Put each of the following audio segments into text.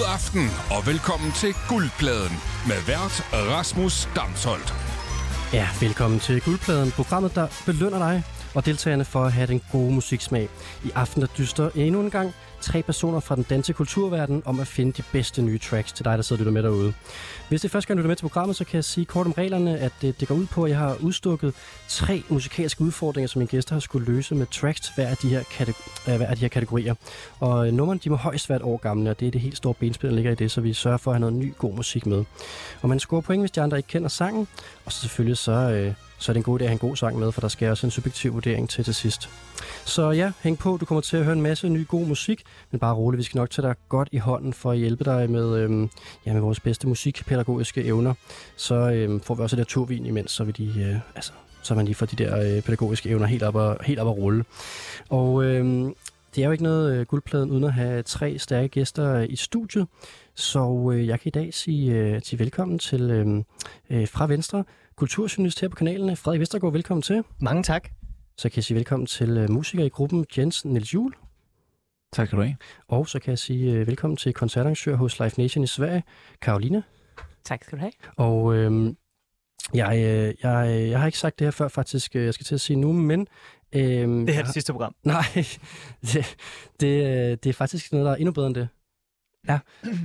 God aften og velkommen til Guldpladen med vært Rasmus Damsholdt. Ja, velkommen til Guldpladen, programmet, der belønner dig og deltagerne for at have den gode musiksmag. I aften der dyster endnu en gang tre personer fra den danske kulturverden om at finde de bedste nye tracks til dig, der sidder og lytter med derude. Hvis det er første gang, du lytter med til programmet, så kan jeg sige kort om reglerne, at det, det går ud på, at jeg har udstukket tre musikalske udfordringer, som mine gæster har skulle løse med tracks hver af de her, kategor- øh, hver af de her kategorier. Og øh, nummerne, de må højst være et år gamle, og det er det helt store benspil, der ligger i det, så vi sørger for at have noget ny god musik med. Og man scorer point, hvis de andre ikke kender sangen, og så selvfølgelig så... Øh, så er det en god idé at have en god sang med, for der skal også en subjektiv vurdering til til sidst. Så ja, hæng på. Du kommer til at høre en masse ny god musik, men bare rolig, vi skal nok tage dig godt i hånden for at hjælpe dig med, øhm, ja, med vores bedste musikpædagogiske evner. Så øhm, får vi også det der imens, så, vi de, øh, altså, så man lige får de der øh, pædagogiske evner helt op, og, helt op at rulle. Og øhm, det er jo ikke noget øh, guldpladen uden at have tre stærke gæster øh, i studiet. Så øh, jeg kan i dag sige, øh, sige velkommen til øh, øh, fra Venstre, kulturjournalist her på kanalen, Frederik Vestergaard. Velkommen til. Mange tak. Så kan jeg sige velkommen til øh, musiker i gruppen Jens Niels Juhl. Tak skal du have. Og så kan jeg sige øh, velkommen til koncertarrangør hos Live Nation i Sverige, Karoline. Tak skal du have. Og øh, jeg, øh, jeg, jeg har ikke sagt det her før faktisk, jeg skal til at sige nu, men... Øh, Det her er jeg- det sidste program. Nej, det, det, det er faktisk noget, der er endnu bedre end det. Ja,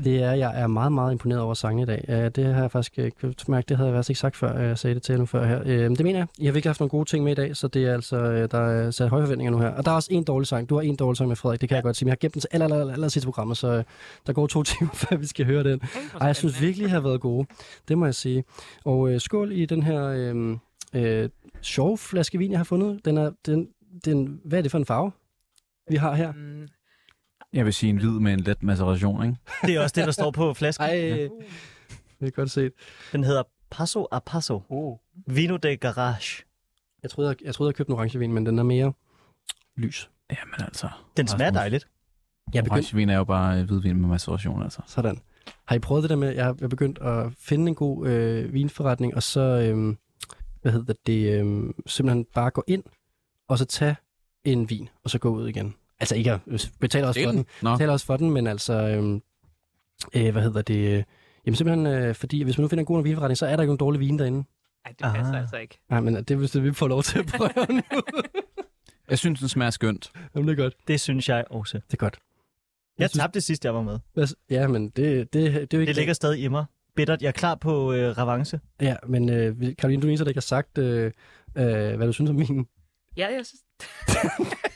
det er, jeg er meget, meget imponeret over sangen i dag. Øh, Det har jeg faktisk øh, kunnet mærke, det havde jeg faktisk ikke sagt før, jeg sagde det til jer nu før her. Øh, Det mener jeg. I har virkelig haft nogle gode ting med i dag, så det er altså, øh, der er sat høje forventninger nu her. Og der er også en dårlig sang. Du har en dårlig sang med Frederik, det kan jeg godt sige. Men jeg har gemt den til aller, aller, aller, sidste programmet, så øh, der går to timer, før vi skal høre den. Ej, jeg synes virkelig, I har været gode. Det må jeg sige. Og øh, skål i den her øh, øh, sjove flaske vin, jeg har fundet. Den er, den, den, hvad er det for en farve, vi har her? Mm, Jeg vil sige en hvid med en let maceration, ikke? Det er også det, der står på flasken. Ej, det er godt set. Den hedder Paso a Paso. Oh. Vino de Garage. Jeg troede, jeg, jeg troede, jeg købte en orangevin, men den er mere lys. Jamen altså. Den smager Rasmus. dejligt. Jeg er begyndt, Orangevin er jo bare øh, hvidvin med maceration, altså. sådan. Har I prøvet det der med, jeg er begyndt at finde en god øh, vinforretning, og så, øh, hvad hedder det, øh, simpelthen bare gå ind, og så tage en vin, og så gå ud igen. Altså ikke at betale også for den, Nå, betaler også for den, men altså, øh, øh, hvad hedder det, øh, jamen simpelthen, øh, fordi hvis man nu finder en god vinforretning, så er der ikke nogen dårlig vin derinde. ej, det passer Ah. altså ikke. Nej, men det er hvis det, vi får lov til at prøve nu. jeg synes, den smager skønt. Jamen, det er godt. Det synes jeg også. Det er godt. Jeg synes- tabte sidst, jeg var med. Ja, men det, det, det er jo ikke... Det ligger stadig i mig. Bittert. Jeg er klar på øh, revanche. Ja, men øh, vi- Karoline, du er den der ikke har sagt, øh, øh, hvad du synes om min. Ja, jeg synes...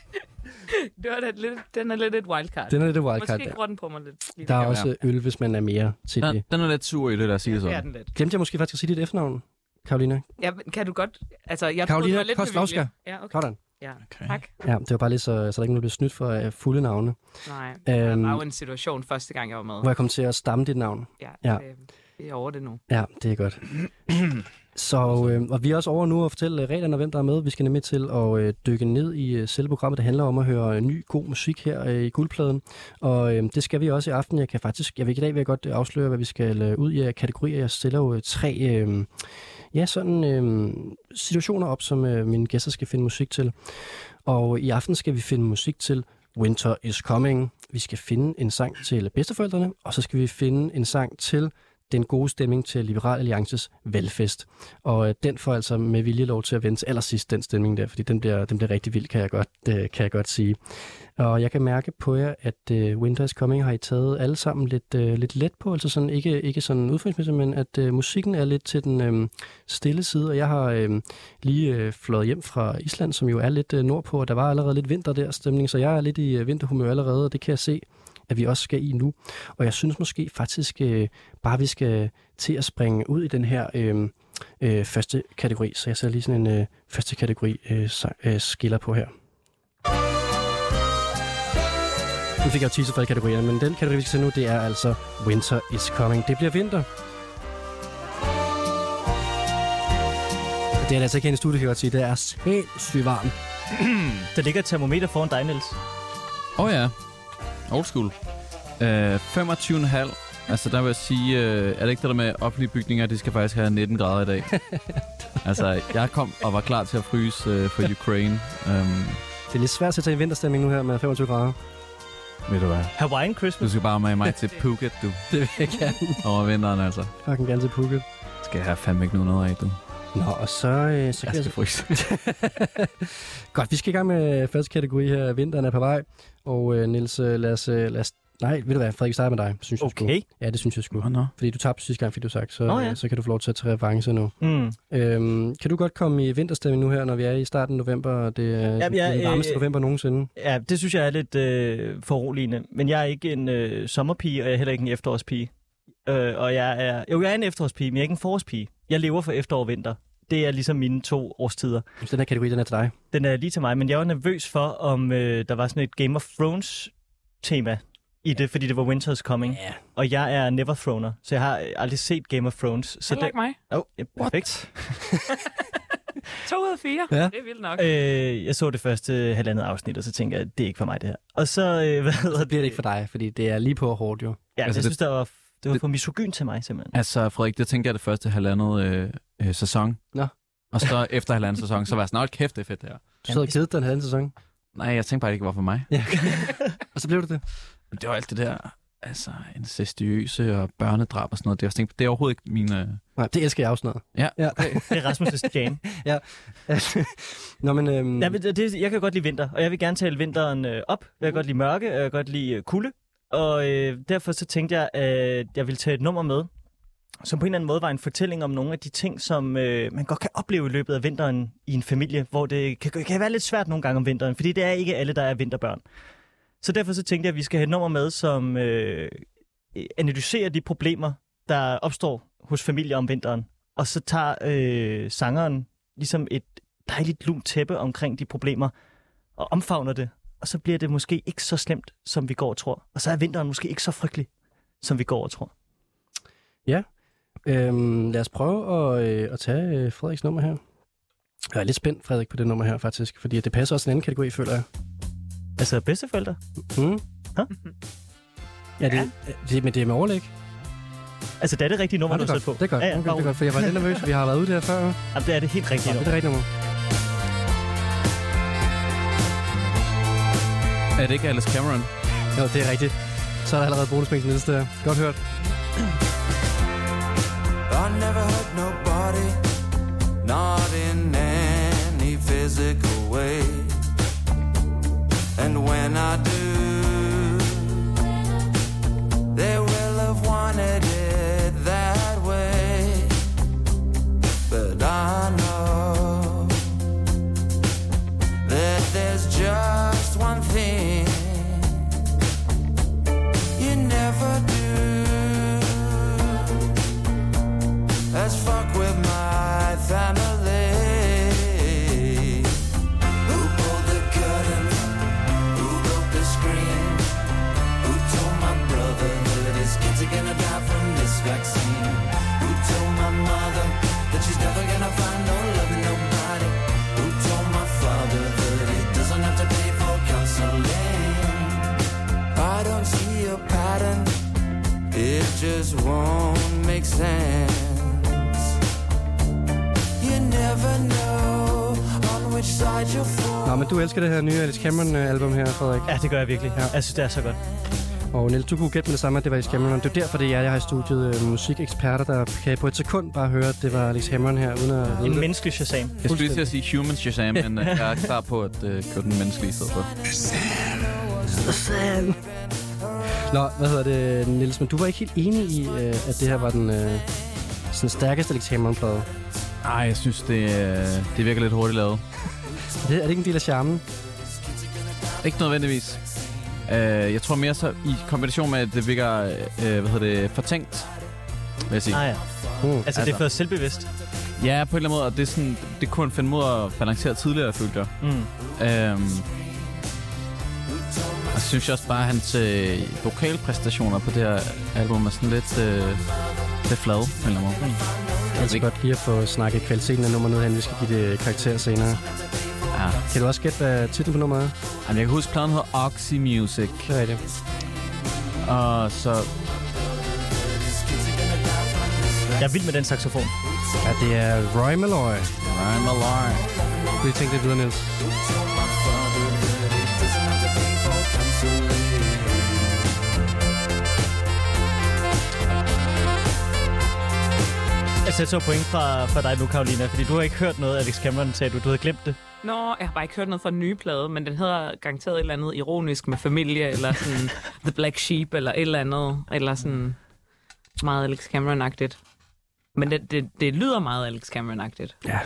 det var da lidt, den er lidt et wildcard. Den er lidt et wildcard. Måske gror den på mig lidt. lige der er også øl, hvis man er mere til Ja, det. den er lidt sur i det der, siger det Det er sådan. den lidt. Glemte jeg måske faktisk at sige dit efternavn, Karoline? Ja, men kan du godt... Altså, jeg Karoline troede, det var lidt vilje. Ja, okay. Sådan. Ja, Okay. tak. Ja, det var bare lige så, så der ikke nogen bliver snydt for uh, fulde navne. Nej, Øhm. der var jo en situation første gang, jeg var med. Hvor jeg kom til at stamme dit navn. Ja, Ja. Det, det er over det nu. Ja, det er godt. Så, øh, og vi er også over nu at fortælle øh, reglerne, og hvem der er med. Vi skal nemlig til at øh, dykke ned i øh, selve programmet. Det handler om at høre øh, ny, god musik her øh, i guldpladen. Og øh, det skal vi også i aften. Jeg kan faktisk, jeg vil i dag vil jeg godt øh, afsløre, hvad vi skal øh, ud i af kategorier. Jeg stiller jo øh, tre øh, ja, sådan, øh, situationer op, som øh, mine gæster skal finde musik til. Og i aften skal vi finde musik til Winter is Coming. Vi skal finde en sang til bedsteforældrene, og så skal vi finde en sang til den gode stemning til Liberal Alliances valgfest. Og øh, den får altså med vilje lov til at vente til allersidst, den stemning der, fordi den bliver, den bliver rigtig vild, kan jeg godt, øh, kan jeg godt sige. Og jeg kan mærke på jer, at øh, Winter is Coming har I taget alle sammen lidt, øh, lidt let på, altså sådan, ikke, ikke sådan udføringsmæssigt, men at øh, musikken er lidt til den øh, stille side, og jeg har øh, lige øh, fløjet hjem fra Island, som jo er lidt øh, nordpå, og der var allerede lidt vinter der stemning, så jeg er lidt i øh, vinterhumør allerede, og det kan jeg se, at vi også skal i nu. Og jeg synes måske faktisk øh, bare, vi skal til at springe ud i den her øh, øh, første kategori. Så jeg sætter lige sådan en øh, første kategori øh, øh, skiller på her. Nu fik jeg jo teaser for alle kategorierne, men den kategori, vi skal se nu, det er altså Winter is Coming. Det bliver vinter. Det er altså ikke herinde i studiet, kan jeg godt sige. Det er sindssygt varmt. Der ligger et termometer foran dig, Niels. Åh oh, ja. Old school. Øh, 25,5. Altså, der vil jeg sige, øh, er det ikke det der med offentlige bygninger, de skal faktisk have 19 grader i dag? altså, jeg kom og var klar til at fryse øh, for Ukraine. Um, Det er lidt svært at sætte i vinterstemning nu her med 25 grader. Ved du hvad? Hawaiian Du Christmas. skal bare med mig til Phuket, du. Det vil jeg gerne. Over vinteren, altså. Fucking gerne til Phuket. Skal jeg have fandme ikke noget af, du. Nå, og så, øh, så kan Jeg jeg skal fryse. Godt, vi skal i gang med første kategori her. Vinteren er på vej. Og øh, Niels, øh, lad os, øh, lad os... Nej, ved du hvad, Frederik, starte med dig, synes jeg sgu. Okay. Ja, det synes jeg sgu. Nå, nå. Fordi du tabte sidste gang, fik du sagt, så, oh, ja. ja. så kan du få lov til at tage revanche nu. Mm. Øhm, kan du godt komme i vinterstemning nu her, når vi er i starten af november, og det er Jamen, jeg, den varmeste øh, november nogensinde? Ja, det synes jeg er lidt øh, foruroligende. Men jeg er ikke en øh, sommerpige, og jeg er heller ikke en efterårspige. Øh, og jeg er... Jo, jeg er en efterårspige, men jeg er ikke en forårspige. Jeg lever for efterår og vinter. Det er ligesom mine to årstider. Så den her kategori, den er til dig. Den er lige til mig, men jeg var nervøs for, om øh, der var sådan et Game of Thrones tema i det, fordi det var Winter's Coming. Ja. Og jeg er never throner, så jeg har øh, aldrig set Game of Thrones. Så Heller ikke mig. Oh, ja, perfekt. To ud af fire. Ja. Det er vildt nok. Øh, jeg så det første halvandet afsnit, og så tænker jeg, det er ikke for mig det her. Og så, øh, hvad hedder Så bliver det ikke for dig, fordi det er lige på hårdt jo. Ja, Altså, jeg det- synes, det var, det var det- for misogyn til mig, simpelthen. Altså, Frederik, det tænker jeg det første halvandet øh, øh, sæson. Nå. Og så efter halvandet sæson, så var jeg sådan, "Hold kæft, det er fedt det her. Du sad og kedede dig en halv sæson. Nej, jeg tænkte bare, det ikke var for mig. Ja. og så blev det det. Men Det var alt det der, altså, incestiøse og børnedrab og sådan noget. Det, jeg tænkte, det er overhovedet ikke mine... Øh... Nej, det elsker jeg også noget. Ja, Ja. Det er Rasmus' jam. Nå, men... Øhm, Jeg, det, det, jeg kan godt lide vinter, og jeg vil gerne tale vinteren øh, op. Jeg kan godt lide mørke, og jeg kan godt lide øh, kulde. Og øh, derfor så tænkte jeg, at jeg ville tage et nummer med, som på en eller anden måde var en fortælling om nogle af de ting, som øh, man godt kan opleve i løbet af vinteren i en familie, hvor det kan, kan være lidt svært nogle gange om vinteren, fordi det er ikke alle, der er vinterbørn. Så derfor så tænkte jeg, at vi skal have et nummer med, som øh, analyserer de problemer, der opstår hos familier om vinteren. Og så tager øh, sangeren ligesom et dejligt lunt tæppe omkring de problemer, og omfavner det. Og så bliver det måske ikke så slemt, som vi går og tror. Og så er vinteren måske ikke så frygtelig, som vi går og tror. Øhm, lad os prøve at, øh, at tage øh, Frederiks nummer her. Jeg er lidt spændt, Frederik, på det nummer her faktisk, fordi det passer også til en anden kategori, føler jeg. Altså bedsteforældre? Mm. Hæ? Ja, det, ja. det, men det er med overlæg. Altså det er det rigtige nummer, du det, har er sat på. det er godt. Ja, ja, okay, det er godt, for jeg var lidt nervøs. Vi har været ude der før. Jamen, det er det helt rigtige Nå, det er nummer. det rigtige nummer. Er det ikke Alice Cameron? Jo, det er rigtigt. Så er der allerede til næste der. Godt hørt. I never hurt nobody, not in any physical way. And when I do, they will have wanted just won't make sense. You never know on which side you'll fall. Nå, men du elsker det her nye Alice Cameron-album her, Frederik. Ja, det gør jeg virkelig. Ja. Jeg synes, det er så godt. Og Niels, du kunne gætte med det samme, at det var Alice Cameron. Det er derfor, det er, jeg har i studiet øh, musikeksperter, der kan på et sekund bare høre, at det var Alice Cameron her, uden at En det. menneskelig Shazam. Jeg skulle lige til at sige Human Shazam, men øh, jeg er klar på at øh, køre den menneskelige i stedet for. Nå, hvad hedder det, Niels? Men du var ikke helt enig i, øh, at det her var den øh, sådan stærkeste Alex Cameron-plade. Ej, jeg synes, det, øh, det virker lidt hurtigt lavet. Er det, er det ikke en del af charmen? Ikke nødvendigvis. Uh, jeg tror mere så i kombination med, at det virker uh, hvad hedder det, fortænkt, vil jeg sige. Ah, ja. Mm. Altså, altså, det er for selvbevidst. Ja, på en eller anden måde, og det, er sådan, det kunne han finde mod at balancere tidligere, følte jeg. Mm. Um, og så synes jeg også bare, at hans øh, vokalpræstationer på det her album er sådan lidt, øh, lidt flade, på en eller anden måde. Det er altså godt lige at få snakket kvaliteten af nummeret ned hen. Vi skal give det karakter senere. Ja. Kan du også gætte, hvad titlen på nummeret er? Jamen, jeg kan huske, pladen hedder Oxy Music, Det er rigtigt. og så... Jeg er vild med den saxofon. Ja, det er Roy Malloy. I'm alive. Kunne I tænke lidt videre, Niels? Sætte så point fra, fra dig nu, Karolina, fordi du har ikke hørt noget, Alex Cameron sagde du. Du havde glemt det. Nå, jeg har bare ikke hørt noget fra den nye plade, men den hedder garanteret et eller andet ironisk med familie, eller sådan The Black Sheep, eller et eller andet, eller sådan meget Alex Cameron-agtigt. Men det, det, det lyder meget Alex Cameron-agtigt. Ja.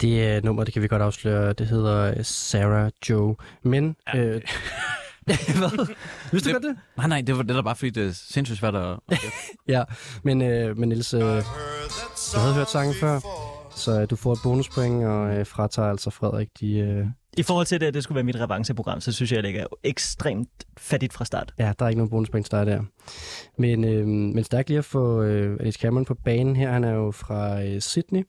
Det er nummer, det kan vi godt afsløre. Det hedder øh, Sarah Joe. Men... Ja. Øh, hvad? Vidste du godt det? Nej, nej, det var det der bare, fordi det er sindssygt svært at... Ja, men, øh, men Niels, øh, du havde hørt sangen før, så øh, du får et bonuspoint, og øh, fratager altså Frederik de... Øh, I forhold til det, at det skulle være mit revancheprogram, så synes jeg, at det er ekstremt fattigt fra start. ja, der er ikke nogen bonuspoint til dig der. Men, øh, men stærkt lige at få øh, Alex Cameron på banen her. Han er jo fra øh, Sydney,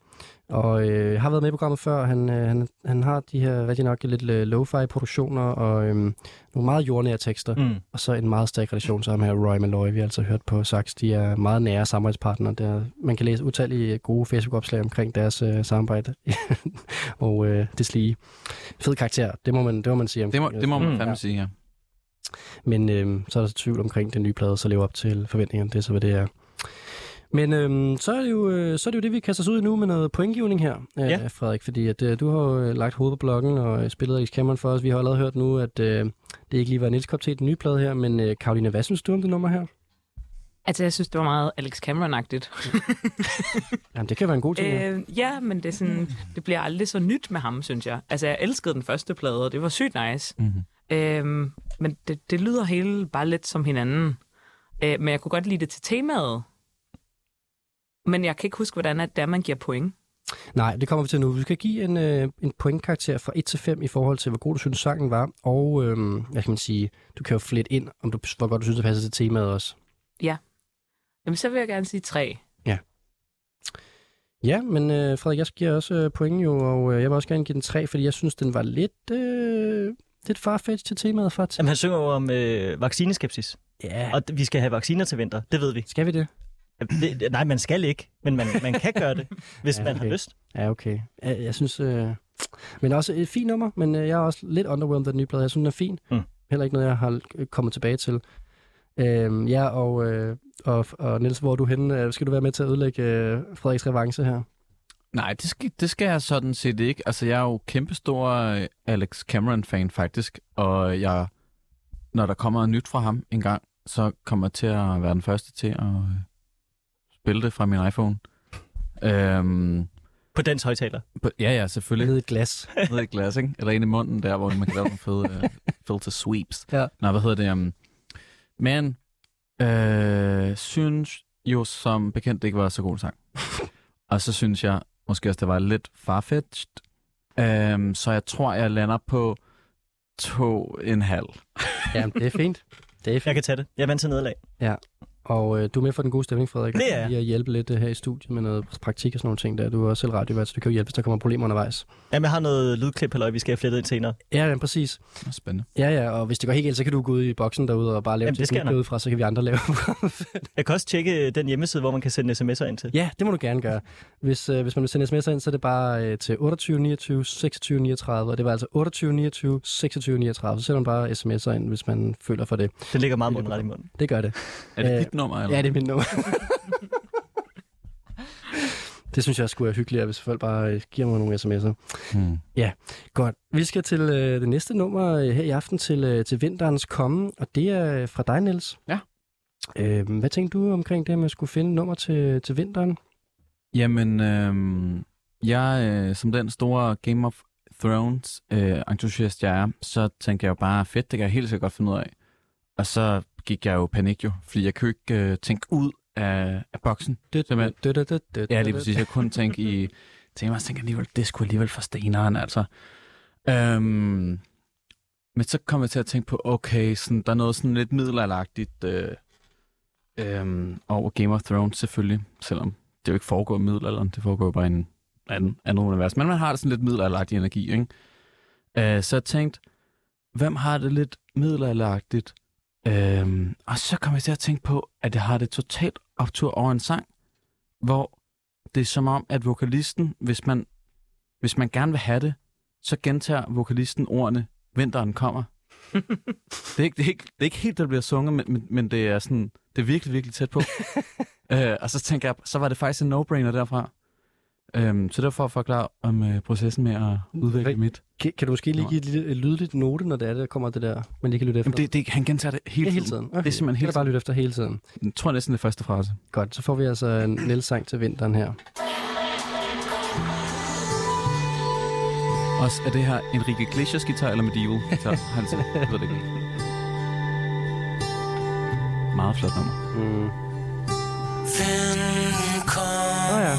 og øh, har været med i programmet før. Han, øh, han, han har de her, rigtig nok, lidt øh, lo-fi produktioner, og øh, nogle meget jordnære tekster. Mm. Og så en meget stærk relation ham her, Roy Malloy, vi har altså hørt på Sax. De er meget nære samarbejdspartnere. Der, man kan læse utallige gode Facebook-opslag omkring deres øh, samarbejde. og øh, det slige. Fed karakter, det må man, det må man sige. Det må, det må man Mm, fandme ja. sige, ja. Men øh, så er der så tvivl omkring den nye plade, så lever op til forventningerne. Det er så, hvad det er. Men øhm, så, er det jo, øh, så er det jo det, vi kaster os ud i nu med noget pointgivning her, øh, Ja. Frederik. Fordi at, øh, du har jo øh, lagt hovedet på blokken og øh, spillet Alex Cameron for os. Vi har allerede hørt nu, at øh, det ikke lige var Niels kop til den nye plade her. Men øh, Karoline, hvad synes du om det nummer her? Altså, jeg synes, det var meget Alex Cameron-agtigt. Jamen, det kan være en god ting. ja. Øh, ja, men det, er sådan, det bliver aldrig så nyt med ham, synes jeg. Altså, jeg elskede den første plade, og det var sygt nice. Mm-hmm. Øhm, men det, det lyder hele bare lidt som hinanden. Øh, men jeg kunne godt lide det til temaet. Men jeg kan ikke huske, hvordan det er, man giver point. Nej, det kommer vi til nu. Vi skal give en, øh, en pointkarakter fra 1 til 5 i forhold til, hvor god du synes sangen var. Og, øh, hvad kan man sige, du kan jo flette ind, om du, hvor godt du synes, det passer til temaet også. Jamen, så vil jeg gerne sige tre. Ja, men øh, Frederik, jeg giver også øh, point jo, og øh, jeg vil også gerne give den 3, fordi jeg synes, den var lidt, øh, lidt farfetched til temaet for Jamen, han synger jo om øh, vaccineskepsis, Ja, og vi skal have vacciner til vinter. Det ved vi. skal vi det? Det, nej, man skal ikke, men man, man kan gøre det, hvis Ja, man har okay. lyst. Ja, okay. Jeg, jeg synes... Øh... Men også et fint nummer, men øh, jeg er også lidt underwhelmed af den nye plade. Jeg synes, den er fin. Mm. Heller ikke noget, jeg har øh, kommet tilbage til. Øh, ja, og, øh, og, og Niels, hvor er du henne? Øh, Skal du være med til at ødelægge øh, Frederiks revanche her? Nej, det skal, det skal jeg sådan set ikke. Altså, jeg er jo kæmpestor Alex Cameron-fan, faktisk. Og jeg, når der kommer nyt fra ham en gang, så kommer jeg til at være den første til at øh, spille det fra min iPhone. Øhm, På dens højtaler. på- ja, ja, selvfølgelig. Nede i et glas. Ned i et glas, ikke? Eller ind i munden der, hvor man kan lave nogle fede uh, filter sweeps. Ja. Nå, hvad hedder det? Um, men øh, synes jo som bekendt, det ikke var så god en sang. og så synes jeg måske også, det var lidt farfetched. Um, så jeg tror, jeg lander på to en halv. Jamen, det er fint. Det er Jeg fint. kan tage det. Jeg er vant til nederlag. Og øh, du er med for den gode stemning, Frederik. Det er jeg. At hjælpe lidt øh, her i studiet med noget praktik og sådan nogle ting der. Du er også selv radiovært, så du kan jo hjælpe, hvis der kommer problemer undervejs. Jamen, jeg har noget lydklip, halløj, vi skal have flettet ind senere. Ja, ja, præcis. Det var spændende. Ja, ja, og hvis det går helt galt, så kan du gå ud i boksen derude og bare lave Jamen, det skal nok. derudefra, så kan vi andre lave Jeg kan også tjekke øh, den hjemmeside, hvor man kan sende sms'er ind til. Ja, det må du gerne gøre. Hvis, øh, hvis man vil sende sms'er ind, så er det bare øh, til 28 29 26 39, og det var altså 28 29 26 39. Så sender man bare sms'er ind, hvis man føler for det. Den ligger meget mundret i munden. Det gør det. Er det dit nummer, eller? Ja, det er mit nummer. det synes jeg skulle være hyggeligt, hvis folk bare øh, giver mig nogle sms'er. Hmm. Godt. Vi skal til øh, det næste nummer øh, her i aften til, øh, til vinterens komme, og det er øh, fra dig, Niels. Ja. Øh, hvad tænkte du omkring det med at skulle finde nummer til, til vinteren? Jamen, øhm, jeg øh, som den store Game of Thrones øh, entusiast jeg er, så tænker jeg jo bare, fedt, det kan jeg helt sikkert godt finde ud af. Og så gik jeg jo panik jo, fordi jeg kunne ikke øh, tænke ud af, af boksen. Simpelthen. Dø, dø, dø, dø, Ja, dø, lige præcis. Jeg kunne tænke i og så tænkte alligevel, det skulle alligevel for steneren, altså. Øhm, men så kom jeg til at tænke på, okay, sådan, der er noget sådan lidt middelalderagtigt øh, øhm, over Game of Thrones selvfølgelig, selvom det jo ikke foregår i middelalderen, det foregår jo bare i en anden, anden univers. Men man har det sådan lidt middelalderagtig energi, ikke? Øh, så jeg tænkte, hvem har det lidt middelalderagtigt? Øhm, og så kom jeg til at tænke på, at jeg har det totalt optur over en sang, hvor det er som om, at vokalisten, hvis man, hvis man gerne vil have det, så gentager vokalisten ordene, vinteren kommer. det, er ikke, det, er ikke, det er ikke helt, der bliver sunget, men, men, men det er sådan, det er virkelig, virkelig tæt på. Øh, og så tænker jeg, så var det faktisk en no-brainer derfra. Øhm, så det var for at forklare om øh, processen med at udvikle Hvad- mit. Kan, kan du måske lige give et lille et lydligt note, når det er, der kommer det der, man lige kan lytte efter? Jamen, det, det, han gentager det hele Ja, tiden. hele tiden. Okay. Det er simpelthen Kan hele du bare lytte efter hele tiden. tiden. Jeg tror næsten det første frase. Godt, så får vi altså en Niels sang til vinteren her. Også er det her Enrique Iglesias guitar eller medieval guitar? Han siger, jeg ved det ikke. Meget flot nummer. Mm. Kom Nå ja.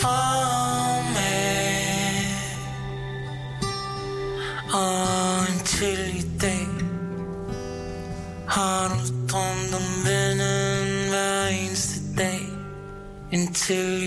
Fremad Og indtil i dag Har du drømt om vennen hver eneste dag Indtil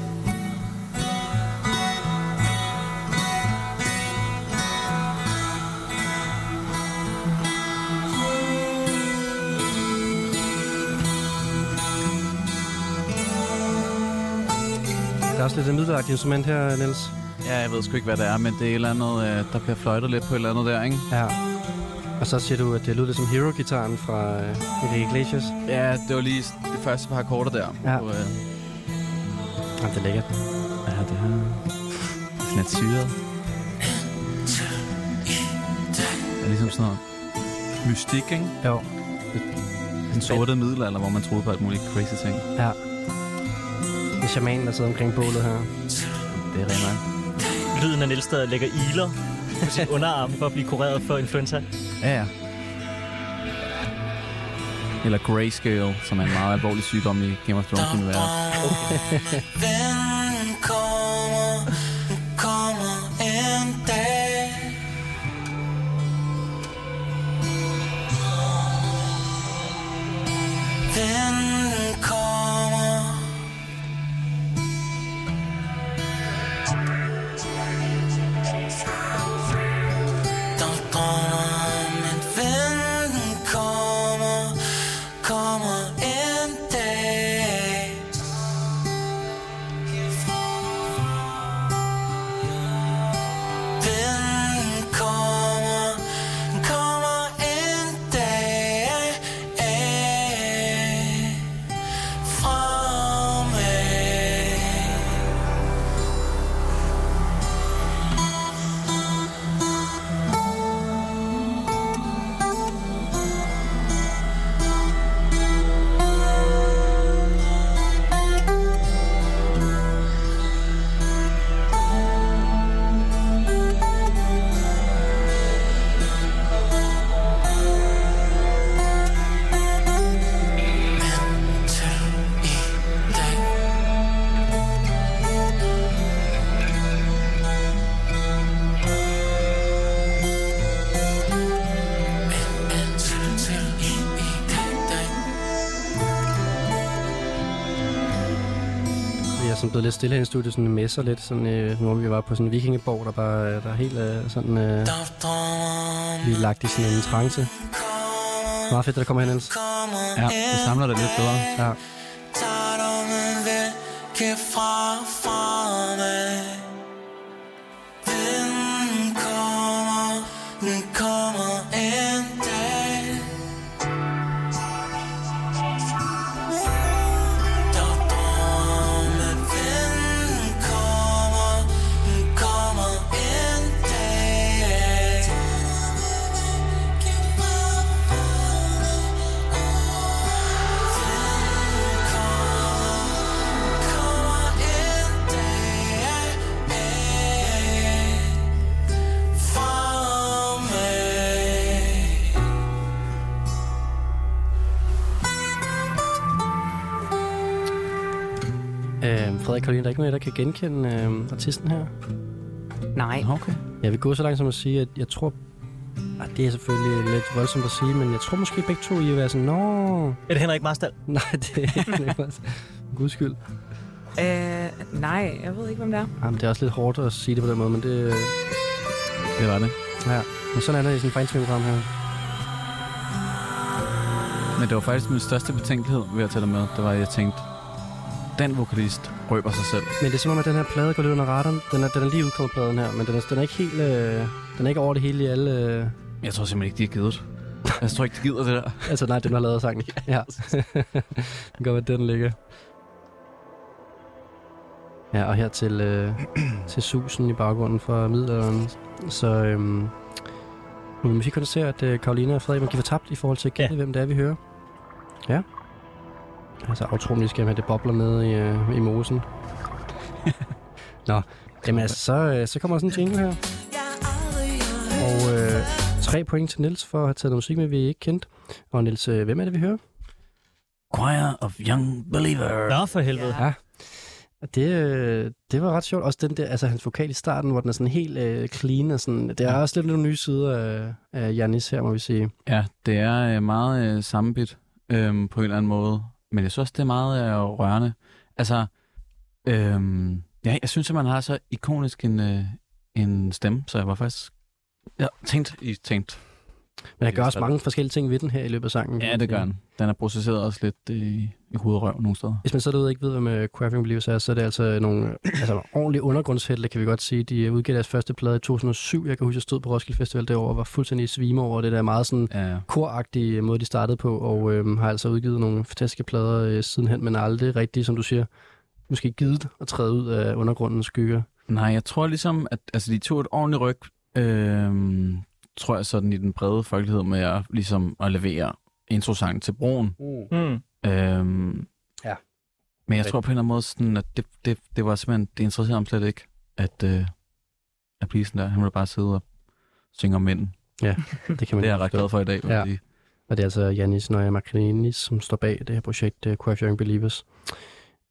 er også lidt et middelalderligt instrument her, Niels. Ja, jeg ved sgu ikke, hvad det er, men det er et eller andet, øh, der bliver fløjtet lidt på et eller andet der, ikke? Ja. Og så siger du, at det lyder lidt som Hero-gitaren fra uh, Enrique Iglesias. Ja, det var lige de første par akkorder der. Ja. Og, øh, Ja, det er lækkert. ja, det her... Det er sådan lidt syret. Det er ligesom sådan noget mystik, ikke? Jo. Den sorte middelalder, hvor man troede på alt muligt crazy ting. Ja. Det er shamanen, der sidder omkring bålet her. Det er rent nok. Lyden af Niels, der lægger iler på sin underarm for at blive kureret for influenza. Ja, ja. Eller grayscale, som er en meget alvorlig sygdom i Game of Thrones Blevet lidt stille her i studiet, sådan messer lidt, sådan, øh, når vi var på sådan en vikingeborg, der bare øh, der er helt øh, sådan, øh, vi er lagt i sådan en trance. Meget fedt, at der kommer her, Niels. Ja, det samler det lidt bedre. Ja. Tager drømmen væk fra Frederik Karoline, der er ikke nogen der kan genkende øh, artisten her. Nej. Okay. Jeg vil gå så langt som at sige, at jeg tror... Ah, det er selvfølgelig lidt voldsomt at sige, men jeg tror måske begge to, I vil være sådan, Nå, Er det Henrik Marstal? nej, det er ikke noget. Guds skyld. Øh, nej, jeg ved ikke, hvem det er. Jamen, det er også lidt hårdt at sige det på den måde, men det... Det var det. Ja, men sådan er det i sådan en fejnsmængprogram her. Men det var faktisk min største betænkelighed ved at tage det med. Det var, at jeg tænkte, den vokalist røber sig selv. Men det er som om, at den her plade går lidt under radaren. Den er, den er lige udkommet pladen her, men den er, den er ikke helt... Øh, den er ikke over det hele i alle... Øh, Jeg tror simpelthen ikke, de har givet. Jeg tror ikke, de gider det der. altså nej, den har lavet sangen. ja. det kan godt være, den ligger. Ja, og her til, øh, til susen i baggrunden for middelalderen. Så øhm, nu vil måske konstatere, at øh, Karoline og Frederik må give tabt i forhold til at gætte, ja. hvem det er, vi hører. Ja. Altså, aftroen, vi skal have det bobler med i, øh, i mosen. Nå, jamen altså, så, øh, så kommer der sådan en jingle her. Og øh, tre point til Nils for at have taget noget musik med, vi ikke kendt. Og Nils, øh, hvem er det, vi hører? Choir of Young Believer. Nå, for helvede. Ja. Og Det, øh, det var ret sjovt. Også den der, altså hans vokal i starten, hvor den er sådan helt øh, clean. Og sådan, det er også lidt nogle nye sider af, af Janis her, må vi sige. Ja, det er øh, meget øh, sammenbit øh, på en eller anden måde. Men jeg synes også, det er meget øh, rørende. Altså, øh, ja, jeg synes, at man har så ikonisk en, øh, en stemme, så jeg var faktisk ja, tænkt i tænkt. Men der gør også mange forskellige ting ved den her i løbet af sangen. Ja, det gør den. Den er processeret også lidt øh, i, i hoved og røv nogle steder. Hvis man så derude ikke ved, hvad med Quaffing Believers er, så er det altså nogle altså, ordentlige undergrundshelte, kan vi godt sige. De udgav deres første plade i 2007. Jeg kan huske, jeg stod på Roskilde Festival derovre og var fuldstændig svime over det der meget sådan Ja, koragtige måde, de startede på, og øhm, har altså udgivet nogle fantastiske plader øh, sidenhen, men aldrig rigtig, som du siger, måske givet at træde ud af undergrundens skygger. Nej, jeg tror ligesom, at altså, de tog et ordentligt ryg, øh, tror jeg sådan i den brede folkelighed med at, ligesom at levere introsangen til broen. Mm. Øhm, Ja. Men jeg tror på en eller anden måde, sådan, at det, det, det var simpelthen, det interesserede ham slet ikke, at, øh, at blive sådan der. Han ville bare sidde og synge om mænden. Det kan man Det er jeg ret glad for i dag. Ja. sige. Og det er altså Janis Nøje Makrinis, som står bag det her projekt, uh, Quaff Young Believers.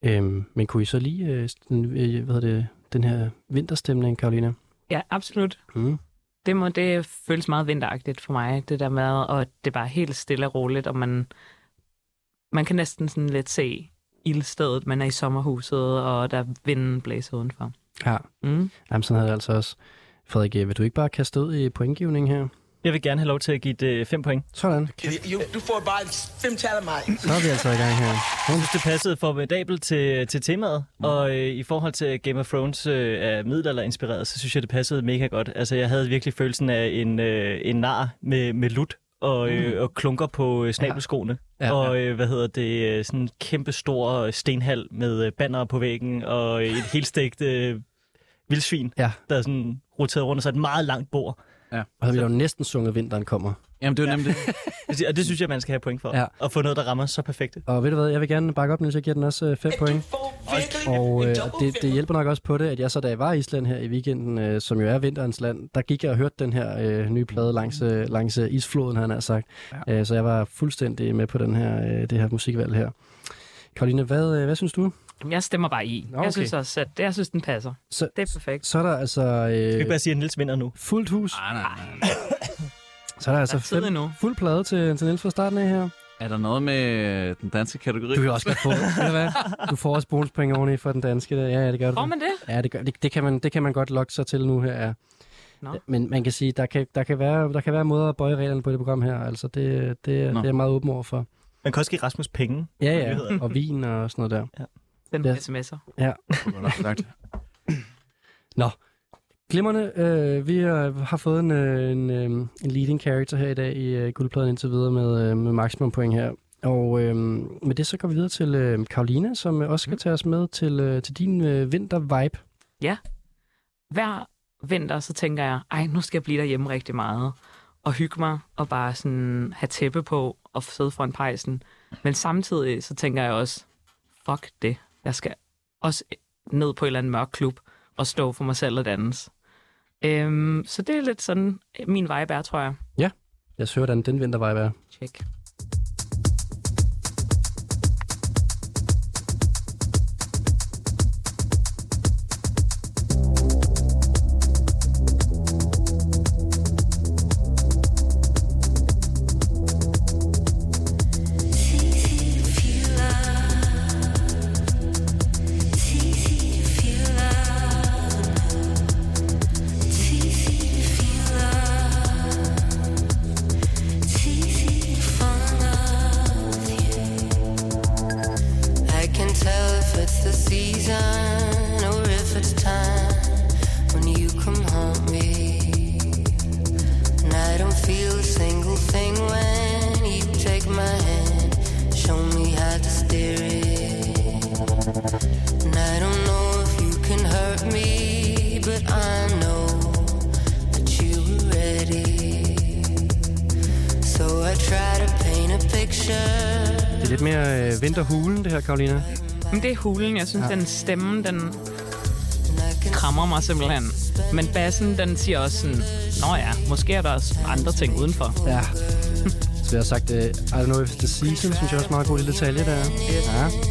Øhm, men kunne I så lige, øh, sådan, øh, hvad hedder det, den her vinterstemning, Karolina? Ja, absolut. Mm. Det må det føles meget vinteragtigt for mig, det der med, og det er bare helt stille og roligt, og man, man kan næsten sådan lidt se ildstedet, man er i sommerhuset, og der vinden blæser udenfor. Ja, Mm. Jamen, sådan havde jeg altså også. Frederik, øh, vil du ikke bare kaste ud i pointgivning her? Jeg vil gerne have lov til at give det 5 point. Sådan, Jo, du får bare fem tal af mig. så er vi altså i gang her. Jeg synes, det passede formidabelt til, til temaet, mm. og øh, i forhold til Game of Thrones øh, er middelalder-inspireret, så synes jeg, det passede mega godt. Altså, jeg havde virkelig følelsen af en, øh, en nar med, med lut og, øh, og klunker på øh, snabelskoene. Ja. Ja, og øh, hvad hedder det, øh, sådan en kæmpe stor stenhal med øh, banner på væggen og øh, et helt stegt øh, vildsvin, Ja. der er sådan roteret rundt, og så et meget langt bord. Og havde vi jo næsten sunget, Vinteren kommer. Jamen, det var nemlig det. Og det synes jeg, man skal have point for. Ja. At få noget, der rammer så perfekt. Og ved du hvad, jeg vil gerne bakke op, Niels, jeg giver den også 5 point. Og øh, det, det hjælper nok også på det, at jeg så da jeg var i Island her i weekenden, øh, som jo er vinterens land, der gik jeg og hørte den her øh, nye plade langs, øh, langs øh, isfloden, han har sagt. Ja. Øh, så jeg var fuldstændig med på den her, øh, det her musikvalg her. Karoline, hvad, øh, hvad synes du? Jeg stemmer bare i. Okay. Jeg synes også, at det, jeg synes, den passer. Så, Det er perfekt. så er der altså Skal vi ikke øh, bare sige, at Niels vinder nu? fuldt hus. Nej, nej, nej. Så er der altså Der er fem, fuld plade til, til Niels fra starten af her. Er der noget med den danske kategori? Du kan også godt få, hvad? Du får også bonuspoint oveni for den danske. Der. Ja, ja, det gør du. Får man det? Ja, det, gør, det, det, kan man, det kan man godt lokke sig til nu her. Ja. Nå. Men man kan sige, der kan, der kan, være, der kan være måder at bøje reglerne på det program her. Altså, det, det, Nå. det er jeg meget åben over for. Man kan også give Rasmus penge. Ja, ja. Og vin og sådan noget der. Den Ja. ja. sms'er. Sagt. Glimrende. Øh, vi øh, har fået en, øh, en, øh, en leading character her i dag i øh, guldpladen indtil videre med, øh, med maksimum point her. Og øh, med det så går vi videre til øh, Karolina, som øh, også skal tage os med til, øh, til din øh, vinter-vibe. Hver vinter, så tænker jeg, ej, nu skal jeg blive derhjemme rigtig meget. Og hygge mig, og bare sådan have tæppe på, og sidde foran pejsen. Men samtidig, så tænker jeg også, fuck det. Jeg skal også ned på en eller anden mørk klub, og stå for mig selv og danse. Øhm, så det er lidt sådan, min vibe er, tror jeg. Jeg hører, hvordan den vinter-vibe er. Check. Karolina. Men det er hulen. Jeg synes, ja. den stemme, den krammer mig simpelthen. Men bassen, den siger også sådan, Nå ja, måske er der også andre ting udenfor. Ja. Så jeg har sagt, uh, I don't know if the season, synes jeg også er meget god lille detalje der. Ja.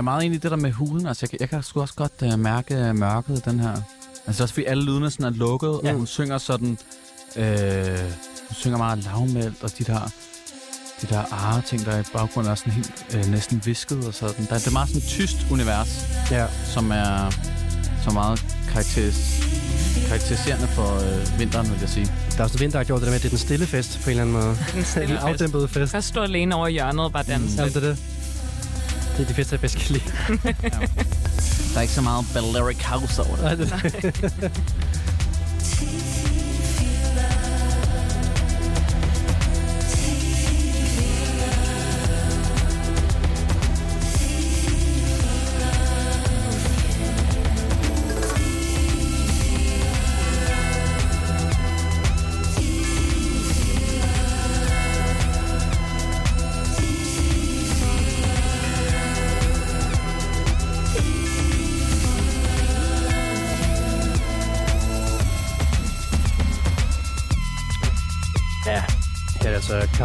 Er meget enig i det der med hulen. Altså, jeg, kan- jeg kan sgu også godt uh, mærke uh, mørket i den her. Altså, også fordi alle lydene sådan er lukket, ja. Og hun synger sådan... Øh, hun synger meget lavmældt, og de der, de der are ting, der er i baggrunden, er sådan helt øh, næsten visket og sådan. Der, det er meget sådan et tyst univers, ja. som er så meget karakteris, karakteriserende for øh, vinteren, vil jeg sige. Der er også noget vinter, der har gjort det der med, at det er den stille fest på en eller anden måde. Den stille En fest. afdæmpet fest. Først stå alene over i hjørnet og bare danse. Ja, det er det. Det er de fester, jeg bedst kan lide. Der er ikke så meget Balearic House over det. Nej,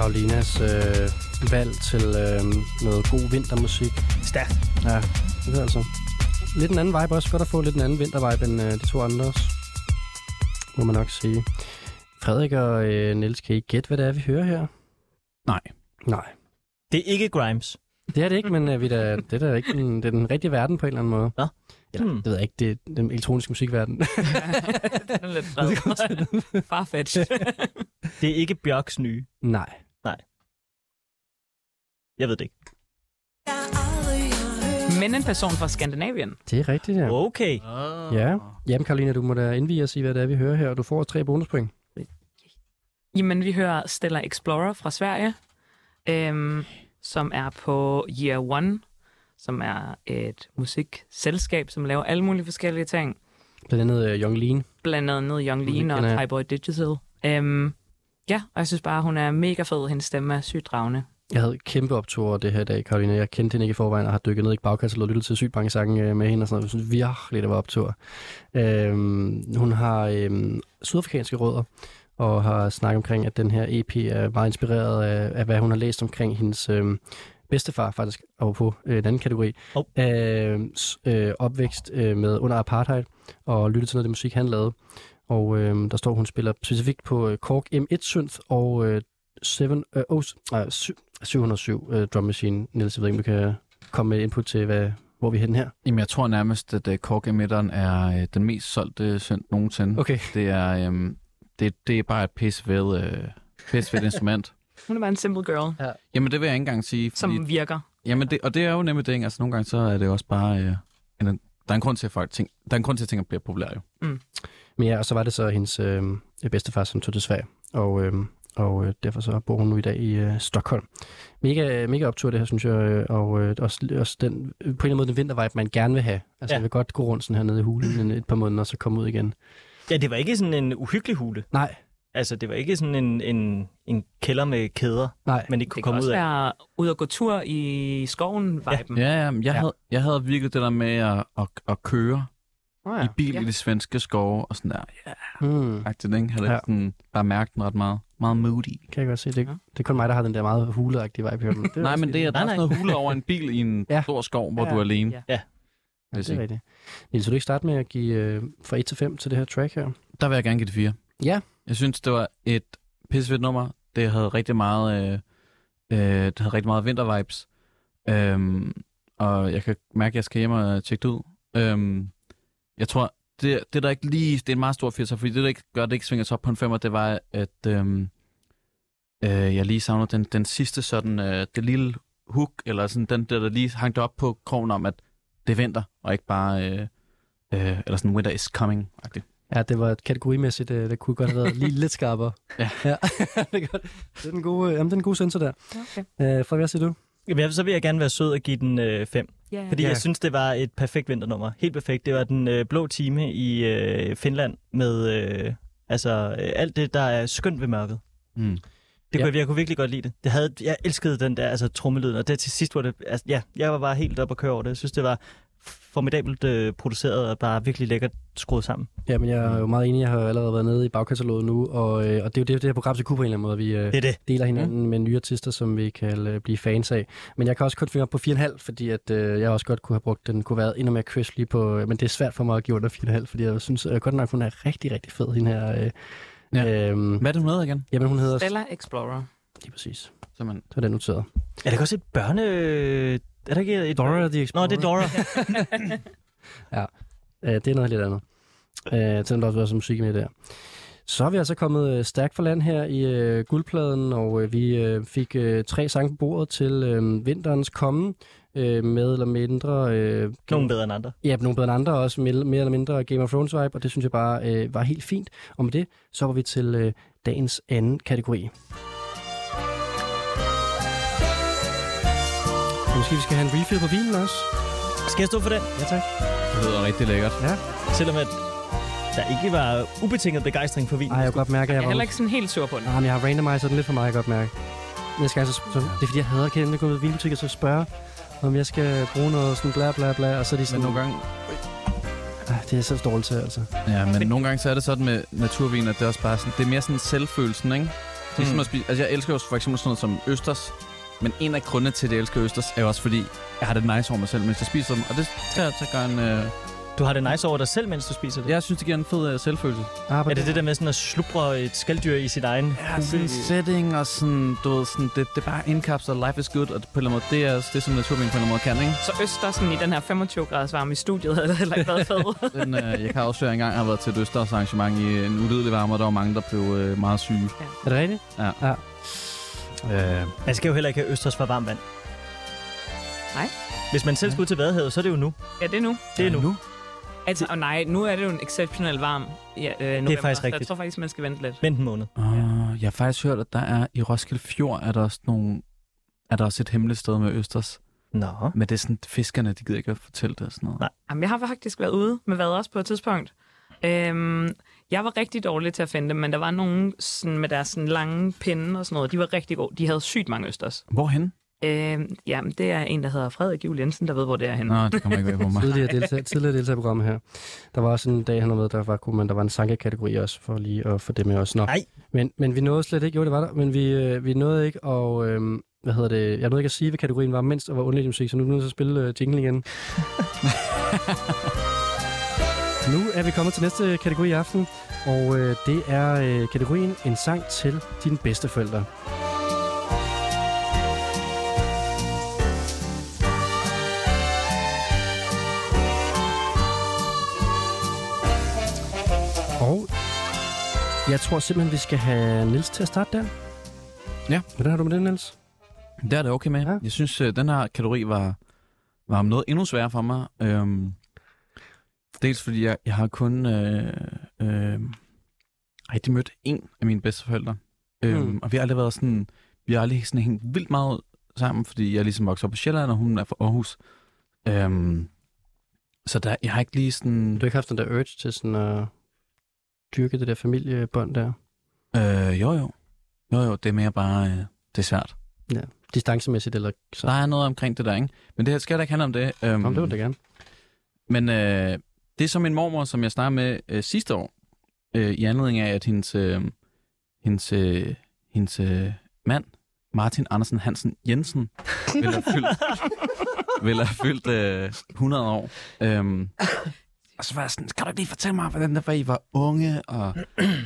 Karolinas øh, valg til øh, noget god vintermusik. Stærkt. Ja, det er altså lidt en anden vibe også. Godt at få lidt en anden vintervibe end øh, de to andres. Må man nok sige. Frederik og øh, Niels, kan I gætte, hvad det er, vi hører her? Nej. Nej. Det er ikke Grimes. Det er det ikke, men øh, vi da, det, er da ikke den, det er den rigtige verden på en eller anden måde. Nå. Eller, Hmm. det ved jeg ikke, det er den elektroniske musikverden. den er lidt. Farfetched. Det er ikke Bjørks nye. Nej. Jeg ved det ikke. Men en person fra Skandinavien. Det er rigtigt, ja. Okay. Ja. Jamen, Karolina, du må da indvige og sige, hvad det er, vi hører her, og du får tre bonuspoint. Jamen, vi hører Stellar Explorer fra Sverige, øhm, som er på Year One, som er et musikselskab, som laver alle mulige forskellige ting. Blandt andet uh, Young Lean. Blandt andet Young Lean og. Tyboy Digital. Øhm, ja, og jeg synes bare, hun er mega fed. Hendes stemme er sygt dragende. Jeg havde kæmpe optur over det her i dag, Karolina. Jeg kendte hende ikke i forvejen og har dykket ned i bagkataloget og lyttet til sygt mange sange øh, med hende og sådan noget. Jeg synes virkelig, det var optur. Øhm, hun har øhm, sydafrikanske rødder og har snakket omkring, at den her EP er meget inspireret af, af hvad hun har læst omkring hendes øhm, bedstefar, faktisk, over på øh, en anden kategori. Hov. Øh, øh, opvækst øh, med under apartheid og lyttet til noget af det musik, han lavede. Og øh, der står, hun spiller specifikt på øh, Korg M1 synth og øh, 7, øh, oh, nej, syv- 707 øh, drum machine. Niels, jeg ved ikke, om du kan komme med input til, hvad, hvor vi er henne her. Jamen, jeg tror nærmest, at uh, Korg emitteren er uh, den mest solgte synth nogensinde. Okay. Det er, um, det, det er bare et pissefedt, uh, pissefedt instrument. Hun er bare en simple girl, Jamen, det vil jeg ikke engang sige. Fordi, som virker. Jamen, det, og det er jo nemlig det? Altså, nogle gange så er det også bare... Uh, en, der er en grund til, at folk ting, der er en grund til, at ting bliver populære jo. Men ja, og så var det så hendes øh, bedstefar, som tog til Sverige. Og, øh, og øh, derfor så bor hun nu i dag i øh, Stockholm. Mega, mega optur det her, synes jeg. øh, Og øh, også, også den, øh, på en eller anden måde den vintervibe, man gerne vil have. Altså, Ja. ja. jeg vil godt gå rundt sådan her nede i hulen en- et par måneder, og så komme ud igen. Ja, det var ikke sådan en uhyggelig hule. Nej, Altså, det var ikke sådan en, en, en kælder med kæder, nej. man ikke Det kunne kan komme også ud af. være ud og gå tur i skoven viben. Ja, ja, men jeg, Ja. Havde, jeg havde virkelig det der med at, at, at køre Oh, ja. i bil Ja. i de svenske skove og sådan der. Ja, Hmm, faktisk, ikke? Havde Ja. sådan, bare mærket den ret meget. Meget moody. kan jeg godt se. Det, Ja. det er kun mig, der har den der meget huleagtige vibe det Nej, men det er, der er sådan noget hule over en bil i en Ja. stor skov, hvor Ja. du er alene. Ja. Ja. Ja, jeg det er rigtigt. Niels, vil du ikke starte med at give øh, fra 1 til 5 til det her track her? Der vil jeg gerne give det fire. Ja. Jeg synes, det var et pissefedt nummer. Det havde rigtig meget, øh, øh, det havde rigtig meget vintervibes. Øhm, og jeg kan mærke, at jeg skal hjem og tjekke det ud. Øhm, jeg tror, det, det der ikke lige, det er en meget stor firser, fordi det der ikke gør, at det ikke svinger sig op på en femmer, det var, at øhm, øh, jeg lige savnede den, den sidste sådan, øh, det lille hook, eller sådan den der, der lige hang det op på krogen om, at det venter, og ikke bare øh, Øh, eller sådan Winter is coming-agtigt. Ja, det var kategorimæssigt, øh, det kunne godt have været lige lidt skarpere. Ja. ja. det, er godt. det er den gode, øh, jamen, det er den gode sensor der. Okay. Øh, Frederik, hvad siger du? Jamen, så vil jeg gerne være sød og give den 5. Øh, fem. Yeah. fordi Ja. jeg synes, det var et perfekt vinternummer. Helt perfekt. Det var den øh, blå time i øh, Finland med øh, altså, øh, alt det, der er skønt ved mørket. Mm. Det Ja. kunne, jeg, jeg kunne virkelig godt lide det. det havde, jeg elskede den der altså, trommelyden, og det til sidst var det... Altså, ja, jeg var bare helt op at køre over det. Jeg synes, det var formidabelt øh, produceret og bare virkelig lækkert skruet sammen. Ja, men jeg er jo meget enig. Jeg har allerede været nede i bagkataloget nu, og, øh, og det er jo det, det her program til kunne på en eller anden måde. Vi øh, Det det. deler hinanden mm. med nye artister, som vi kan øh, blive fans af. Men jeg kan også kun finde op på 4,5, fordi at, øh, jeg også godt kunne have brugt den. kunne have været endnu mere crisp lige på... Øh, men det er svært for mig at give under 4,5, fordi jeg synes øh, godt nok, hun er rigtig, rigtig fed, hende her. Øh, Ja. øhm, Hvad er det, hun hedder igen? jamen, hun hedder... Stella Explorer. Lige præcis. Simpelthen. Så er den noteret. Er det også et børne... Er der ikke et... Dora the Explorer. Nå, det er Dora. Øh, det er noget lidt andet. Øh, selvom der også var som musik med der. Så er vi altså kommet øh, stærkt for land her i øh, guldpladen, og øh, vi øh, fik øh, tre sange på bordet til øh, vinterens komme, øh, med eller mindre... Øh, Nogen bedre end andre. Ja, nogle bedre end andre også, mere, mere eller mindre Game of Thrones vibe, og det synes jeg bare øh, var helt fint. Og med det, så var vi til øh, dagens anden kategori. Måske vi skal have en refill på vinen også? Skal jeg stå for den? Ja, tak. Det lyder rigtig lækkert. Selvom at der ikke var ubetinget begejstring for vin. Ej, jeg kan godt mærke, at Jeg jeg er var... heller ikke sådan helt sur på den. Nej, men jeg har randomizeret den lidt for meget, jeg kan godt mærke. Jeg skal altså, så, det er fordi, jeg hader kendt at gå ud i vinbutikker, så spørge, om jeg skal bruge noget sådan bla bla bla, og så er de Men sådan... nogle gange, Ej, det er så dårligt til, altså. ja, men nogle gange så er det sådan med naturvin, at det er også bare sådan, det er mere sådan selvfølelsen, ikke? Det er Mm. som at spise, altså jeg elsker jo for eksempel sådan noget som østers, men en af grundene til, at jeg elsker østers, er jo også fordi, jeg har det nice over mig selv, mens jeg spiser dem, og det skal jeg så gøre en... Øh, Du har det nice over dig selv, mens du spiser det. jeg synes, det giver en fed øh, selvfølelse. Ah, Er det det der med sådan at slubre et skalddyr i sit egen Ja, sådan en setting og sådan, du ved, sådan, det, det er bare indkapslet, life is good, og på en eller anden måde, det er det, som naturvin på en eller anden måde kan, ikke? Så Østersen i den her 25 graders varme i studiet havde det heller ikke været fedt. Den, øh, jeg kan afsløre, at jeg engang har været til et Østers arrangement i en udvidelig varme, og der var mange, der blev øh, meget syge. Er det rigtigt? Ja. ja. Øh, Man skal jo heller ikke have østers fra varmt vand. Nej. Hvis man selv skal ud til Vadehavet, så er det jo nu. ja, det er nu. Det er nu. nu? Altså, og nej, nu er det jo en exceptionelt varm ja, øh, november, faktisk så Jeg rigtigt. tror faktisk, man skal vente lidt. Vent en måned. Uh, jeg har faktisk hørt, at der er i Roskilde Fjord, er der også nogle, er der også et hemmeligt sted med Østers. Nå. Men det er sådan, fiskerne, de gider ikke at fortælle det og sådan noget. Nej. Jamen, jeg har faktisk været ude med hvad også på et tidspunkt. Øhm, jeg var rigtig dårlig til at finde dem, men der var nogen sådan, med deres sådan, lange pinde og sådan noget. De var rigtig gode. De havde sygt mange østers. Hvorhen? Øhm, jamen, det er en, der hedder Frederik Juhl Jensen, der ved, hvor det er henne. Nå, det kommer ikke væk på mig. Tidligere deltager, tidligere deltager programmet her. Der var også en dag, han var med, der var, kunne man, der var en sanke-kategori også, for lige at få det med os. Nå. Nej. Men, men vi nåede slet ikke, jo det var der, men vi, øh, vi nåede ikke, og øh, hvad hedder det, jeg nåede ikke at sige, hvad kategorien var, mens der var underlig musik, så nu er vi nødt til at spille øh, jingle igen. nu er vi kommet til næste kategori i aften, og øh, det er øh, kategorien En sang til dine bedsteforældre. Og jeg tror simpelthen, vi skal have Nils til at starte der. Ja. Hvordan har du med det, Niels? Det er det okay med. Ja. Jeg synes, øh, den her kategori var, var noget endnu sværere for mig. Øhm, dels fordi jeg, jeg har kun øh, øh, rigtig mødt en af mine bedsteforældre. Øhm, Mm. Og vi har aldrig været sådan, vi har aldrig sådan hængt vildt meget sammen, fordi jeg ligesom vokset op på Sjælland, og hun er fra Aarhus. Øhm, så der, jeg har ikke lige sådan... Du har ikke haft den der urge til sådan at dyrke det der familiebånd der? Øh, jo, jo. Jo, jo, det er mere bare... Øh, det er svært. Distancemæssigt eller så? Der er noget omkring det der, ikke? Men det her skal da ikke handle om det. Øhm, Kom, det vil det gerne. Men øh, det er som min mormor, som jeg snakkede med øh, sidste år, øh, i anledning af, at hendes, øh, hendes, øh, hendes øh, mand, Martin Andersen Hansen Jensen, ville have fyldt, ville have fyldt øh, 100 år. Øhm, og så var jeg sådan, kan du ikke lige fortælle mig, hvordan det var, I var unge, og,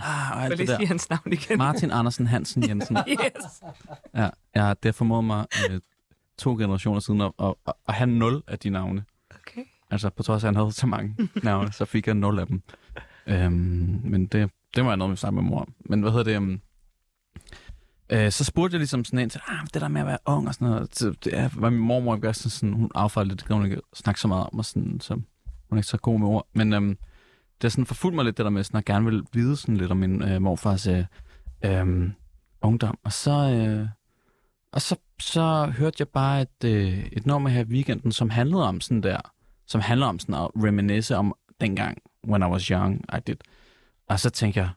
ah, og alt vil det der. hans navn igen. Martin Andersen Hansen Jensen. Yes. Ja, har det formået mig øh, to generationer siden at, at, at have nul af de navne. Altså på trods af, at han havde så mange navne, så fik jeg nul af dem. Øhm, men det, det var jeg noget med sammen med mor. Men hvad hedder det? Um, øh, så spurgte jeg ligesom sådan ind til, ah, det der med at være ung og sådan noget. Så det er, var min mormor ikke også sådan, hun det kan hun ikke snakke så meget om. Og sådan, så Hun er ikke så god med ord. Men øhm, det har sådan forfulgt mig lidt, det der med, sådan, at jeg gerne vil vide sådan lidt om min øh, morfars øh, øh, ungdom. Og så, øh, og så, så hørte jeg bare et, øh, et nummer her i weekenden, som handlede om sådan der, som handler om sådan at reminisce om dengang, when I was young, I did. Og så tænker jeg,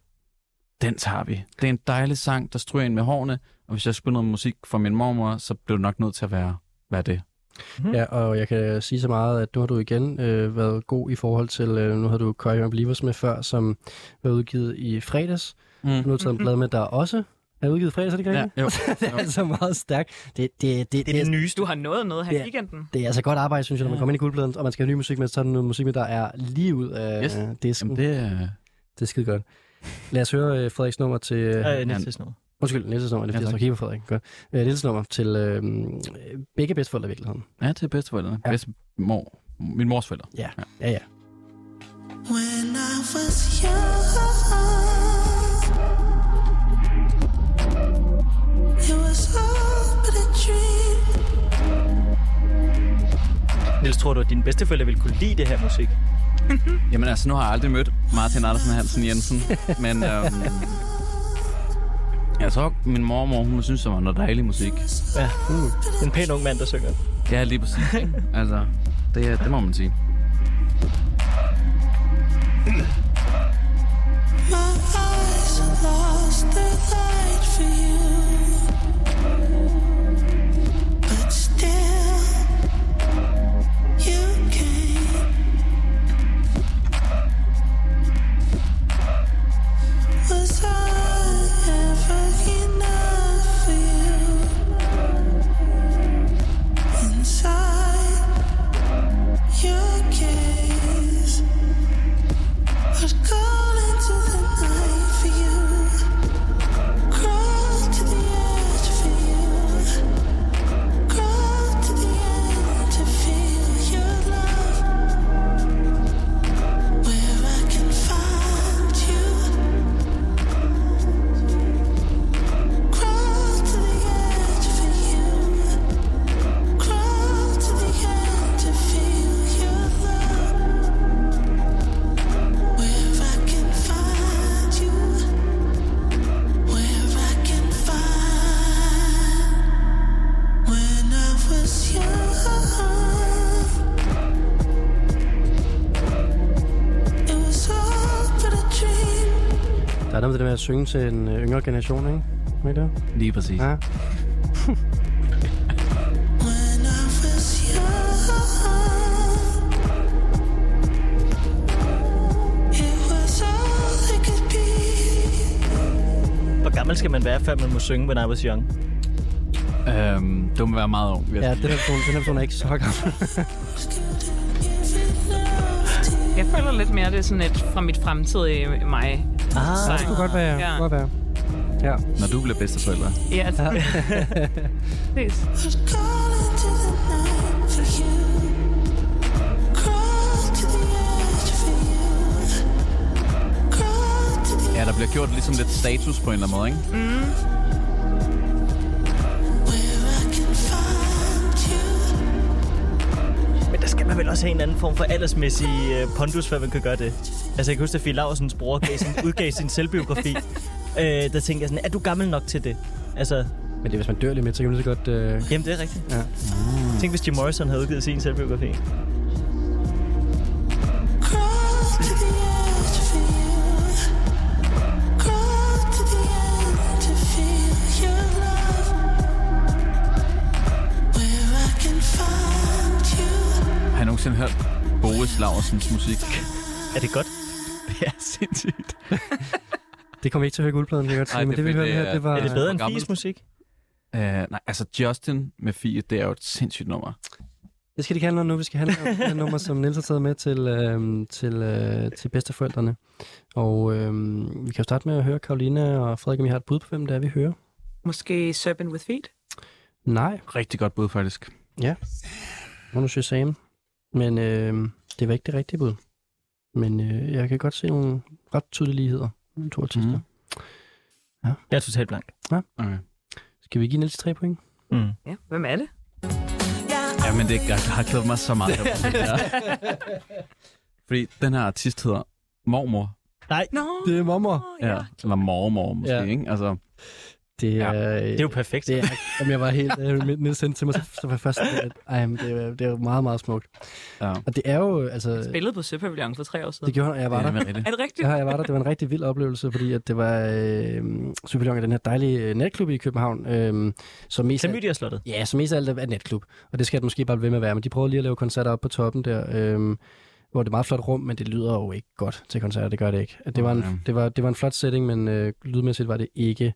den tager vi. Det er en dejlig sang, der stryger ind med hårene, og hvis jeg spiller noget musik fra min mormor, så bliver det nok nødt til at være, være det. Mhm. Ja, og jeg kan sige så meget, at nu har du igen øh, været god i forhold til, øh, nu har du Cry Young Believers med før, som var udgivet i fredags. Mm. Nu har du taget en plade med, der også er udgivet i fredags, er det ikke Ja, jo. det er altså meget stærkt. Det, det, det, det, Det er det nyeste. Du har nået noget her i Ja. weekenden. det er altså godt arbejde, synes jeg, når man Ja. kommer ind i guldpladen, og man skal have ny musik med, så er noget musik med, der er lige ud af Yes. disken. Jamen, det er... Det er skide godt. Lad os høre uh, Frederiks nummer til... Øh, næste snor. undskyld, Nielses nummer. Det er Ja, fordi, jeg Frederik. Godt. Uh, Nielses nummer til uh, begge bedsteforældre i virkeligheden. Ja, det er bedsteforældrene. Ja. Ja. Bedste mor. Min mors forældre. Ja, ja, ja. When I was young, Niels, tror du, at dine bedsteforældre ville kunne lide det her musik? Jamen altså, nu har jeg aldrig mødt Martin Andersen Hansen Jensen, men øhm, jeg tror, min mormor, hun synes, det var noget dejlig musik. Ja. Uh, en pæn ung mand, der synger. Ja, lige præcis. altså, det, er- det må man sige. Was at synge til en øh, yngre generation, ikke? Ved det? Lige præcis. Ja. Hvor gammel skal man være, før man må synge When I Was Young? Øhm, det må være meget ung. Ja, den her person, den her person er ikke så gammel. Jeg føler lidt mere, det er sådan et fra mit fremtidige mig. Ah, Det kunne godt være. Ja. Ja. Godt være. Ja. Når du bliver bedsteforældre. Ja, altså. Crawl to the Ja, der bliver gjort ligesom lidt status på en eller anden måde, ikke? where I can find you. men der skal man vel også have en anden form for aldersmæssig uh, pondus, før man kan gøre det. Altså, jeg kan huske, at Fie Laursens bror gav sin, udgav sin selvbiografi. Øh, der tænkte jeg sådan, er du gammel nok til det? Altså, Men det er, hvis man dør lige med, så kan man så godt... Øh... jamen det er rigtigt. Ja. Tænk, hvis Jim Morrison havde udgivet sin selvbiografi. Har jeg nogensinde hørt Boris Laursens musik? Er det godt? Det er sindssygt. Det kommer vi ikke til at høre guldpladen, kan jeg godt sige. Men det det, vi er hørte fedt, her, det det var... Er det bedre end. Fies musik? Uh, nej, altså Justin med Fie, det er jo et sindssygt nummer. Det skal det ikke handle om nu. Vi skal handle om det nummer, som Niels har taget med til, øhm, til, øh, til bedsteforældrene. Og øhm, vi kan jo starte med at høre Karolina og Frederik, om I har et bud på, hvem det er, vi hører. Måske Serpent with Feet? Nej, Rigtig godt bud, faktisk. må du sige Sam. Men øh, det var ikke det rigtige bud. Men øh, jeg kan godt se nogle ret tydelige ligheder. mellem To artister. Mm. Jeg er totalt blank. Okay. Skal vi give Niels tre point? Mm. Ja, hvem er det? Ja, men det, jeg har glædet mig så meget. her. Fordi den her artist hedder Mormor. Nå, Det er mormor. Ja. Eller Mormor måske, Ja. ikke? Altså, Det Ja, er, Det er jo perfekt. Det er, jeg var helt... Øh, Niels sendte til mig, så, så var jeg først... At, ej, det, er, det er jo meget, meget smukt. ja. Og det er jo... Altså, spillede på Søpavillon for tre år siden. det gjorde han, og jeg var det der. er. Er det rigtigt? Ja, jeg var der. Det var en rigtig vild oplevelse, fordi at det var øh, Superlion den her dejlige øh, natklub i København, øh, som mest... Klamydia-slottet. Ja, som mest af alt er natklub. Og det skal det måske bare blive ved med at være. Men de prøver lige at lave koncerter op på toppen der, øh, hvor det er et meget flot rum, men det lyder jo ikke godt til koncerter. Det gør det ikke. Det var en, Okay. det var, det var en flot setting, men øh, lydmæssigt var det ikke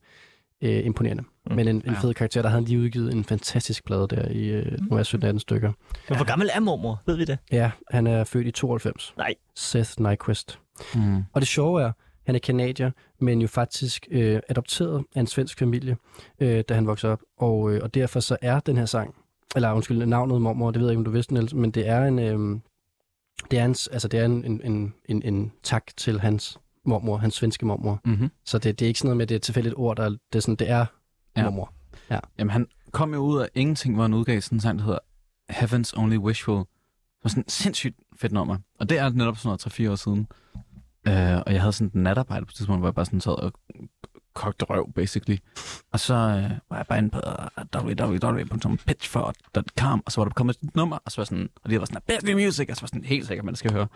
øh, imponerende. Mm. Men en, en Ja. fed karakter, der havde han lige udgivet en fantastisk plade der i øh, nu er 17-18 stykker. Men hvor gammel er mormor? Ved vi det? Ja, han er født i 92. Nej. Seth Nyquist. Mm. Og det sjove er, han er kanadier, men jo faktisk øh, adopteret af en svensk familie, øh, da han voksede op. Og, øh, og derfor så er den her sang, eller undskyld, navnet Mormor, det ved jeg ikke, om du vidste, Niels, men det er en, øh, det er en, altså det er en, en, en, en tak til hans mormor, hans svenske mormor. Mm-hmm. Så det, det er ikke sådan noget med, det er et tilfældigt ord, der er, det er sådan, det er Ja. mormor. Jamen, han kom jo ud af ingenting, hvor han udgav sådan en sang, der hedder Heaven's Only Wishful. Det var sådan et sindssygt fedt nummer. Og det er netop sådan noget 3-4 år siden. Uh, og jeg havde sådan et natarbejde på et tidspunkt, hvor jeg bare sådan sad og kogte røv, basically. Og så uh, var jeg bare inde på uh, www.pitchfork.com, og så var der kommet et nummer, og så var sådan, og det var sådan, Best Music, og så var sådan helt sikker, man skal høre.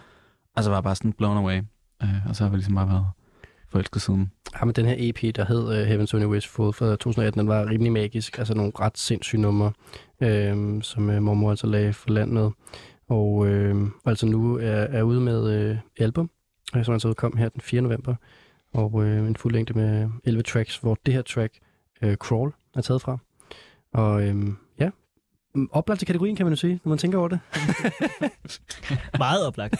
Og så var jeg bare sådan blown away. Øh, og så har vi ligesom bare været forelsket siden. Ja, men den her EP, der hed uh, Heaven's Only Wishful fra 2018, den var rimelig magisk. Altså nogle ret sindssyge numre, øh, som uh, mormor altså lagde for landet. med. Og øh, altså nu er, er ude med øh, album, øh, som altså kom her den 4. november. Og øh, en fuld længde med 11 tracks, hvor det her track, øh, Crawl, er taget fra. Og øh, oplagt til kategorien, kan man jo sige, når man tænker over det. Meget oplagt.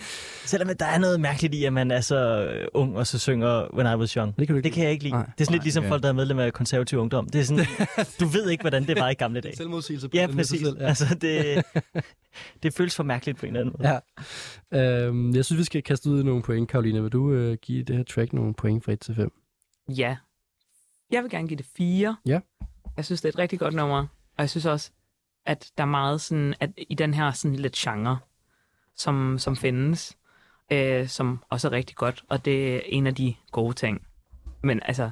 Selvom der er noget mærkeligt i, at man er så øh, ung, og så synger When I Was Young. Det kan du ikke Det kan jeg ikke lide. Nej. Det er sådan lidt Nej, ligesom okay. folk, der er medlem af konservativ ungdom. Det er sådan, du ved ikke, hvordan det var i gamle dage. Selvmodsigelse Ja, præcis. Altså, det, det føles for mærkeligt på en eller anden måde. Ja. Øhm, jeg synes, vi skal kaste ud nogle point. Karoline, vil du øh, give det her track nogle point fra 1 til 5? Ja. Jeg vil gerne give det fire. Ja. Jeg synes, det er et rigtig godt nummer. Og jeg synes også, at der er meget sådan, at i den her sådan lidt genre, som, som findes, øh, som også er rigtig godt. Og det er en af de gode ting. Men altså,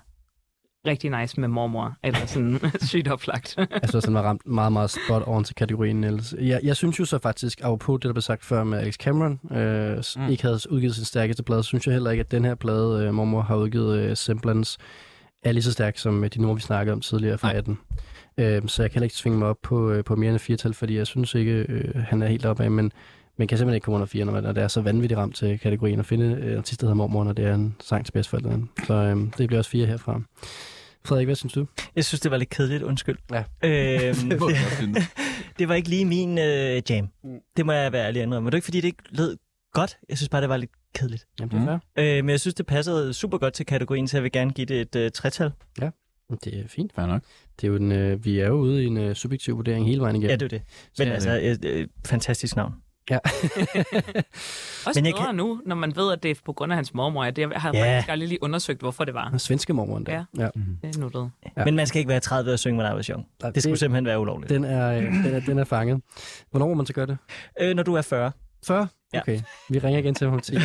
rigtig nice med mormor, eller sådan sygt oplagt. Jeg synes, han var ramt meget, meget spot on til kategorien, Niels. Jeg, jeg synes jo så faktisk, apropos det, der blev sagt før med Alex Cameron, øh, mm. Ikke havde udgivet sin stærkeste plade, synes jeg heller ikke, at den her plade, øh, Mormor har udgivet øh, Semblance, er lige så stærk som øh, de numre, vi snakkede om tidligere fra Nej. 18. Øh, så jeg kan heller ikke svinge mig op på, øh, på mere end et firtal, fordi jeg synes ikke, øh, han er helt oppe af, men men kan simpelthen ikke komme under fire, når, man- når det er så vanvittigt ramt til kategorien at finde øh, artist, der hedder Mormor, når det er en sang til bedstforældrene. Så øh, det bliver også fire herfra. Frederik, hvad synes du? Jeg synes, det var lidt kedeligt, undskyld. Ja. Øhm, Det det var ikke lige min øh, jam. Mm. Det må jeg være ærlig indrømme. Men det er ikke, fordi det ikke lød godt. Jeg synes bare, det var lidt kedeligt. Jamen, det er Mm. Øh, men jeg synes, det passede super godt til kategorien, så jeg vil gerne give det et øh, tretal. Det er fint. Fair nok. Det er jo en, øh, vi er jo ude i en øh, subjektiv vurdering hele vejen igennem. Ja, det er det. Men er altså, øh, øh, fantastisk navn. Ja. Også Men jeg kan- nu, når man ved, at det er på grund af hans mormor. Det jeg har Ja. faktisk aldrig lige undersøgt, hvorfor det var. Svenske mormor endda. Ja. ja. Mm. Det er nuttet. Ja. Ja. Men man skal ikke være 30 og synge, I was young. Nej, Det skulle simpelthen være ulovligt. den, er, øh, den, er, den er fanget. Hvornår må man så gøre det? Øh, når du er 40. 40? Ja. Okay. Vi ringer igen til ham 10. Der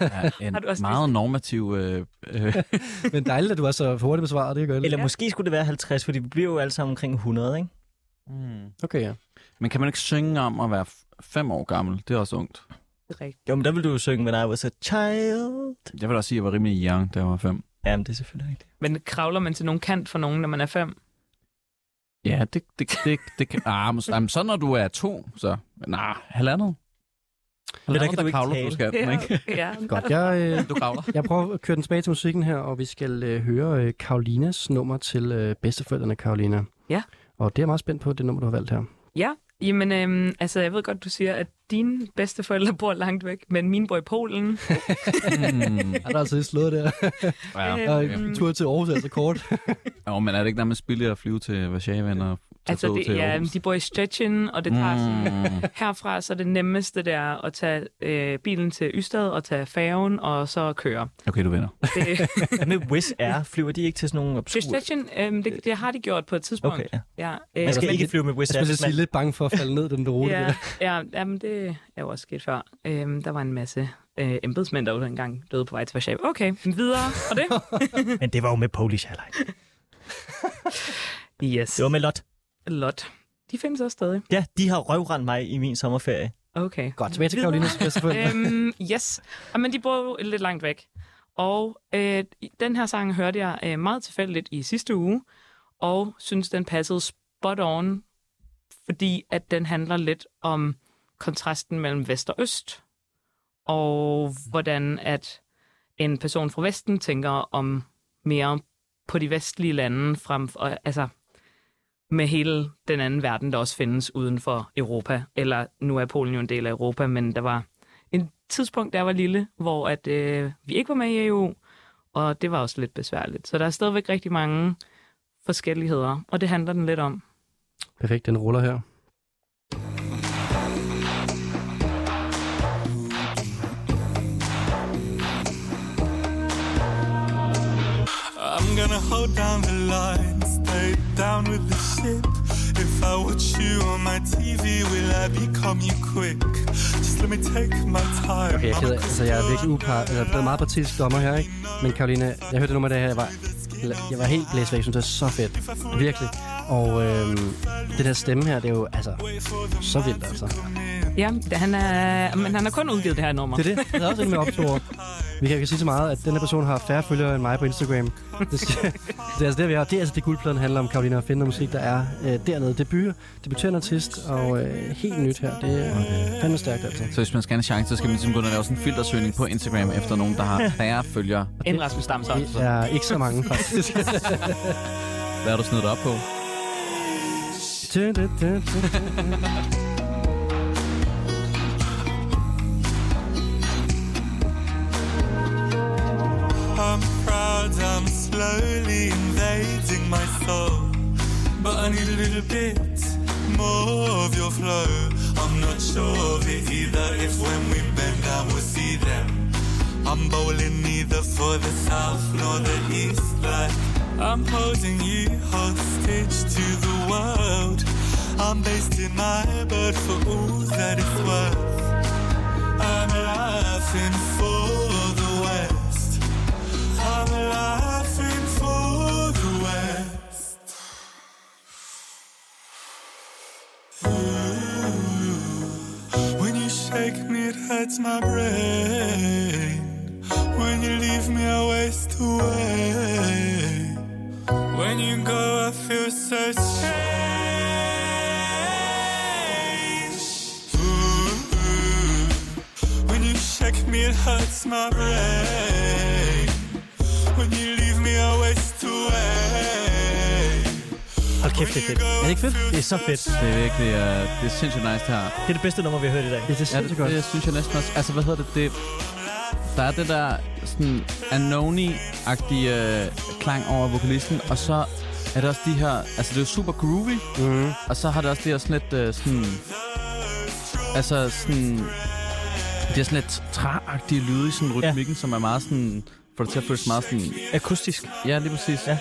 er en Har du også meget normativ... Øh, øh, Men dejligt, at du er så hurtigt besvaret. Det er godt. Eller Ja. måske skulle det være 50, fordi vi bliver jo alle sammen omkring 100, ikke? mm. Okay, ja. Men kan man ikke synge om at være fem år gammel? Det er også ungt. Det er rigtigt. Jo, men der vil du jo synge, when I was a child. Jeg vil også sige, at jeg var rimelig young, da jeg var fem. Jamen, det er selvfølgelig rigtigt. Men kravler man til nogen kant for nogen, når man er fem? Ja, det, det, det, det kan... Ah, jamen, så når du er to, så... Nej, halvandet. Men der Halvandet, kan du tale. på skatten, ikke? ja. Godt. Jeg, øh, Du kravler. jeg prøver at køre den tilbage til musikken her, og vi skal øh, høre øh, Karolinas nummer til øh, bedsteforældrene, Karolina. Ja. Og det er meget spændt på, det nummer, du har valgt her. Ja, jamen, øhm, altså, jeg ved godt, du siger, at dine bedsteforældre bor langt væk, men mine bor i Polen. Mm. Er der altså slået der? Ja, Øh, en tur til Aarhus er altså kort. Jo, men er det ikke nærmest billigere at flyve til Warszawa end at Altså, det, til ja, Aarhus. de bor i Stettin, og det tager sådan, Mm. herfra, så er det nemmeste der at tage øh, bilen til Ystad og tage færgen, og så køre. Okay, du vinder. Det, med Wizz Air? Flyver de ikke til sådan nogle til obskure... Stettin, øh, det, det har de gjort på et tidspunkt. Okay, ja. Ja, øh, Man skal ikke det- flyve med Wizz Jeg Air. skulle hvis sige man- lidt bange for at falde ned den rute. Ja, ja jamen, det er jo også sket før. Øhm, der var en masse øh, embedsmænd, der jo dengang døde på vej til Warszawa. Okay, videre og det. Men det var jo med Polish Airlines. Yes. Det var med Lot. Lot. De findes også stadig. Ja, de har røvrendt mig i min sommerferie. Okay. Godt, tilbage til. Karoline øhm, yes. Og, Men de bor jo lidt langt væk. Og øh, den her sang hørte jeg øh, meget tilfældigt i sidste uge, og synes, den passede spot on, fordi at den handler lidt om kontrasten mellem vest og øst, og hvordan at en person fra Vesten tænker om mere på de vestlige lande, frem for, altså med hele den anden verden, der også findes uden for Europa. Eller nu er Polen jo en del af Europa, men der var en tidspunkt, jeg var lille, hvor at, øh, vi ikke var med i EU, og det var også lidt besværligt. Så der er stadigvæk rigtig mange forskelligheder, og det handler den lidt om. Perfekt, den ruller her. I'm gonna hold down the line, my TV, will I become you quick? Just let me take my time. Okay, jeg er ked af, altså jeg er virkelig upar, altså, jeg er blevet meget partisk dommer her, ikke? Men Karoline, jeg hørte nummer af det her, jeg var, jeg var helt blæst væk, jeg synes det er så fedt. Virkelig. Og øhm, det der stemme her, det er jo altså så vildt, altså. Ja, det, han er, men han har kun udgivet det her nummer. Det er det. Jeg er også inde med optur. Vi kan, kan sige så meget, at den her person har færre følgere end mig på Instagram. Det, skal, det er altså det, vi har. Det er altså det guldpladen handler om, Karoline, at finde noget musik, der er øh, dernede. Debut, debuterende artist, og øh, helt nyt her. Det er okay. fandme stærkt, altså. Så hvis man skal have en chance, så skal man ligesom gå ind og lave sådan en filtersøgning på Instagram efter nogen, der har færre følgere. En Rasmus Dam, så. Det er ikke så mange, faktisk. Hvad har du snedet op på? I'm slowly invading my soul. But I need a little bit more of your flow. I'm not sure of it either. If when we bend down, we'll see them. I'm bowling neither for the south nor the east. Like I'm holding you hostage to the world. I'm basting my bird for all that it's worth. I'm laughing for. I'm laughing for the. Ooh, when you shake me, it hurts my brain. When you leave me, I waste away. When you go, I feel so strange. When you shake me, it hurts my brain. Hold kæft, det er fedt. Er det ikke fedt? Det er så fedt. Det er virkelig, uh, det er sindssygt nice det her. Det er det bedste nummer, vi har hørt i dag. Det er Ja, sindssygt det, godt. det synes jeg næsten også. Altså, hvad hedder det? det der er det der sådan Anoni-agtige øh, klang over vokalisten, og så er det også de her... Altså, det er jo super groovy, Mm. og så har det også det her sådan lidt øh, sådan... Altså, sådan... Det er sådan lidt træagtige lyde i sådan rytmikken, ja. som er meget sådan... Får det til at føles meget sådan... Akustisk. Ja, lige præcis. Ja.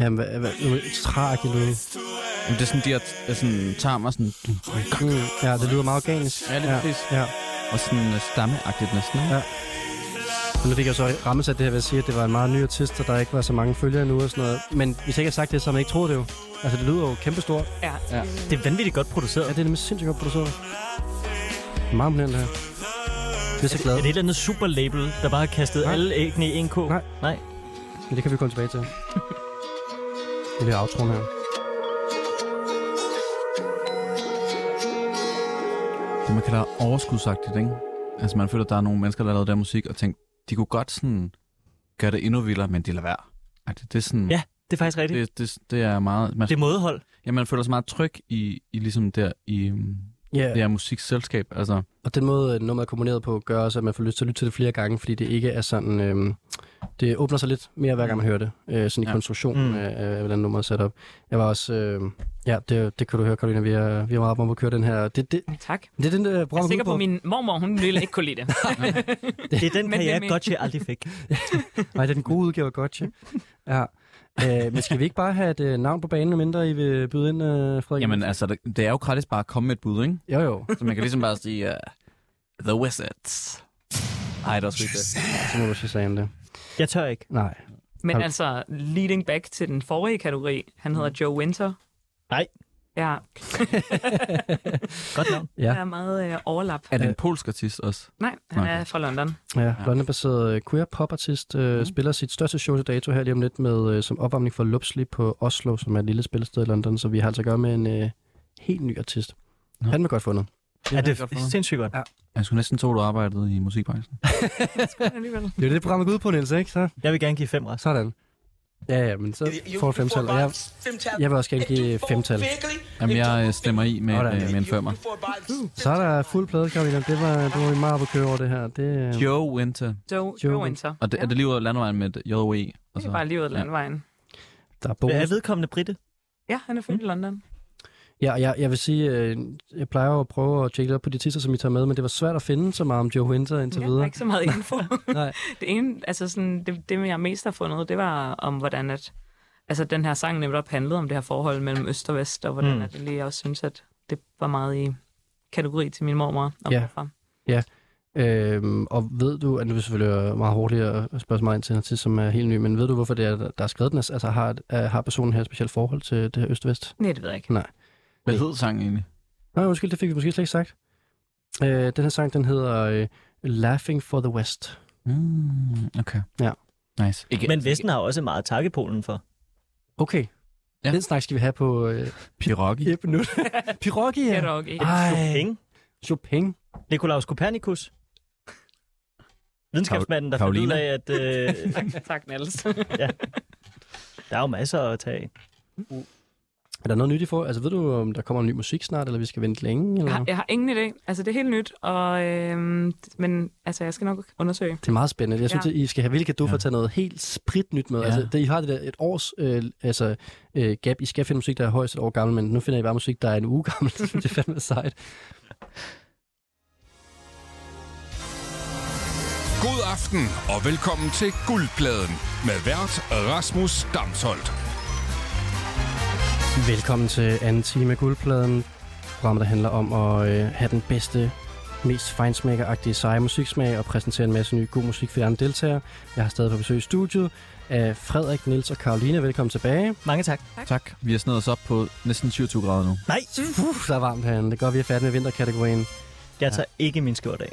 Jamen, hvad, hvad, nu træk i lyde. Jamen, det er sådan, de her sådan, tarmer sådan... Mm. Ja, det lyder meget organisk. Ja, lige ja. præcis. Ja. Og sådan øh, stammeagtigt næsten. ikke? Ja. Og nu fik jeg så rammesat det her ved at sige, at det var en meget ny artist, og der ikke var så mange følgere endnu og sådan noget. Men hvis jeg ikke har sagt det, så har man ikke troet det jo. Altså, det lyder jo kæmpestort. Ja. Ja. Det er vanvittigt godt produceret. Ja, det er nemlig sindssygt godt produceret. Meget imponerende det her. Det er så glad. Er det et eller andet superlabel, der bare har kastet Nej. alle æggene i en ko? Nej. Nej. Men det kan vi komme tilbage til. Det bliver outroen her. Det man kalder overskudsagtigt, ikke? Altså man føler, at der er nogle mennesker, der har lavet der musik, og tænkt, de kunne godt sådan gøre det endnu vildere, men de lader være. Agtigt. Det er sådan... Ja, det er faktisk rigtigt. Det, det, det er meget... Man, Det er mådehold. ja, man føler sig meget tryg i, i ligesom der i, Ja, Det er musikselskab, altså. og den måde, øh, nummeret er komponeret på, gør også, at man får lyst til at lytte til det flere gange, fordi det ikke er sådan... Øhm, det åbner sig lidt mere, hver gang man hører det. Øh, sådan i Ja. konstruktionen Mm. af, af, hvordan nummeret er sat op. Jeg var også... Øh, ja, det, det kan du høre, Karolina. Vi er, vi er meget om at køre den her. Det, det, Tak. det er den, der Jeg er sikker på, at min mormor, hun ville ikke kunne lide det. Det er den Men det er Gotcha aldrig fik. Nej, det er den gode udgave af Gotcha. Ja. Øh, men skal vi ikke bare have et øh, navn på banen, mindre I vil byde ind, øh, Frederik? Jamen altså, det, det er jo gratis bare at komme med et bud, ikke? Jo, jo. Så man kan ligesom bare sige, uh, The Wizards. Ej, det er også det. Så må du sige sagen det. Jeg tør ikke. Nej. Men Har- altså, leading back til den forrige kategori, han hedder Joe Winter. Nej. Ja, Godt navn. Ja. der er meget øh, overlap. Er det en polsk artist også? Nej, han Okay. er fra London. Ja, London-baseret øh, queer pop-artist øh, Mhm. spiller sit største show til dato her lige om lidt med øh, som opvarmning for Lupsli på Oslo, som er et lille spillested i London, så vi har altså at gøre med en øh, helt ny artist. Nå. Han er godt fundet. Ja, det er sindssygt godt. Jeg skulle næsten tro, du arbejdede i musikbranchen. Alligevel. Det er det, programmet går ud på, Niels, ikke? Så, Jeg vil gerne give fem rest. sådan. Ja, ja, men så You- får du femtal. Og jeg, jeg vil også gerne give femtal. Jamen, jeg øh, stemmer i med, Sådan. øh, med en femmer. Så er der fuld plade, Karolina. Det var, det var vi meget på køre over det her. Det, øh, Joe Winter. Joe, Joe Winter. Og det, er det lige ud af landvejen med JOE? Det er bare lige ud af Ja. landvejen. der er Er bonus. vedkommende britte? Ja, han er født i London. Ja, og jeg, jeg vil sige, øh, jeg plejer jo at prøve at tjekke op på de tister, som I tager med, men det var svært at finde så meget om Joe Winter indtil Ja, der er videre. ikke så meget info. Nej. det ene, altså sådan, det, det, jeg mest har fundet, det var om, hvordan at, altså den her sang netop handlede om det her forhold mellem øst og vest, og hvordan Mm. at jeg lige også synes, at det var meget i kategori til min mormor og Ja. morfar. Øhm, og ved du, at det vil selvfølgelig meget hurtigt at spørge meget ind til en artist, som er helt ny, men ved du, hvorfor det er, der er skrevet den? Altså har, har personen her et specielt forhold til det her øst-vest? Nej, det ved jeg ikke. Hvad hed sangen egentlig? Nej, undskyld, det fik vi måske slet ikke sagt. Øh, den her sang, den hedder øh, Laughing for the West. Mm, okay. Ja. Nice. Ikke, Men Vesten har også meget takke Polen for. Okay. Ja. Ja. Den snak skal vi have på øh, Pirogi. et minut. Pirogi, ja. Ej, Chopin. Chopin. Nikolaus Kopernikus. Videnskabsmanden, der fandt ud af, at øh, tak, tak, Niels. der er jo masser at tage af. Er der noget nyt i for? Altså ved du, om der kommer en ny musik snart, eller vi skal vente længe? Eller? jeg, har, jeg har ingen idé. Altså, det er helt nyt, og, øhm, men altså, jeg skal nok undersøge. Det er meget spændende. Jeg synes, Ja. at I skal have virkelig gave for Ja. at tage noget helt sprit nyt med. Ja. Altså, det, I har det der et års øh, altså, øh, gap. I skal finde musik, der er højst et år gammel, men nu finder I bare musik, der er en uge gammel. det er fandme sejt. God aften og velkommen til Guldpladen med vært Rasmus Damsholdt. Velkommen til anden time af Guldpladen. Programmet, der handler om at øh, have den bedste, mest fejnsmækkeragtige seje musiksmag og præsentere en masse ny god musik for de andre deltagere. Jeg har stadig på besøg i studiet af Frederik, Nils og Karoline. Velkommen tilbage. Mange tak. Tak. Vi har snedet os op på næsten 27 grader nu. Nej, Uh, så er varmt herinde. Det går, vi er færdige med vinterkategorien. jeg tager ikke min skjort af.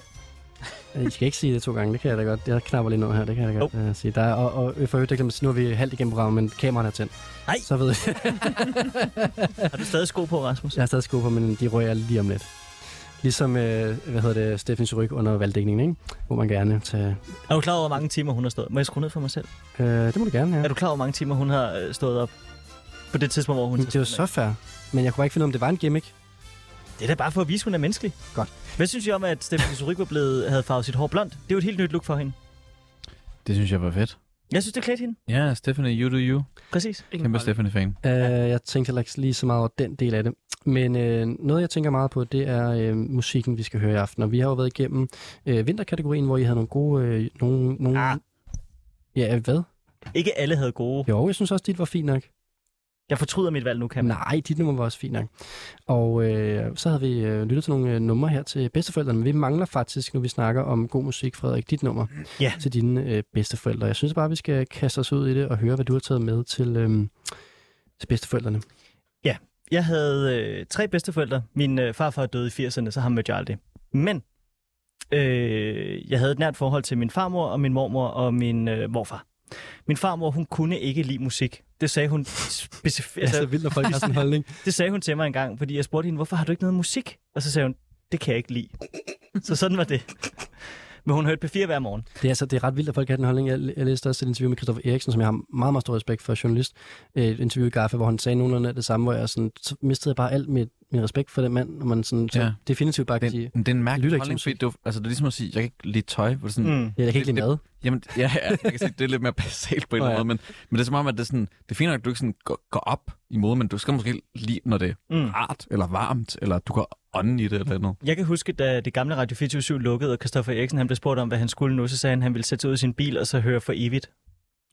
I skal ikke sige det to gange, det kan jeg da godt. Jeg knapper lige noget her, det kan jeg da godt uh, sige. Der er, og, og for øvrigt, sige, nu er vi halvt igennem programmet, men kameraet er tændt. Nej. Så ved jeg, Har du stadig sko på, Rasmus? jeg har stadig sko på, men de rører lige om lidt. Ligesom, øh, hvad hedder det, Steffen Suryk under valgdækningen, ikke? Hvor man gerne tage... Er du klar over, hvor mange timer hun har stået? Må jeg skrue ned for mig selv? Øh, det må du gerne, ja. Er du klar over, hvor mange timer hun har øh, stået op? På det tidspunkt, hvor hun... Det er jo så fair. Men jeg kunne bare ikke finde ud af, om det var en gimmick. Det er da bare for at vise, at hun er menneskelig. Godt. Hvad synes I om, at Stephanie Surik var blevet, havde farvet sit hår blondt? Det er jo et helt nyt look for hende. Det synes jeg var fedt. Jeg synes, det klædte hende. Ja, Stephanie, you do you. Præcis. Kæmpe Stephanie-fan. Øh, jeg tænkte heller ikke lige så meget over den del af det. Men øh, noget, jeg tænker meget på, det er øh, musikken, vi skal høre i aften. Og vi har jo været igennem øh, vinterkategorien, hvor I havde nogle gode... Øh, nogle, nogle... Ah. Ja, hvad? Ikke alle havde gode. Jo, jeg synes også, dit var fint nok. Jeg fortryder mit valg nu, kan man. Nej, dit nummer var også fint nok. Og øh, så havde vi øh, lyttet til nogle øh, numre her til bedsteforældrene, men vi mangler faktisk, når vi snakker om god musik, Frederik, dit nummer Ja. til dine øh, bedsteforældre. Jeg synes bare, vi skal kaste os ud i det og høre, hvad du har taget med til, øh, til bedsteforældrene. Jeg havde øh, tre bedsteforældre. Min øh, farfar døde i 80'erne, så ham mødte jeg aldrig. Men øh, jeg havde et nært forhold til min farmor og min mormor og min øh, morfar. Min farmor, hun kunne ikke lide musik. Det sagde hun specifikt. Altså, Altså, vildt, når folk har sådan en holdning. det sagde hun til mig en gang, fordi jeg spurgte hende, hvorfor har du ikke noget musik? Og så sagde hun, det kan jeg ikke lide. Så sådan var det. Men hun hørte P4 hver morgen. Det er, altså, det er ret vildt, at folk har den holdning. Jeg, jeg læste også et interview med Christoffer Eriksen, som jeg har meget, meget stor respekt for journalist. Øh, Et interview i Gaffa, hvor han sagde nogenlunde det samme, hvor jeg sådan, så mistede jeg bare alt mit, min respekt for den mand, når man sådan, så Ja. definitivt bare kan Det, sige, det er en mærkelig lytter ikke holdning, til fordi det, er jo- altså, det er ligesom at sige, jeg kan ikke lide tøj. Hvor det er sådan, Mm. ja, jeg kan ikke lide det- mad. Jamen, ja, ja, jeg kan sige, det er lidt mere basalt på en eller anden måde, men, men det er som om, at det er, sådan, det er fint nok, at du ikke sådan går, går op i mode, men du skal måske lide, når det er Mm. rart eller varmt, eller du kan ånde i det eller noget. Jeg kan huske, da det gamle Radio 24 lukkede, og Christoffer Eriksen han blev spurgt om, hvad han skulle nu, så sagde han, at han ville sætte sig ud i sin bil og så høre for evigt.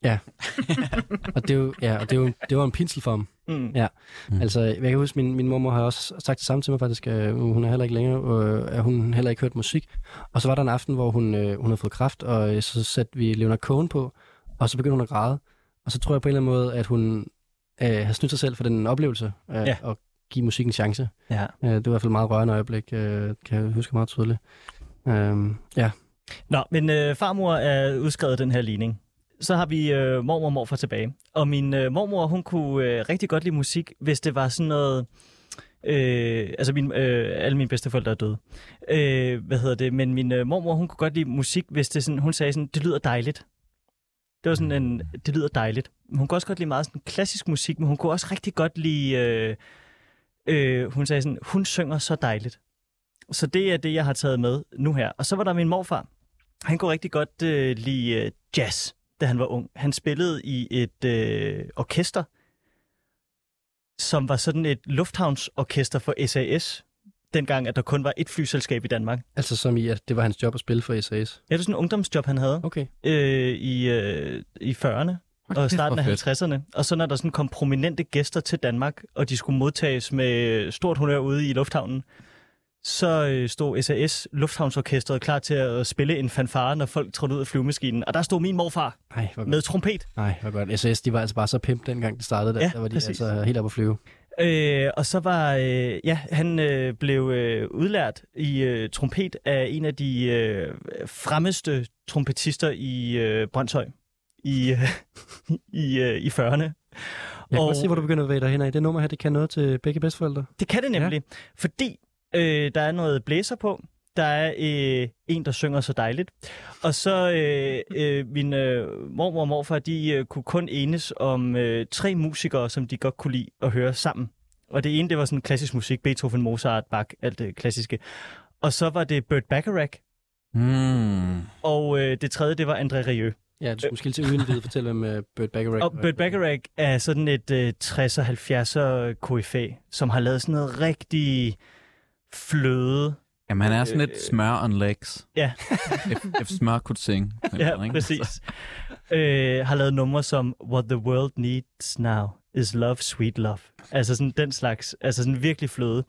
Og det er jo, ja, og det, er jo, det var en pinsel for ham. Mm. Ja. Mm. Altså, jeg kan huske, min, min mormor har også sagt det samme til mig faktisk. Øh, hun er heller ikke længere, øh, at hun heller ikke hørt musik. Og så var der en aften, hvor hun, øh, hun havde fået kraft, og øh, så satte vi Leonard Cohen på, og så begyndte hun at græde. Og så tror jeg på en eller anden måde, at hun øh, har snydt sig selv for den oplevelse, øh, Ja. ja. at give musikken en chance. Ja. Øh, det var i hvert fald et meget rørende øjeblik, øh, kan jeg huske meget tydeligt. Øh, ja. Nå, men øh, farmor er udskrevet den her ligning. Så har vi øh, mormor og morfar tilbage. Og min øh, mormor, hun kunne øh, rigtig godt lide musik, hvis det var sådan noget... Øh, altså, min, øh, alle mine bedsteforældre er døde. Øh, hvad hedder det? Men min øh, mormor, hun kunne godt lide musik, hvis det sådan, hun sagde sådan, det lyder dejligt. Det var sådan en, det lyder dejligt. Hun kunne også godt lide meget sådan klassisk musik, men hun kunne også rigtig godt lide, øh, øh, hun sagde sådan, hun synger så dejligt. Så det er det, jeg har taget med nu her. Og så var der min morfar. Han kunne rigtig godt øh, lide øh, jazz, da han var ung. Han spillede i et øh, orkester, som var sådan et lufthavnsorkester for SAS, dengang at der kun var et flyselskab i Danmark. Altså som i, at det var hans job at spille for SAS. Ja, det var sådan en ungdomsjob, han havde Okay. øh, i, øh, i 40'erne og starten af hvor fedt. 50'erne. Og så når der sådan kom prominente gæster til Danmark, og de skulle modtages med stort honør ude i lufthavnen, så øh, stod SAS Lufthavnsorkestret klar til at spille en fanfare, når folk trådte ud af flyvemaskinen. Og der stod min morfar Nej, med trompet. Nej, hvor godt. SAS, de var altså bare så pimp dengang det startede. Der, Ja, der var de præcis. altså helt oppe at flyve. Øh, og så var, øh, ja, han øh, blev øh, udlært i øh, trompet af en af de øh, fremmeste trompetister i øh, Brøndshøj i, øh, i, øh, i 40'erne. Jeg kan Og- godt se, hvor du begynder at bevæge dig hen af. Det nummer her, det kan noget til begge bedsteforældre. Det kan det nemlig, ja. fordi øh, der er noget blæser på. Der er øh, en, der synger så dejligt. Og så øh, øh, min øh, mormor og morfar, de øh, kunne kun enes om øh, tre musikere, som de godt kunne lide at høre sammen. Og det ene, det var sådan klassisk musik, Beethoven, Mozart, Bach, alt det klassiske. Og så var det Burt Bacharach, Mm. og øh, det tredje, det var André Rieu. Ja, du skulle måske til uden vide fortælle, hvem uh, Burt Bacharach Og Burt Bacharach er sådan et øh, 60'er, 70'er KFA, som har lavet sådan noget rigtig fløde. Jamen, han er sådan Øh, lidt smør on legs. Ja. if, if smør could sing. Ja, ikke? præcis. øh, har lavet numre som What the World Needs Now is Love, Sweet Love. Altså sådan den slags, altså sådan virkelig fløde.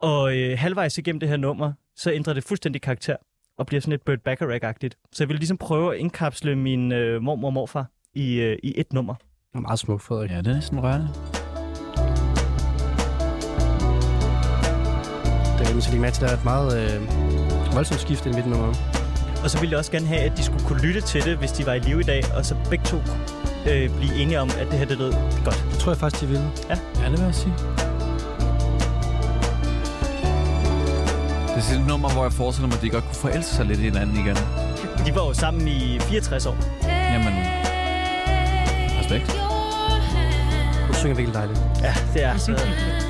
Og øh, halvvejs igennem det her nummer, så ændrer det fuldstændig karakter og bliver sådan lidt Burt Bacharach-agtigt. Så jeg vil ligesom prøve at indkapsle min øh, mormor og morfar i, øh, i et nummer. Meget smukt, Frederik. Ja, det er næsten rørende. Er, lægge mærke til, der er et meget øh, voldsomt skift i midten nummer. Og så ville jeg også gerne have, at de skulle kunne lytte til det, hvis de var i live i dag, og så begge to øh, blive enige om, at det her det lød godt. Det tror jeg faktisk, de ville. Ja, det vil jeg sige. Det er sådan et nummer, hvor jeg forestiller mig, at de godt kunne forelske sig lidt i hinanden igen. De var jo sammen i 64 år. Jamen, respekt. Hun synger virkelig dejligt. Ja, det er så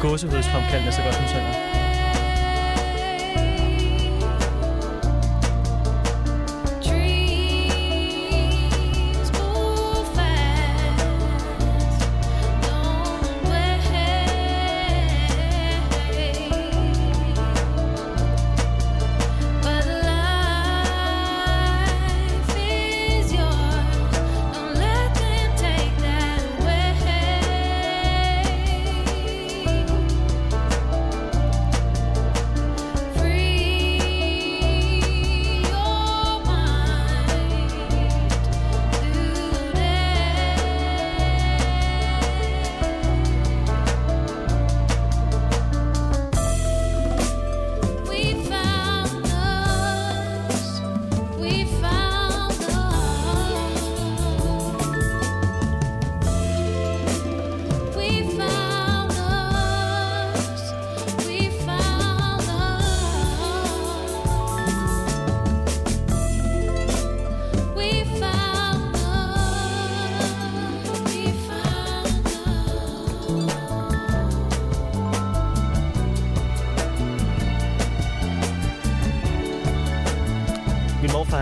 gåsehudsfremkaldende, så godt hun synger.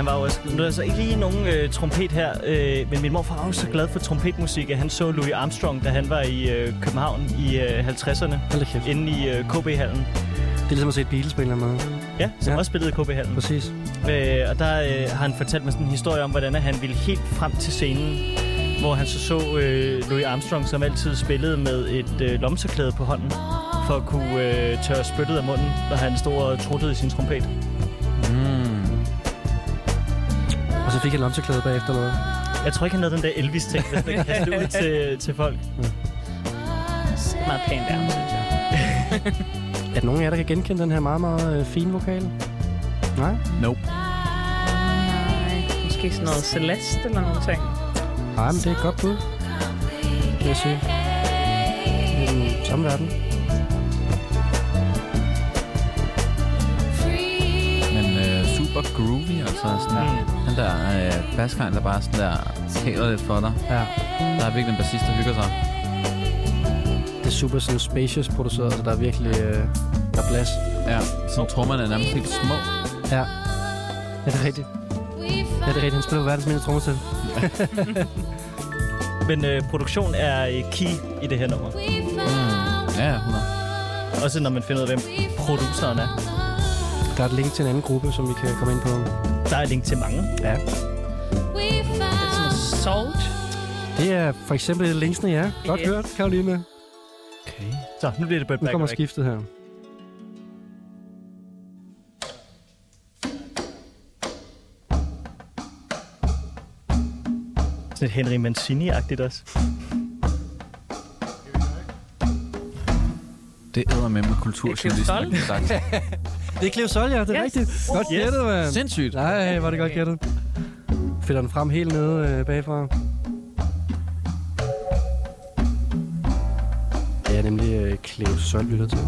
Han var også... Nu er der så ikke lige nogen øh, trompet her, øh, men min morfar var jo så glad for trompetmusik, at han så Louis Armstrong, da han var i øh, København i øh, 50'erne, Hold da kæft. inde i øh, KB-hallen. Det er ligesom at se et anden måde. Ja, som Ja. også spillede i KB-hallen. Præcis. Øh, og der øh, har han fortalt mig sådan en historie om, hvordan han ville helt frem til scenen, hvor han så så øh, Louis Armstrong, som altid spillede med et øh, lomserklæde på hånden, for at kunne øh, tørre spyttet af munden, når han stod og truttede i sin trompet. Og så fik jeg lomseklæde bagefter noget. Jeg tror ikke, han havde den der Elvis-ting, hvis man kan kaste det ud til, til folk. Meget pænt der, synes jeg. Er der nogen af jer, der kan genkende den her meget, meget øh, fine vokal? Nej? Nope. Nej, måske sådan noget Celeste eller noget ting. Nej, men det er et godt bud. Vil jeg sige. I den samme verden. Men øh, super groovy, altså sådan Mm. Den der øh, bassgang, der bare sådan der taler lidt for dig. Ja. Der er virkelig en bassist, der hygger sig. Det er super sådan spacious produceret, så der er virkelig øh, der er plads. Ja, sådan trommerne er nærmest helt små. Ja. Ja, det er rigtigt. Ja, det er rigtigt. Han spiller verdens mindste trommesæt. Men øh, produktion er øh, key i det her nummer. Mm. Ja, 100. Også når man finder ud af, hvem produceren er. Der er et link til en anden gruppe, som vi kan komme ind på. Der er link til mange. Ja. Det er sådan Salt. Det er for eksempel linksene, ja. Godt Ja. hørt, Karoline. Okay. Så, nu bliver det Burt Nu kommer skiftet her. Sådan et Henry Mancini-agtigt også. Det æder med med kulturjournalisten. Det er Cleo Sol, ja. Det er Yes. rigtigt. Godt Yes. gættet, mand. Sindssygt. Nej, var det godt gættet. Finder den frem helt nede øh, bagfra. Det er nemlig øh, Cleo Sol, lytter til.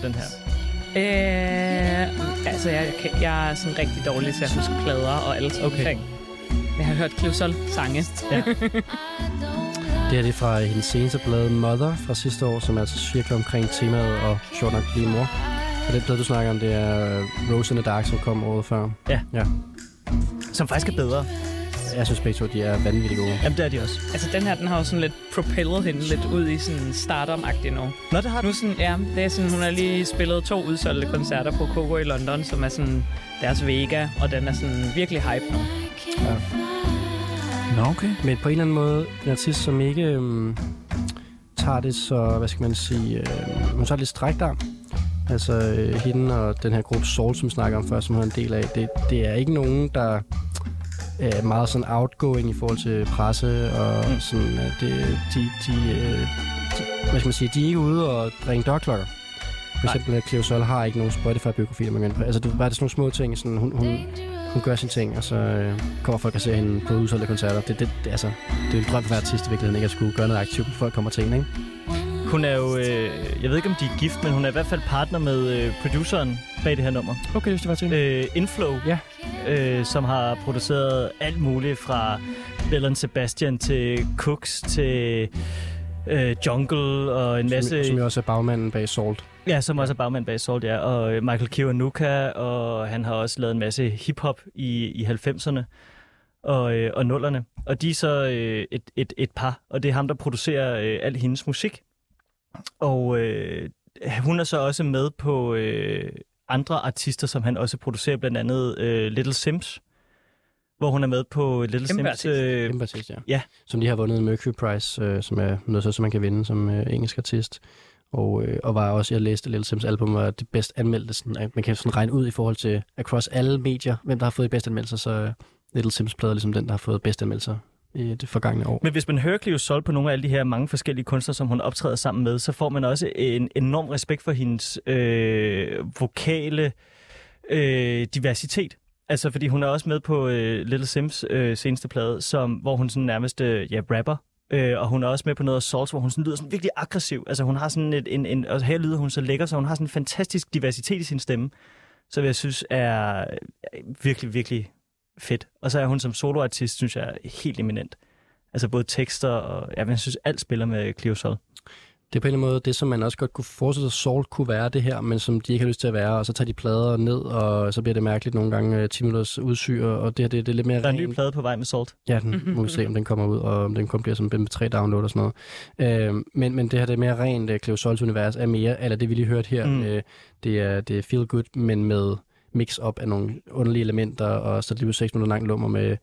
Før den her. Øh, altså, jeg, kan, jeg er sådan rigtig dårlig til at huske plader og alt sådan Okay. ting. Jeg har hørt Closol sange. Ja. Det her det er fra hendes seneste plade Mother fra sidste år, som er altså cirka omkring temaet og sjovt nok blive mor. Og den plade, du snakker om, det er Rose in the Dark, som kom året før. Som faktisk er bedre. Jeg synes begge to, de er vanvittigt gode. Jamen, det er de også. Altså, den her, den har jo sådan lidt propellet hende lidt ud i sådan stardom-agtigt nu. Nå, det har Nu sådan, ja, det er sådan, hun har lige spillet to udsolgte koncerter på Coco i London, som er sådan deres Vega, og den er sådan virkelig hype nu. Nå, okay. Men på en eller anden måde, en artist, som ikke øhm, tager det så, hvad skal man sige, øh, hun tager lidt strækt arm. Altså øh, hende og den her gruppe Soul, som vi snakker om før, som hun er en del af, det, det er ikke nogen, der er meget sådan outgoing i forhold til presse, og Mm. sådan, øh, det, de, de, øh, de, hvad skal man sige, de er ikke ude og drikke dørklokker. For eksempel, at Cleo Sol har ikke nogen Spotify-biografi, man kan. Altså, det er bare sådan nogle små ting, sådan, hun, hun, hun gør sine ting, og så øh, kommer folk og ser hende på udsolgte koncerter. Det, det, det, altså, det er en drøm for hver artist i virkeligheden, ikke at skulle gøre noget aktivt, folk kommer til en, ikke? Hun er jo, øh, jeg ved ikke om de er gift, men hun er i hvert fald partner med øh, produceren bag det her nummer. Okay, det var til. Øh, Inflow, Ja. øh, som har produceret alt muligt fra Bell Sebastian til Cooks til øh, Jungle og en masse... Som, som jo også er bagmanden bag Salt. Ja, som også er bagmand bag Salt, ja. Og øh, Michael Kiwanuka, og han har også lavet en masse hiphop i, i 90'erne og, øh, og nullerne. Og de er så øh, et, et, et par, og det er ham, der producerer øh, al hendes musik. Og øh, hun er så også med på øh, andre artister, som han også producerer, blandt andet øh, Little Sims, hvor hun er med på Little Kæmpe Sims... Øh, Kæmpe artist, ja. ja. Som lige har vundet en Mercury Prize, øh, som er noget så, som man kan vinde som øh, engelsk artist. Og, øh, og var også, jeg læste Little Sims album, var det bedst anmeldte. Sådan, at man kan sådan regne ud i forhold til across alle medier, hvem der har fået de bedste anmeldelser, så øh, Little Sims plade er ligesom den, der har fået bedste anmeldelser i det forgangne år. Men hvis man hører Cleo Sol på nogle af alle de her mange forskellige kunstnere, som hun optræder sammen med, så får man også en enorm respekt for hendes øh, vokale øh, diversitet. Altså, fordi hun er også med på øh, Little Sims øh, seneste plade, som, hvor hun sådan nærmest øh, ja, rapper. Øh, og hun er også med på noget af Souls, hvor hun sådan lyder sådan virkelig aggressiv. Altså, hun har sådan et, en, en, og her lyder hun så lækker, så hun har sådan en fantastisk diversitet i sin stemme, som jeg synes er virkelig, virkelig fedt. Og så er hun som soloartist, synes jeg, er helt eminent. Altså både tekster og, ja, jeg synes, alt spiller med Cleo Sol. Det er på en eller anden måde det, som man også godt kunne forestille sig, Salt kunne være det her, men som de ikke har lyst til at være, og så tager de plader ned, og så bliver det mærkeligt nogle gange øh, 10 minutters udsyr, og det her det, det er lidt mere Der er en ny rent. plade på vej med Salt. Ja, den må vi se, om den kommer ud, og om den kun bliver som MP3-download og sådan noget. Øh, men, men det her det er mere rent uh, Cleo Sols univers, er mere, eller det vi lige hørte her, mm. øh, det, er, det er feel good, men med mix op af nogle underlige elementer, og så lige 6 minutter langt lummer med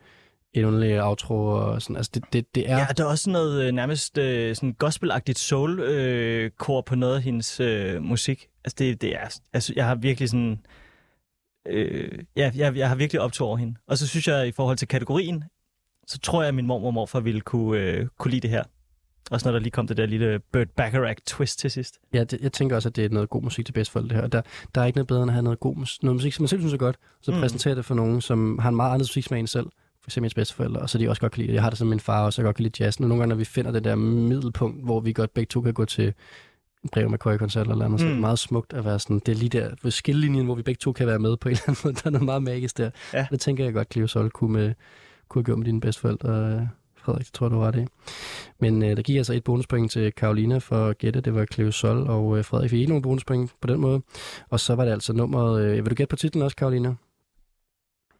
en underligt outro, og sådan, altså det, det, det er... Ja, der er også sådan noget øh, nærmest øh, sådan gospelagtigt soul-kor øh, på noget af hendes øh, musik. Altså, det, det er, altså, jeg har virkelig sådan... Øh, ja, jeg, jeg har virkelig optog over hende. Og så synes jeg, i forhold til kategorien, så tror jeg, at min mormor og morfar ville kunne, øh, kunne lide det her. Også når der lige kom det der lille Burt Bacharach twist til sidst. Ja, det, jeg tænker også, at det er noget god musik til bedsteforældre det her. Og der, der er ikke noget bedre end at have noget god mus- noget musik, som man selv synes er godt, så Mm. mm. præsentere det for nogen, som har en meget anden musiksmag end selv. For eksempel ens bedsteforældre, og så de også godt kan lide. Jeg har det som min far også, jeg godt kan lide jazz. Og nogle gange, når vi finder det der middelpunkt, hvor vi godt begge to kan gå til en Brev McCoy-koncert eller andet, så er det Mm. meget smukt at være sådan, det er lige der ved skillelinjen, hvor vi begge to kan være med på en eller anden måde. Der er noget meget magisk der. Ja. Det tænker jeg godt, Cleo Sol kunne, med, kunne have gjort med dine bedsteforældre. Frederik, det tror jeg, du var det. Men øh, der gik altså et bonuspoint til Karolina for at gætte, det var Cleo Sol, og øh, Frederik fik ikke nogen bonuspoint på den måde. Og så var det altså nummeret, øh, vil du gætte på titlen også, Karolina?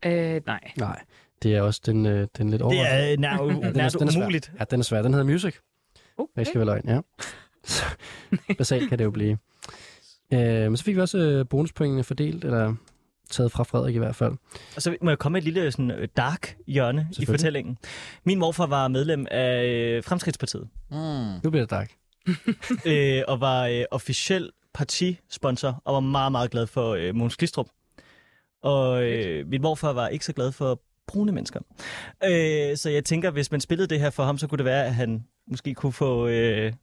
Øh, nej. Nej, det er også den, øh, den lidt over. Det er øh, nær, Ja, den er- nær den er svær. umuligt. Ja, den er svær. Den hedder Music. Okay. Det skal være løgn, ja. Så, basalt kan det jo blive. Øh, men så fik vi også øh, bonuspointene fordelt, eller taget fra Frederik i hvert fald. Og så må jeg komme med et lille sådan, øh, dark hjørne i fortællingen. Min morfar var medlem af øh, Fremskridtspartiet. Mm. Nu bliver det dark. øh, og var øh, officiel partisponsor, og var meget, meget glad for øh, Måns Glistrup. Og øh, min morfar var ikke så glad for brune mennesker. Øh, så jeg tænker, hvis man spillede det her for ham, så kunne det være, at han måske kunne få øh,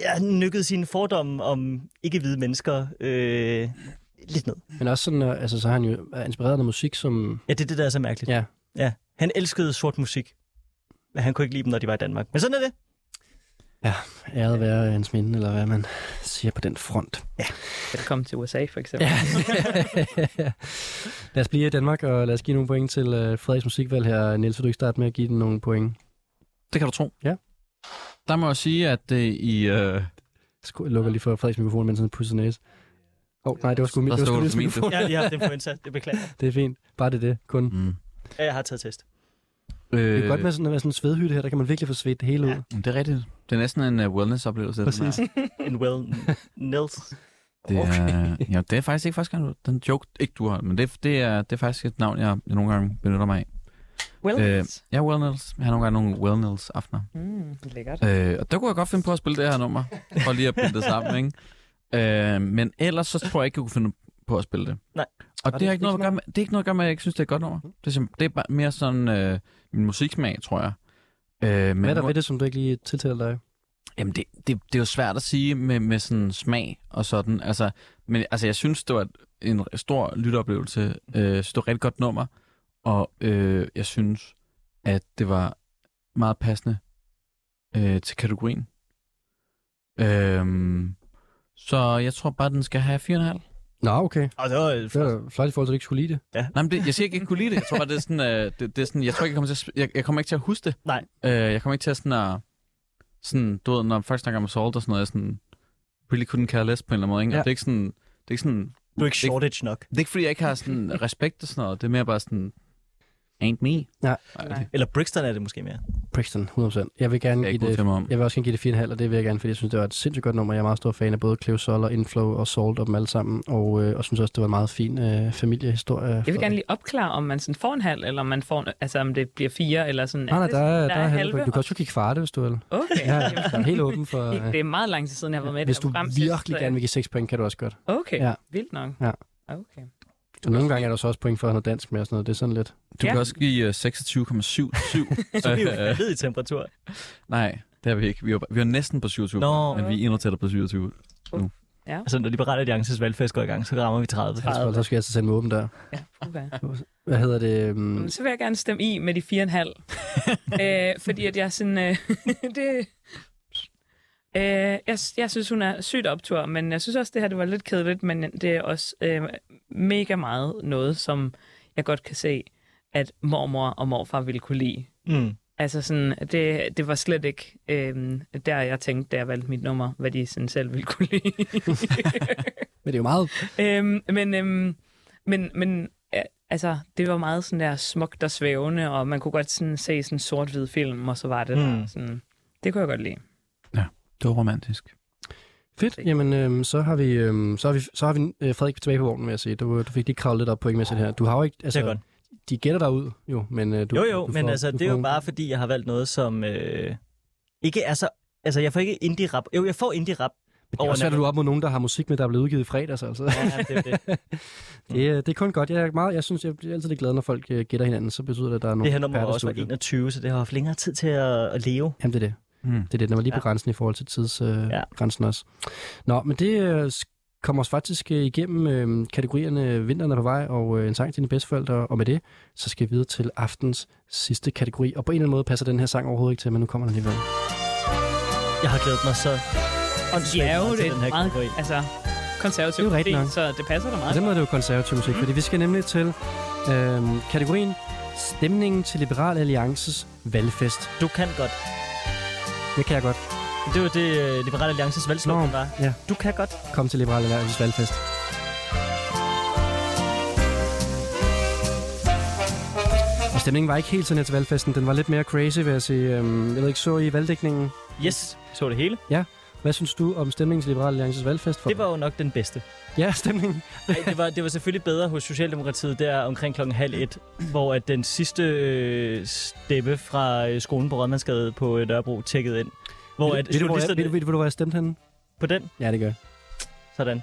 ja, nykket sine fordomme om ikke-hvide mennesker øh, lidt ned. Men også sådan, øh, altså, så har han jo er inspireret af musik, som... Ja, det er det, der er så mærkeligt. Ja. ja. Han elskede sort musik, men han kunne ikke lide dem, når de var i Danmark. Men sådan er det. æret være hans minde, eller hvad man siger på den front. Velkommen til USA, for eksempel. Ja. lad os blive i Danmark, og lad os give nogle point til uh, Frederiks musikvalg her. Niels, vil du ikke starte med at give den nogle point? Det kan du tro. Ja. Der må jeg sige, at det i... Øh, Sku- Jeg lukker lige for Frederiks mikrofon, mens han pudser næse. Åh, oh, nej, det var sgu min, Der det var stod du for min, mikrofon. Jeg har lige haft influenza, det beklager. Det er fint. Bare det det, kun. mm. Ja, jeg har taget test. Det øh, er godt med sådan, at være sådan en svedhytte her, der kan man virkelig få svedt det hele ud. Ja. Det er rigtigt. Det er næsten en uh, wellness-oplevelse. den Præcis. her. En well Nils. Det er, ja, det er faktisk ikke første gang, du, den joke, ikke du har, men det, det, er, det er faktisk et navn, jeg, jeg nogle gange benytter mig af. Wellness. Ja, wellness. Jeg har nogle gange nogle wellness aftener. Mm, lækkert. Øh, og der kunne jeg godt finde på at spille det her nummer, for lige at binde det sammen, ikke? Øh, men ellers så tror jeg ikke, jeg kunne finde på at spille det. Nej. Og Var det, har ikke noget at gøre med, det er ikke noget at gøre med, at jeg ikke synes, det er et godt nummer. Det er, det er bare mere sådan øh, min musiksmag, tror jeg. Øh, men Hvad er der ved det, som du ikke lige tiltaler dig? Jamen, det, det, det er jo svært at sige med, med sådan smag og sådan. Altså, men altså, jeg synes, det var en stor lytteoplevelse. Øh, det var et rigtig godt nummer. Og øh, jeg synes, at det var meget passende øh, til kategorien. Øhm, så jeg tror bare, den skal have 4,5. Nå, okay. Og det var Det var flot i forhold til, at du ikke skulle lide det. Nej, men det, jeg siger ikke, at jeg ikke kunne lide det. Jeg tror bare, det er sådan, øh, det, det er sådan jeg tror ikke, jeg kommer til at, jeg, jeg kommer ikke til at huske det. Nej. Øh, jeg kommer ikke til at sådan at, sådan, du ved, når folk snakker om salt og sådan noget, jeg sådan, really couldn't care less på en eller anden måde, ikke? Ja. Og det er ikke sådan, det er ikke sådan, Du er ikke shortage nok. det er ikke fordi, jeg ikke har sådan respekt og sådan noget, det er mere bare sådan, ain't me. Nej. det Eller Brixton er det måske mere. Brixton, 100%. Jeg vil gerne er jeg give det. Jeg vil også gerne give det 4,5, og det vil jeg gerne, fordi jeg synes, det var et sindssygt godt nummer. Jeg er meget stor fan af både Cleo Sol og Inflow og Salt og dem alle sammen, og, øh, og synes også, det var en meget fin øh, familiehistorie. Jeg vil gerne lige opklare, om man sådan får en halv, eller om man får, altså om det bliver fire, eller sådan. Nej, nej, der er, der er, halve. halve. Du kan også kigge kvarte, hvis du vil. Okay. Ja, jeg er helt åben for... Øh, Det er meget lang tid siden, jeg har været med hvis du program. virkelig så- gerne vil give 6 point, kan du også godt. Okay, Ja. vildt nok. Ja. Okay. Så nogle gange er der så også point for noget dansk med og sådan noget. Det er sådan lidt... Du Ja. kan også give uh, 26,77. Så er vi jo faldet i temperatur. Nej, det har vi ikke. Vi var, vi var næsten på 27, Nå. men vi er endnu tættere på 27. Ja. Altså, når Liberale Alliances valgfest går i gang, så rammer vi 30. Jeg tror, så skal jeg altså sende mig åben der. Ja, puha. Hvad hedder det? Um, Men Så vil jeg gerne stemme i med de 4,5. øh, fordi at jeg er sådan... Øh, det, øh, jeg, jeg synes, hun er sygt optur, men jeg synes også, det her det var lidt kedeligt, men det er også øh, mega meget noget, som jeg godt kan se, at mormor og morfar ville kunne lide. Mm. Altså sådan, det, det var slet ikke øh, der, jeg tænkte, da jeg valgte mit nummer, hvad de sådan selv ville kunne lide. men det er jo meget... øhm, men, øhm, men, men altså, det var meget sådan der smukt og svævende, og man kunne godt sådan se sådan en sort-hvid film, og så var det Mm. der sådan... Det kunne jeg godt lide. Det var romantisk. Fedt. Jamen, øhm, så har vi, øhm, så har vi, så har vi øh, Frederik tilbage på vognen, vil jeg sige. Du, du fik lige kravlet lidt op pointmæssigt her. Du har jo ikke... Altså, Det er godt. De gætter dig ud, jo, men øh, du... Jo, jo, du men får- altså, du det er jo bare, fordi jeg har valgt noget, som øh, ikke er så... Altså, jeg får ikke indie-rap. Jo, jeg får indie-rap. Men det er også svært, at du op mod nogen, der har musik med, der er blevet udgivet i fredags, altså. Ja, det er det. det, er- det er kun godt. Jeg, er meget, jeg synes, jeg bliver altid lidt glad, når folk øh, gætter hinanden, så betyder det, at der er nogle Det her nummer var også var studiet. 21, så det har haft længere tid til at, at leve. Jamen, det er det. Mm. Det er det. Den var lige på Ja. grænsen i forhold til tidsgrænsen øh, Ja. grænsen også. Nå, men det øh, kommer os faktisk øh, igennem øh, kategorierne Vinteren er på vej og øh, en sang til dine bedsteforældre. Og med det, så skal vi videre til aftens sidste kategori. Og på en eller anden måde passer den her sang overhovedet ikke til, men nu kommer den alligevel. Jeg har glædet mig så Ja, åndssvagt jo, meget det til er den her meget, kategori. altså, konservativ Det er nok. så det passer da Og meget. den måde er det jo konservativ musik, mm. fordi vi skal nemlig til øh, kategorien Stemningen til Liberal Alliances valgfest. Du kan godt. Det kan jeg godt. Det var det, øh, Liberale Alliances valgslogan Nå, var. ja. Du kan godt. Kom til Liberal Alliances valgfest. Og stemningen var ikke helt sådan her til valgfesten. Den var lidt mere crazy, vil jeg sige. Øhm, Jeg ved ikke, så I valgdækningen? Yes, så det hele. Hvad synes du om stemningen til Liberal Alliances valgfest? For Det var jo nok den bedste. Ja, stemningen. Ej, det, var, det var selvfølgelig bedre hos Socialdemokratiet der omkring klokken halv et, hvor at den sidste øh, stemme fra øh, skolen på Rådmandsgade på øh, Nørrebro tjekkede ind. Hvor ved, at ved, du, hvor jeg, ved, du, journalisterne ved, du, hvor jeg stemte henne? på den, Ja, det gør sådan.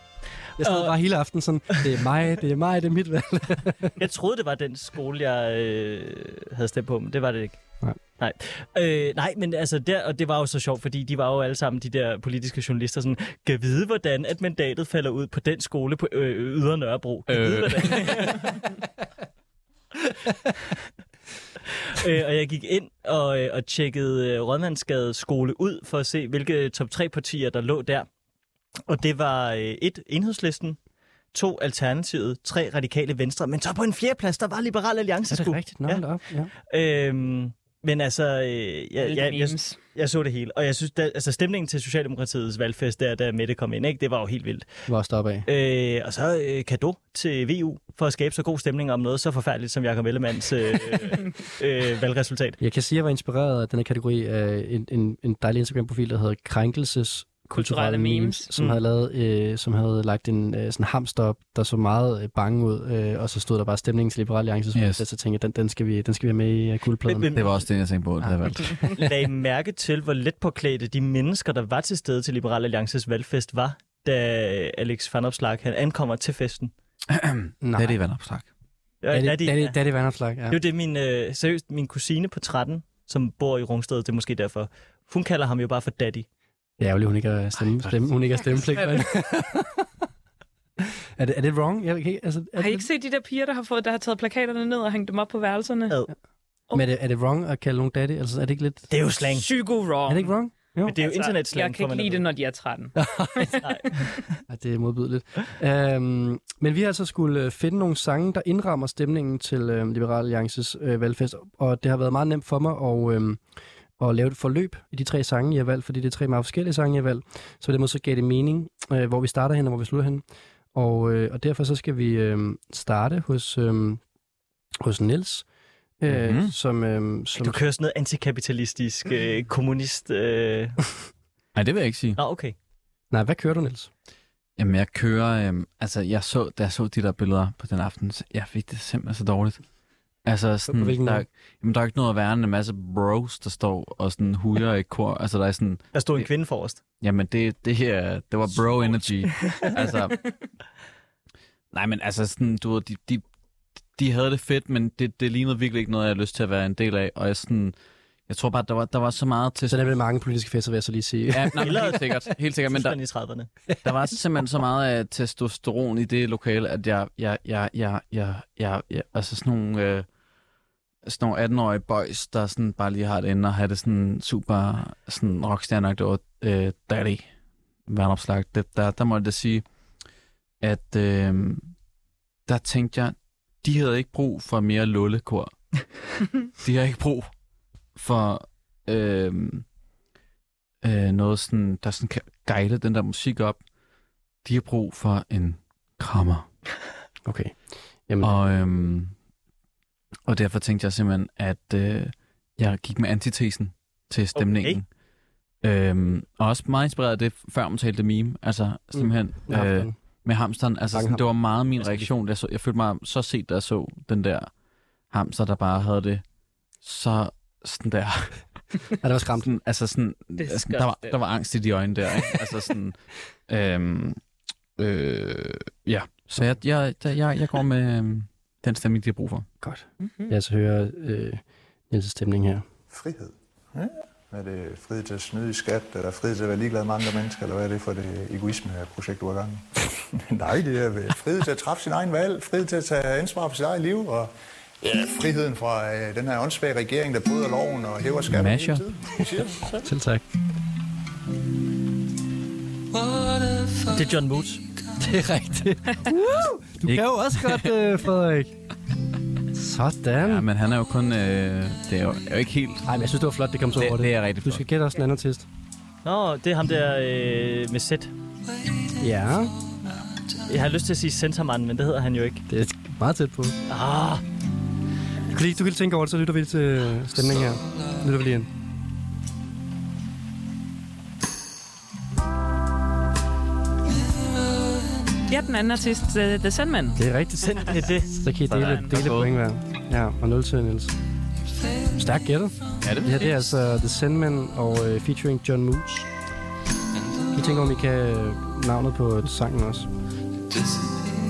Jeg stod bare hele aften sådan, det er mig, det er mig, det er mit valg. Jeg troede, det var den skole, jeg øh, havde stemt på, men det var det ikke. Nej. Nej, øh, nej men altså, der, og det var jo så sjovt, fordi de var jo alle sammen, de der politiske journalister, sådan, kan vide, hvordan at mandatet falder ud på den skole på øh, Ydre Nørrebro. Kan vide, Øh. hvordan. øh, og jeg gik ind og, øh, og tjekkede øh, Rådmandsgade skole ud, for at se, hvilke top 3 partier, der lå der. Og det var øh, et, enhedslisten, to, Alternativet, tre, Radikale Venstre, men så på en fjerdeplads, der var Liberal Alliance. Er det rigtigt? Nå, Ja. ja. op. Ja. Øhm, men altså, øh, jeg, jeg, jeg, jeg, så det hele. Og jeg synes, da, altså stemningen til Socialdemokratiets valgfest, der, da Mette kom ind, ikke, det var jo helt vildt. Det var også deroppe af. Øh, og så øh, kado til VU for at skabe så god stemning om noget så forfærdeligt som Jakob Ellemanns øh, øh, valgresultat. Jeg kan sige, at jeg var inspireret af den her kategori af en, en, en dejlig Instagram-profil, der hedder Krænkelses kulturelle memes, memes. som Mm. havde lavet, øh, som havde lagt en øh, sådan hamster op, der så meget øh, bange ud, øh, og så stod der bare stemningen til Liberal Alliances Yes. yes. så tænkte jeg, den, den, skal vi, den skal vi have med i uh, guldpladen. Men- Det var også det, jeg tænkte på, det havde valgt. Lagde I mærke til, hvor let påklædte de mennesker, der var til stede til Liberal Alliances valgfest, var, da Alex Van Opslag han ankommer til festen. Nej, Det er det vandopslag. Ja, det, er det, de- det, er ja. det, det er det vandopslag, ja. Det er det, min, øh, seriøst, min kusine på 13, som bor i Rungsted, det er måske derfor, hun kalder ham jo bare for daddy. Det er ærgerligt, hun ikke har stemme, stemme, hun ikke har stemmepligt. men- er, det, er det wrong? Jeg, ikke- altså, er, Har I det, ikke set de der piger, der har, fået, der har taget plakaterne ned og hængt dem op på værelserne? Ja. men er, det, er det wrong at kalde nogen daddy? Altså, er det ikke lidt... Det er jo slang. Psyko wrong. Er det ikke wrong? Jo. Men det er jo internetslang. Jeg kan ikke lide det, når de er 13. Ja, det er modbydeligt. øhm, men vi har altså skulle øh, finde nogle sange, der indrammer stemningen til øh, Liberal Alliances øh, valgfest, og det har været meget nemt for mig at, øh, at lave et forløb i de tre sange, jeg har valgt, fordi det er tre meget forskellige sange, jeg har valgt. Så på den måde så gav det mening, øh, hvor vi starter hen og hvor vi slutter hen. Og, øh, og derfor så skal vi øh, starte hos, øh, hos Niels, øh, Mhm. som, øh, som Du kører sådan noget antikapitalistisk øh, kommunist... Øh... Nej, det vil jeg ikke sige. Nå, okay. Nej, hvad kører du, Niels? Jamen, jeg kører... Øhm, altså, jeg så, da jeg så de der billeder på den aften, så jeg fik det simpelthen så dårligt. Altså, sådan, hvilken der, måde? jamen, der er ikke noget at være en masse bros, der står og sådan hujer i kor. Altså, der er sådan... Der stod en kvinde forrest. Jamen, det, det her, det var bro energy. altså, nej, men altså sådan, du ved, de, de, de havde det fedt, men det, det lignede virkelig ikke noget, jeg havde lyst til at være en del af. Og jeg sådan, Jeg tror bare, der var, der var så meget til... Så der er vel mange politiske fester, vil jeg så lige sige. Ja, nej, helt sikkert. Helt sikkert, men der, i 30'erne. der var simpelthen så meget af testosteron i det lokale, at jeg, jeg, jeg, jeg, jeg, jeg, jeg altså sådan nogle, øh, sådan nogle 18-årige boys, der sådan bare lige har det inde og have det sådan super sådan rockstjernagtigt over øh, daddy vandopslag. Det, der, der må jeg da sige, at øh, der tænkte jeg, de havde ikke brug for mere lullekor. de har ikke brug for øh, øh, noget, sådan, der sådan kan guide den der musik op. De har brug for en krammer. Okay. Jamen, Og, øhm, og derfor tænkte jeg simpelthen, at øh, jeg gik med antitesen til stemningen. Okay. Øhm, og også meget inspireret af det før omtalte meme. Altså simpelthen med øh, med hamsteren. Altså sådan, det var meget min reaktion. Jeg, så, jeg følte mig så set, da jeg så den der hamster, der bare havde det så sådan der. ja, det var skræmt. Sådan, altså sådan, Disgusting. der, var, der var angst i de øjne der. Ikke? altså sådan, øhm, øh, ja. Så jeg, jeg, jeg, jeg, jeg går med øhm, den stemning, de har brug for. Godt. Mm-hmm. Jeg så hører øh, Niels' stemning her. Frihed. Ja. Er det frihed til at snyde i skat, eller frihed til at være ligeglad med andre mennesker, eller hvad er det for det egoisme-projekt, du har gang i? Nej, det er frihed til at træffe sin egen valg, frihed til at tage ansvar for sit eget liv, og ja, friheden fra øh, den her åndssvage regering, der bryder loven og hæver skatten Masher. Selv tak. Det er John Moods. Det er rigtigt. Woo! Du kan jo også godt, øh, Frederik. Sådan. Ja, men han er jo kun... Øh, det er jo, er jo ikke helt... Ej, men jeg synes, det var flot, det kom så over Det, det. det er rigtig Du flot. skal gætte os en anden artist. Nå, det er ham der øh, med sæt. Ja, Jeg har lyst til at sige Centerman, men det hedder han jo ikke. det er meget tæt på. Ah, Du kan lige, du kan lige tænke over det, så lytter vi lige til stemningen her. Lytter vi lige ind. Ja, den anden artist, uh, The Sandman. Det er rigtigt. Send det er det. Så kan I dele, Sådan. dele point hver. Ja, og 0 til Niels. Stærkt gættet. Ja, det Det her det er altså The Sandman og uh, featuring John Moose. I tænker, om I kan øh, navnet på sangen også.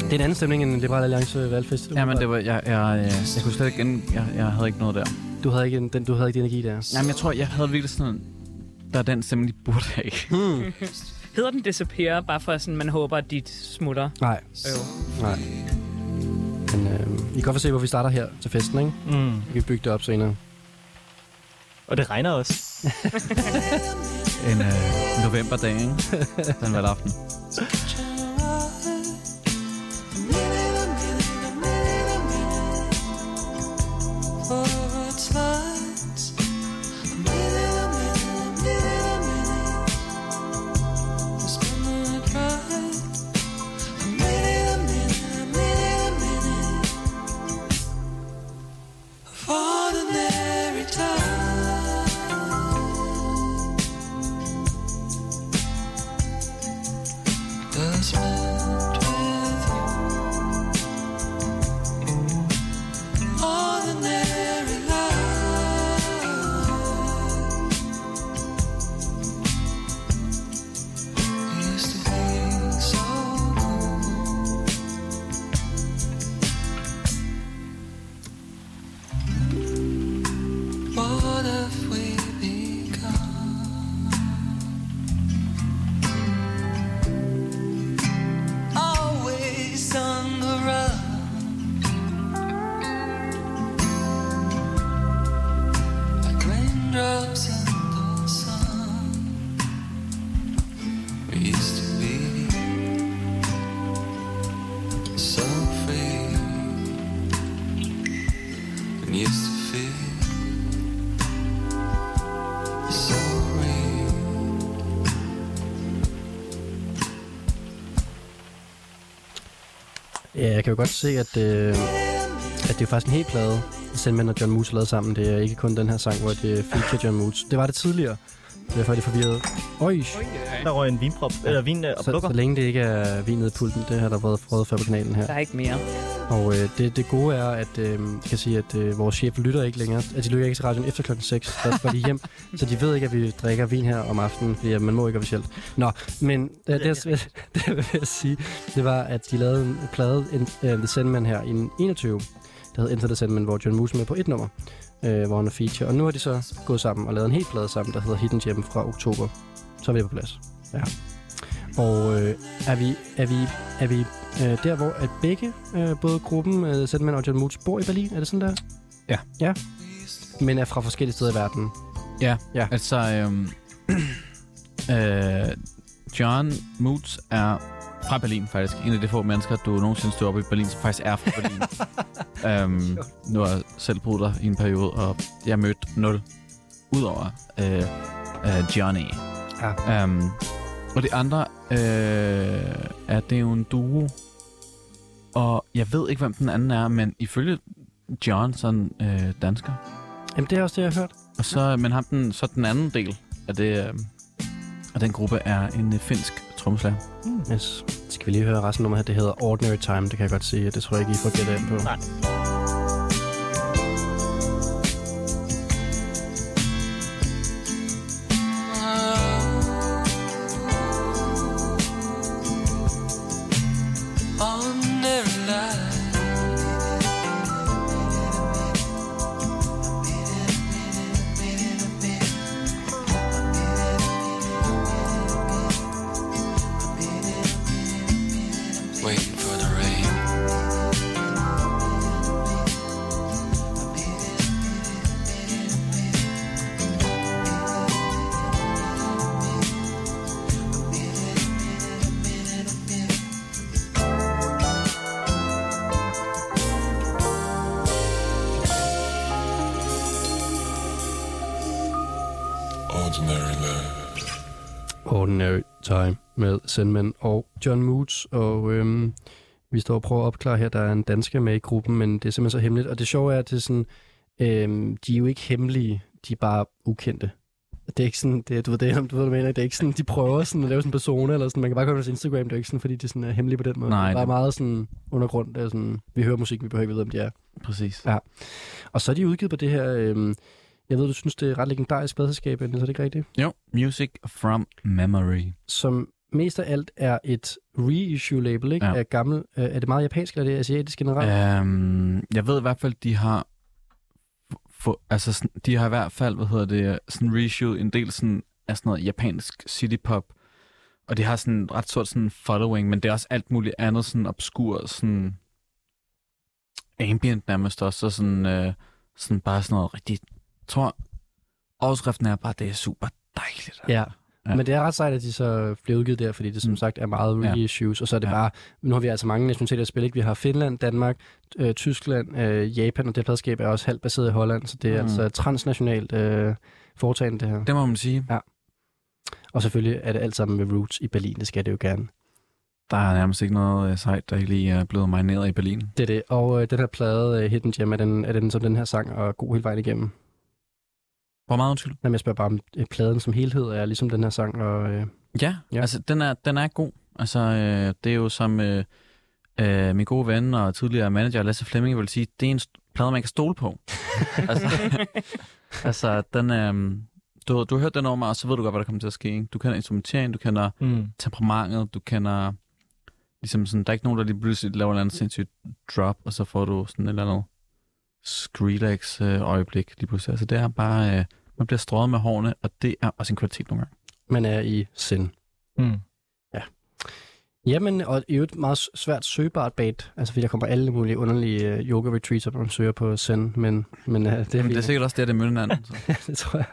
Det er en anden stemning end Liberal Alliance valgfest. Ja, men det var... Jeg, jeg, jeg, jeg kunne slet ikke... gen- Jeg, jeg havde ikke noget der. Du havde ikke, en- den, du havde ikke den energi der. Jamen, jeg tror, jeg havde virkelig sådan... Der er den stemning, de burde have. Hmm. Hedder den Disappear, bare for sådan, man håber, at de smutter? Nej, Øv. nej. Men øh, I kan godt få se, hvor vi starter her til festen, ikke? Mm. Vi kan bygge det op senere. Og det regner også. En øh, novemberdag, ikke? Den var aften. godt se, at, øh, at det er faktisk en helt plade, Sandman og John Moose lavet sammen. Det er ikke kun den her sang, hvor det feature John Moose. Det var det tidligere. Derfor er det forvirret. Øj, Der røg en vinprop, eller vin øh, og så, plukker. så længe det ikke er vin nede i pulten, det har der været frødet før på kanalen her. Der er ikke mere. Og øh, det, det gode er, at øh, jeg kan sige, at øh, vores chef lytter ikke længere. At de lytter ikke til radioen efter klokken 6. Der går de hjem, så de ved ikke, at vi drikker vin her om aftenen, fordi man må ikke officielt. Nå, men øh, det, det, det, vil jeg sige, det var, at de lavede en plade, en, uh, The Sandman her, i 21, der hedder Enter the Sandman, hvor John Moose med på et nummer, øh, hvor han er feature. Og nu har de så gået sammen og lavet en helt plade sammen, der hedder Hidden Gem fra oktober. Så er vi på plads. Ja. Og øh, er vi, er vi, er vi øh, der, hvor at begge, øh, både gruppen, øh, Sandman og John Moose, bor i Berlin? Er det sådan der? Ja. Ja. Men er fra forskellige steder i verden. Ja, Ja. altså... Øhm, øh, John Moots er fra Berlin, faktisk. En af de få mennesker, du nogensinde stod op i Berlin, som faktisk er fra Berlin. øhm, nu har jeg selv boet der i en periode, og jeg mødte nul udover øh, øh, Johnny. Ja. Øhm, og det andre øh, er, det er jo en duo. Og jeg ved ikke, hvem den anden er, men ifølge John, sådan øh, dansker. Jamen, det er også det, jeg har hørt. Og så, men ham den, så den anden del af, det, øh, af den gruppe er en øh, finsk trommeslager. Yes. Skal vi lige høre resten af nummeret her? Det hedder Ordinary Time, det kan jeg godt sige. Det tror jeg ikke, I får gættet ind på. Nej. Sandman og John Moots. Og øhm, vi står og prøver at opklare her, der er en dansker med i gruppen, men det er simpelthen så hemmeligt. Og det sjove er, at det er sådan, øhm, de er jo ikke hemmelige, de er bare ukendte. Det er ikke sådan, det, du ved det, du ved, jeg mener, det er ikke sådan, de prøver sådan at lave sådan en persona, eller sådan, man kan bare gå på deres Instagram, det er ikke sådan, fordi de sådan er hemmelige på den måde. Nej, det er bare meget sådan undergrund, det er sådan, vi hører musik, vi behøver ikke vide, hvem de er. Præcis. Ja. Og så er de udgivet på det her, øhm, jeg ved, du synes, det er et ret legendarisk pladselskab, Niels, er det ikke rigtigt? Jo, Music from Memory. som mest af alt er et reissue label, ikke? Ja. Af gammel, øh, er det meget japansk, eller er det asiatisk generelt? Um, jeg ved i hvert fald, de har for, altså de har i hvert fald, hvad hedder det, sådan reissue en del sådan, af sådan noget japansk city pop. Og de har sådan ret stort sådan following, men det er også alt muligt andet sådan obskur, sådan ambient nærmest også, og sådan, øh, sådan bare sådan noget rigtig, jeg tror, overskriften er bare, det er super dejligt. Ja. Ja. Ja. Men det er ret sejt, at de så bliver udgivet der, fordi det som Mm. sagt er meget Ja. reissues, og så er det Ja. bare, nu har vi altså mange nationaliteter at spille, ikke? Vi har Finland, Danmark, øh, Tyskland, øh, Japan, og det pladskab er også halvt baseret i Holland, så det er Mm. altså transnationalt øh, foretagende det her. Det må man sige. Og selvfølgelig er det alt sammen med roots i Berlin, det skal det jo gerne. Der er nærmest ikke noget øh, sejt, der ikke lige er blevet marineret i Berlin. Det er det. Og øh, den her plade, øh, Hidden Gem, er den, er den som den her sang, og god hele vejen igennem? Hvor meget undskyld? Jamen, jeg spørger bare, om øh, pladen som helhed er ligesom den her sang, og... Øh, Ja, Ja. altså den er, den er god. Altså øh, det er jo som øh, øh, min gode ven og tidligere manager Lasse Flemming vil sige, det er en st- plade, man kan stole på. altså, altså den øh, du, du har hørt den over mig, og så ved du godt, hvad der kommer til at ske. Ikke? Du kender instrumenteringen, du kender Mm. temperamentet, du kender ligesom sådan, der er ikke nogen, der lige pludselig laver et eller andet sindssygt drop, og så får du sådan et eller andet Skrillex øh, øjeblik lige pludselig. Altså det er bare, øh, man bliver strøget med hårene, og det er også en kvalitet nogle gange. man er i sind. Mm. Jamen, og i øvrigt meget svært søgbart band. Altså, fordi der kommer alle mulige underlige uh, yoga retreats, når man søger på Zen. Men, men uh, det, er, Men det er sikkert også det, der mødte hinanden. Så. det tror jeg.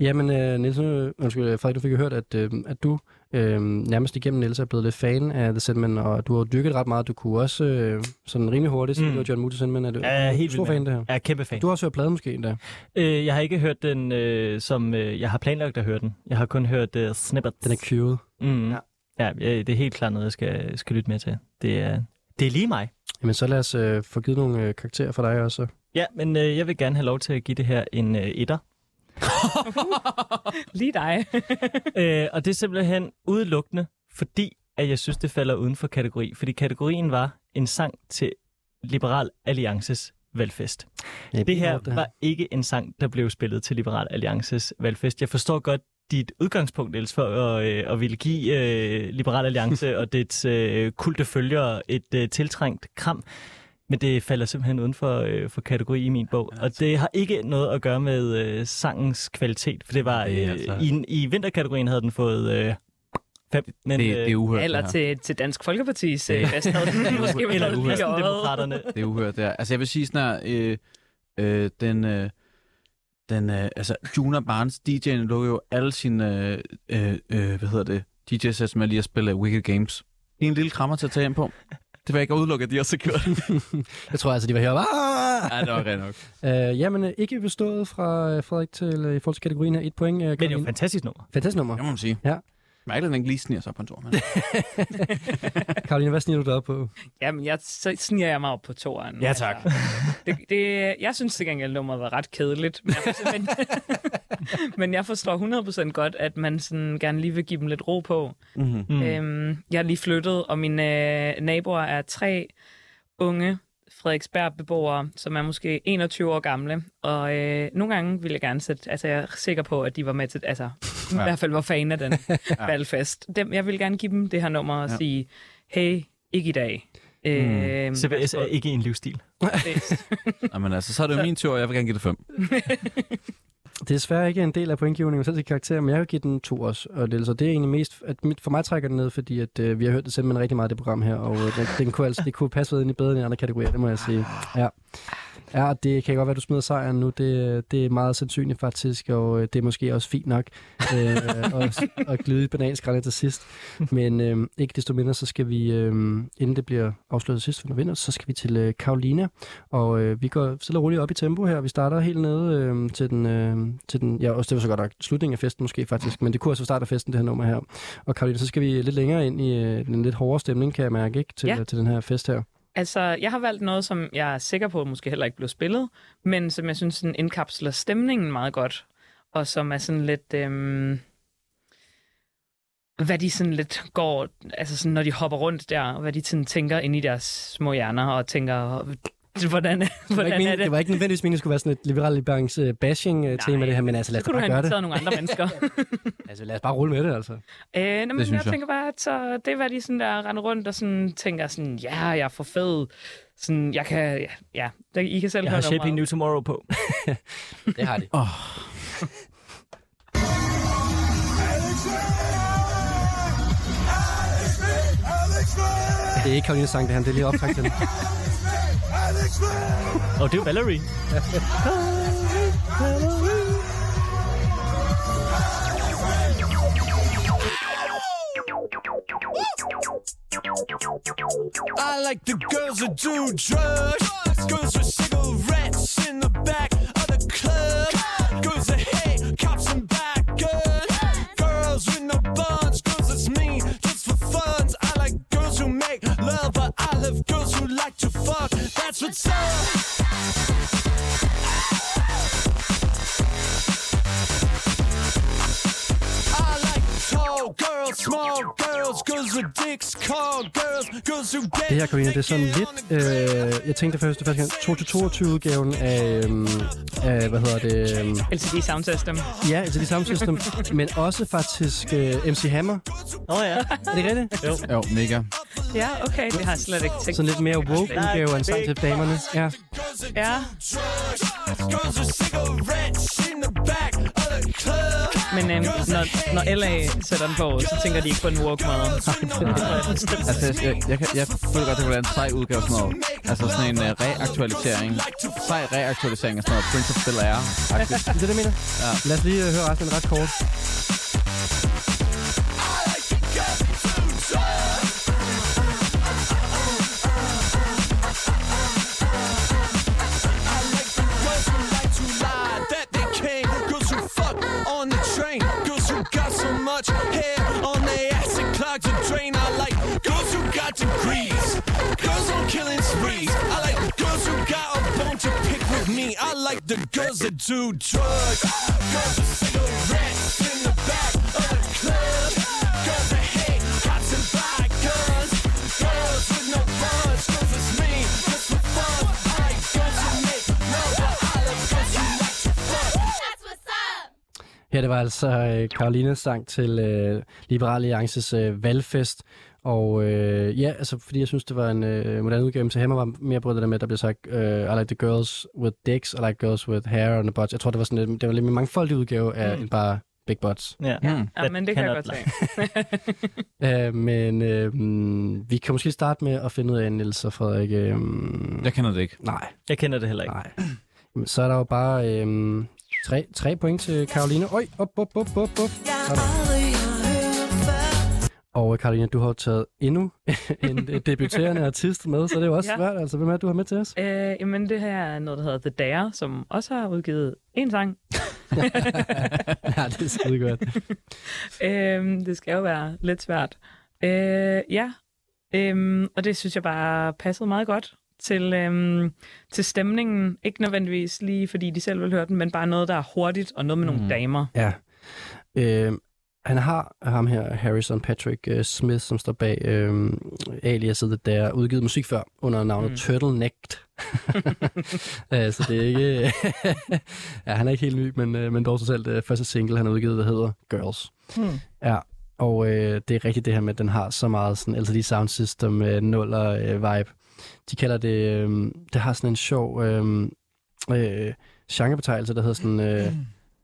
Jamen, uh, Niels, undskyld, Frederik, du fik jo hørt, at, uh, at du uh, nærmest igennem Niels er blevet lidt fan af The Sandman, og du har jo dyrket ret meget. Du kunne også uh, sådan rimelig hurtigt sige, Mm. var John Moody Sandman. Er du Ja, helt stor fan af det her? Er kæmpe fan. Du har også hørt pladen måske endda. Øh, jeg har ikke hørt den, øh, som øh, jeg har planlagt at høre den. Jeg har kun hørt øh, snippets. Den er cued. Mm. Ja. Ja. ja, det er helt klart noget, jeg skal, skal lytte med til. Det er, det er lige mig. Jamen, så lad os uh, få givet nogle uh, karakterer for dig også. Ja, men øh, jeg vil gerne have lov til at give det her en øh, etter. Lige dig. øh, og det er simpelthen udelukkende, fordi at jeg synes, det falder uden for kategori. Fordi kategorien var en sang til Liberal Alliances valgfest. Ja, Det her det var ikke en sang, der blev spillet til Liberal Alliances valgfest. Jeg forstår godt dit udgangspunkt, Niels, for at, øh, at ville give øh, Liberal Alliance og dets øh, kulte følgere et øh, tiltrængt kram. Men det falder simpelthen uden for, øh, for kategori i min bog. Og det har ikke noget at gøre med øh, sangens kvalitet, for det var Det er øh, altså- i, i vinterkategorien havde den fået øh, fem. Men, Det, det er uhørt, Eller det til, til Dansk Folkepartis Det- øh, den måske eller. Kristendemokraterne. Det er uhørt, det er. Altså, jeg vil sige sådan her, øh, øh, den, øh, den, øh, altså, Juna Barnes, DJ'en, lukker jo alle sine, øh, øh, øh, hvad hedder det, DJ-sets med lige at spille Wicked Games. Det er en lille krammer til at tage hjem på. Det vil jeg ikke udelukke, at de også har gjort. Jeg tror altså, de var heroppe. Ah! ja, det var rent nok. Uh, jamen, øh, ikke bestået fra øh, Frederik til øh, i forhold til kategorien her. Et point. Uh, Men det er jo et fantastisk nummer. Fantastisk nummer. Det må man sige. Ja. Mærkeligt, at den ikke lige sniger sig på en. Men... Karoline, hvad sniger du dig op på? Jamen, jeg, så sniger jeg mig op på toeren. Ja, tak. Altså, det, det, jeg synes til gengæld, nummeret var ret kedeligt. Men jeg, men, men jeg forstår 100% godt, at man sådan gerne lige vil give dem lidt ro på. Mm-hmm. Mm. Øhm, jeg er lige flyttet, og mine øh, naboer er tre unge Frederiksberg-beboere, som er måske 21 år gamle. Og øh, nogle gange vil jeg gerne sætte, altså jeg er sikker på, at de var med til, altså ja. i hvert fald var fan af den ja. valgfest. Dem, jeg vil gerne give dem det her nummer og Ja. sige, hey, ikke i dag. Øh, CBS er ikke en livsstil. Jamen altså, så er det jo min tur, og jeg vil gerne give det fem. Det er desværre ikke en del af pointgivningen, selv til karakter, men jeg vil give den to også. Og det, så altså, det er egentlig mest, at mit, for mig trækker den ned, fordi at, øh, vi har hørt det simpelthen rigtig meget, det program her, og øh, den, den kunne, altså, det kunne passe ind i bedre end i andre kategorier, det må jeg sige. Ja. Ja, det kan godt være, du smider sejren nu. Det, det er meget sandsynligt faktisk, og øh, det er måske også fint nok øh, at, at glide i bananskraldet til sidst. Men øh, ikke desto mindre, så skal vi, øh, inden det bliver afsluttet sidst, for vinder, så skal vi til øh, Karolina. Og øh, vi går stille og roligt op i tempo her. Vi starter helt nede øh, til den, øh, til den, ja, også det var så godt nok slutningen af festen måske faktisk, men det kunne også være start af festen, det her nummer her. Og Karolina, så skal vi lidt længere ind i øh, den lidt hårdere stemning, kan jeg mærke, ikke? Til, ja. til den her fest her. Altså, jeg har valgt noget, som jeg er sikker på, måske heller ikke blev spillet, men som jeg synes sådan indkapsler stemningen meget godt, og som er sådan lidt... Øhm, hvad de sådan lidt går, altså sådan, når de hopper rundt der, og hvad de sådan tænker ind i deres små hjerner, og tænker, hvordan, Det var, hvordan ikke er det? det var ikke nødvendigvis meningen, at det skulle være sådan et liberal alliance øh, bashing øh, tema, det her, men altså lad så os kunne du bare have gøre det. inviteret nogle andre mennesker. Altså lad os bare rulle med det, altså. Øh, nej, men synes jeg, jeg. tænker bare, at så, det er, hvad de sådan der render rundt og sådan, tænker sådan, ja, jeg er for fed. Sådan, jeg kan, ja, ja der, I kan selv Jeg høre har Shaping. New Tomorrow på. det har de. Oh. Det er ikke Karolines sang, det her. Det er lige optræk til den. Og det er Valerie. I like the girls that do drugs, girls with cigarettes in the back of the club, make love, but I love girls who like to fuck. That's what's up. Tall girls, small girls, girls with dicks, tall girls, girls who get Det her, Karolina, det er sådan lidt... Øh, jeg tænkte først, det første gang, 2-22-udgaven af, øhm, af, hvad hedder det... Øhm, LCD Sound System. ja, altså det samme system, men også faktisk øh, MC Hammer. Åh oh, ja. Er det rigtigt? Jo. Jo, mega. Ja, okay, det har jeg slet ikke tænkt. Sådan lidt mere woke udgave af en sang til damerne. Ja. Ja, girls with cigarettes in the back of the club. Men øhm, når, når LA sætter den på, så tænker de ikke på den woke måde. Altså, jeg, jeg, jeg, kan- jeg føler godt, det kunne være en sej udgave sådan noget. Altså sådan en uh, reaktualisering. Sej reaktualisering af sådan noget Prince of Bel-Air. Det er det, jeg mener. Ja. Lad os lige øh, høre resten ret kort. Drain. I like girls who got degrees. Girls on killing sprees. I like girls who got a bone to pick with me. I like the girls that do drugs. Girls with cigarettes Her det var altså øh, Karolinas sang til øh, Liberal Alliances øh, valgfest. Og øh, ja, altså fordi jeg synes, det var en øh, moderne udgave, så Hammer var mere på det der med, at der blev sagt, øh, I like the girls with dicks, I like girls with hair on the butts. Jeg tror, det var sådan lidt, det var lidt mere mangfoldig udgave af Mm. end bare big butts. Ja. Mm. Ja, men det kan jeg godt se. Uh, men øh, vi kan måske starte med at finde ud af, Niels og Frederik. Øh, Jeg kender det ikke. nej, Jeg kender det heller ikke. nej. Så er der jo bare øh, tre, tre point til Karoline. Øj, op, op, op, op, op. Og øh, Karoline, du har jo taget endnu en øh, debuterende artist med, så det er jo også Ja. svært. Altså, hvem er det, du har med til os? Øh, jamen, det her er noget, der hedder The Dare, som også har udgivet en sang. ja, det er skide godt. øhm, det skal jo være lidt svært. Øh, ja, øhm, og det synes jeg bare passede meget godt til, øhm, til stemningen. Ikke nødvendigvis lige fordi de selv vil høre den, men bare noget, der er hurtigt, og noget med nogle Mhm. damer. Ja. Øh, han har ham her, Harrison Patrick uh, Smith, som står bag øh, aliaset der, udgivet musik før under navnet Mm. mm. Turtlenecked. uh, så det er ikke... ja, han er ikke helt ny, men, uh, men dog så selv det første single, han har udgivet, der hedder Girls. Hmm. Ja, og øh, det er rigtigt det her med, at den har så meget sådan, altså de sound system, øh, nuller øh, vibe. De kalder det, øh, det har sådan en sjov øh, øh, genrebetegnelse, der hedder sådan, øh,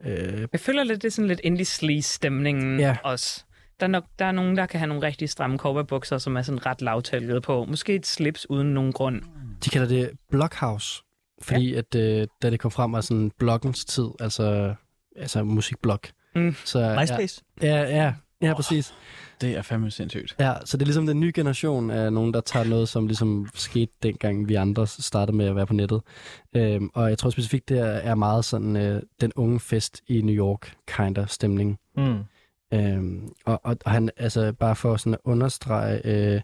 øh, Jeg føler lidt, det er sådan lidt indie sleaze stemningen Ja. også. Der er, nok, der er nogen, der kan have nogle rigtig stramme cowboybukser, som er sådan ret lavtalget på. Måske et slips uden nogen grund. De kalder det Blockhouse, fordi ja. at øh, da det kom frem var sådan bloggens tid, altså, altså musikblog. Mm. Så, MySpace? Ja, ja, ja, ja præcis. Det er fandme sindssygt. Ja, så det er ligesom den nye generation af nogen, der tager noget, som ligesom skete dengang vi andre startede med at være på nettet. Øhm, og jeg tror specifikt, det er, meget sådan øh, den unge fest i New York kind of stemning. Mm. Øhm, og, og, og han, altså bare for sådan at understrege, øh,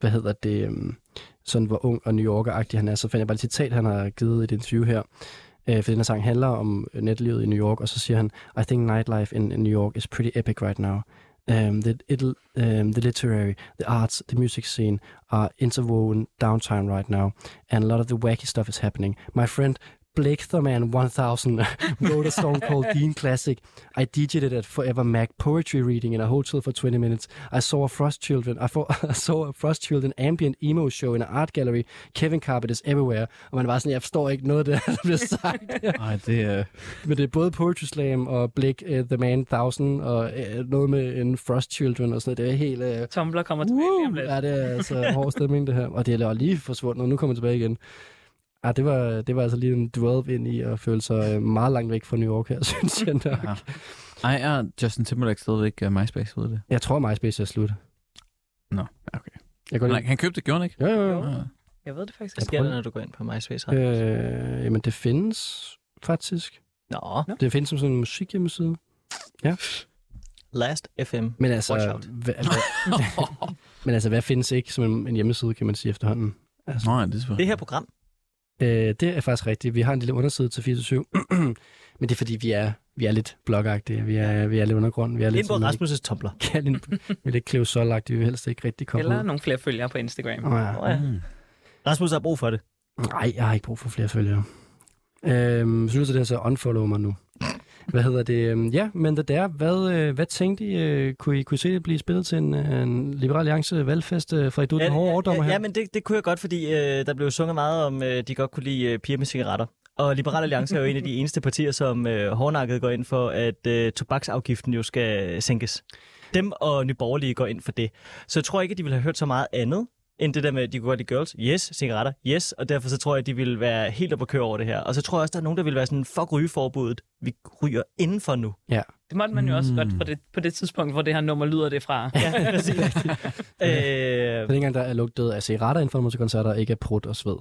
hvad hedder det, øhm, sådan hvor ung og New Yorker-agtig han er, så fandt jeg bare et citat, han har givet i et interview her. Øh, for den her sang handler om netlivet i New York, og så siger han, I think nightlife in, in New York is pretty epic right now. Um, the, um, the literary, the arts, the music scene are interwoven downtown right now, and a lot of the wacky stuff is happening. My friend Blake Thurman 1000 wrote a song called Dean Classic. I DJ'd it at Forever Mac poetry reading in a hotel for 20 minutes. I saw a Frost Children. I, thought, I saw a Frost Children ambient emo show in an art gallery. Kevin Carpet is everywhere. Og man var sådan, jeg forstår ikke noget af det, der bliver sagt. Nej, det er... Men det er både Poetry Slam og Blake uh, The Man 1000 og uh, noget med en Frost Children og sådan noget. Det er helt... Uh, Tumblr kommer tilbage lige om lidt. Ja, det er altså hård stemning, det her. Og det er lige forsvundet, og nu kommer det tilbage igen. Ja, det var, det var altså lige en dwell ind i at føle sig øh, meget langt væk fra New York her, synes jeg nok. Ja. Ej, er Justin Timberlake stadigvæk uh, MySpace, ved det? Jeg tror, MySpace er slut. Nå, okay. Jeg går Han, lige... han købte det, gjorde han ikke? Jo, jo, jo. Ja. Jeg ved det faktisk Hvad ikke. sker der, når du går ind på MySpace? Øh, jamen, det findes faktisk. Nå, Det findes som sådan en musikhjemmeside. Last FM. Men altså, Watch out. hvad, hvad, men altså, hvad findes ikke som en, en hjemmeside, kan man sige efterhånden? Altså, Nej, det er. Det her program. Øh, det er faktisk rigtigt. Vi har en lille underside til 24 Men det er fordi, vi er, vi er lidt blogagtige. Vi er, vi er lidt undergrund. Vi er lidt sådan, Rasmus' Tumblr. kan vi er lidt klevsolagtige. Vi vil helst ikke rigtig komme Eller ud. nogle flere følgere på Instagram. Åh, ja. Nå ja. Mm. Rasmus har brug for det. Nej, jeg har ikke brug for flere følgere. Øhm, synes du, det er så unfollow mig nu? Hvad hedder det? Øhm, Ja, men det der, hvad, øh, hvad tænkte I? øh, Kunne I, kunne I se det blive spillet til en, en Liberal Alliance valgfest? øh, Frederik, du er den hårde overdommer ja, her. ja, men det, det kunne jeg godt, fordi øh, der blev sunget meget om, øh, de godt kunne lide øh, piger med cigaretter. Og Liberal Alliance er jo en af de eneste partier, som øh, hårdnakket går ind for, at øh, tobaksafgiften jo skal sænkes. Dem og Nye Borgerlige går ind for det. Så jeg tror ikke, at de ville have hørt så meget andet, end det der med, at de kunne godt lide girls. Yes, cigaretter. Yes. Og derfor så tror jeg, at de ville være helt op at køre over det her. Og så tror jeg også, der er nogen, der vil være sådan, fuck rygeforbuddet. Vi ryger indenfor nu. Det måtte man jo også Mm. godt på det, på det tidspunkt, hvor det her nummer lyder det fra. Ja, præcis. øh, Det er ikke engang, der er lugtet af cigaretter inden for musikkoncerter, ikke af prut og sved.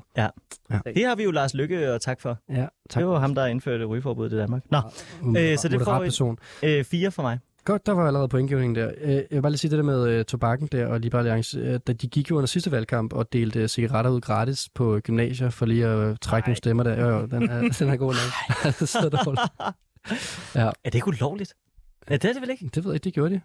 det har vi jo Lars Lykke og tak for. Ja, tak. Det var ham, der indførte rygeforbuddet i Danmark. Nå, Moderat- øh, så det får person. øh, fire for mig. Godt, der var allerede pointgivningen der. Øh, Jeg vil bare lige sige det der med uh, tobakken der og Liberal Alliance. Uh, da de gik jo under sidste valgkamp og delte cigaretter ud gratis på gymnasier for lige at uh, trække nogle stemmer der. Jo, jo, den er, den er god nok. så dårligt. Ja, Er det ikke ulovligt? Ja, det er det vel ikke? det ved jeg ikke, de gjorde de.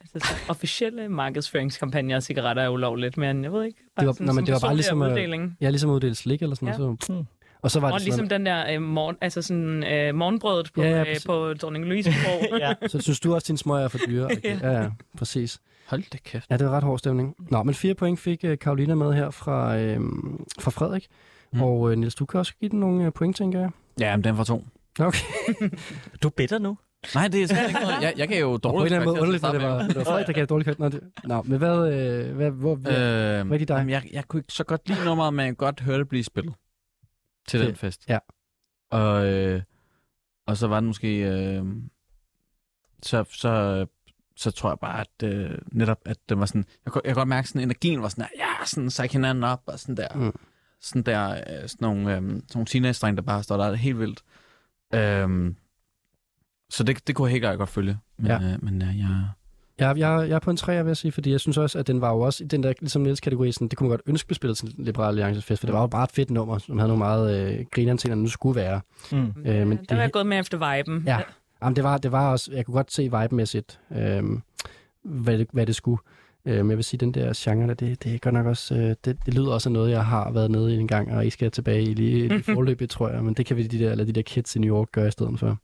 Altså, så officielle markedsføringskampagner af cigaretter er ulovligt, men jeg ved ikke. Det var- sådan nå, men det var bare ligesom, øh, uddeling. Jeg er ligesom uddelt slik eller sådan Ja. noget. Så. Hmm. Og så var Og det ligesom sådan, den der øh, morgen, altså sådan, øh, morgenbrødet på, Ja, ja, præcis. øh, på dronning Louise ja. så synes du også, din smøger er for dyre? Okay. ja, ja, præcis. Hold da kæft. Ja, det var ret hård stemning. Nå, men fire point fik uh, Karolina med her fra, øh, fra Frederik. Mm. Og øh, Niels, du kan også give den nogle øh, point, tænker jeg. Ja, men den var to. Okay. Du er bitter nu. Nej, det er slet ikke noget. Jeg, jeg gav jo Og på en dårligt eller anden måde underligt, karakter at det at var, det var Frederik, der gav dårligt kørt. Nå, men hvad, øh, hvad, hvor, hvad, Øh, hvad er det dig? jamen, jeg, jeg kunne ikke så godt lide nummeret, men jeg kunne godt høre det blive spillet til den fest. Ja. Og, øh, og så var det måske... Øh, så, så, så tror jeg bare, at øh, netop, at det var sådan... Jeg, kunne- jeg kan godt mærke, sådan, energien var sådan, der, ja, sådan sæk hinanden op, og sådan der. Mm. Sådan der, øh, sådan nogle, øh, sådan nogle teenage der bare står der, det er helt vildt. Øhm, så det, det kunne jeg helt klart godt følge. Men, ja. øh, men øh, jeg... Jeg, jeg, jeg er på en træer, vil jeg sige, fordi jeg synes også, at den var jo også i den der, ligesom Niels kategori, sådan, det kunne man godt ønske blev spillet til Liberal Alliances fest, for det var jo bare et fedt nummer, som havde nogle meget øh, grinerne ting, der nu skulle være. Mm. Øh, men det- der var jeg gået med efter viben. Ja, Jamen, det, var, det var også, jeg kunne godt se vibe-mæssigt, øh, hvad, det, hvad det skulle. Øh, men jeg vil sige, den der genre, der, det, det er godt nok også, øh, det, det lyder også af noget, jeg har været nede i en gang, og ikke skal tilbage i lige i forløbet, tror jeg. Men det kan vi de der, eller de der kids i New York gøre i stedet for.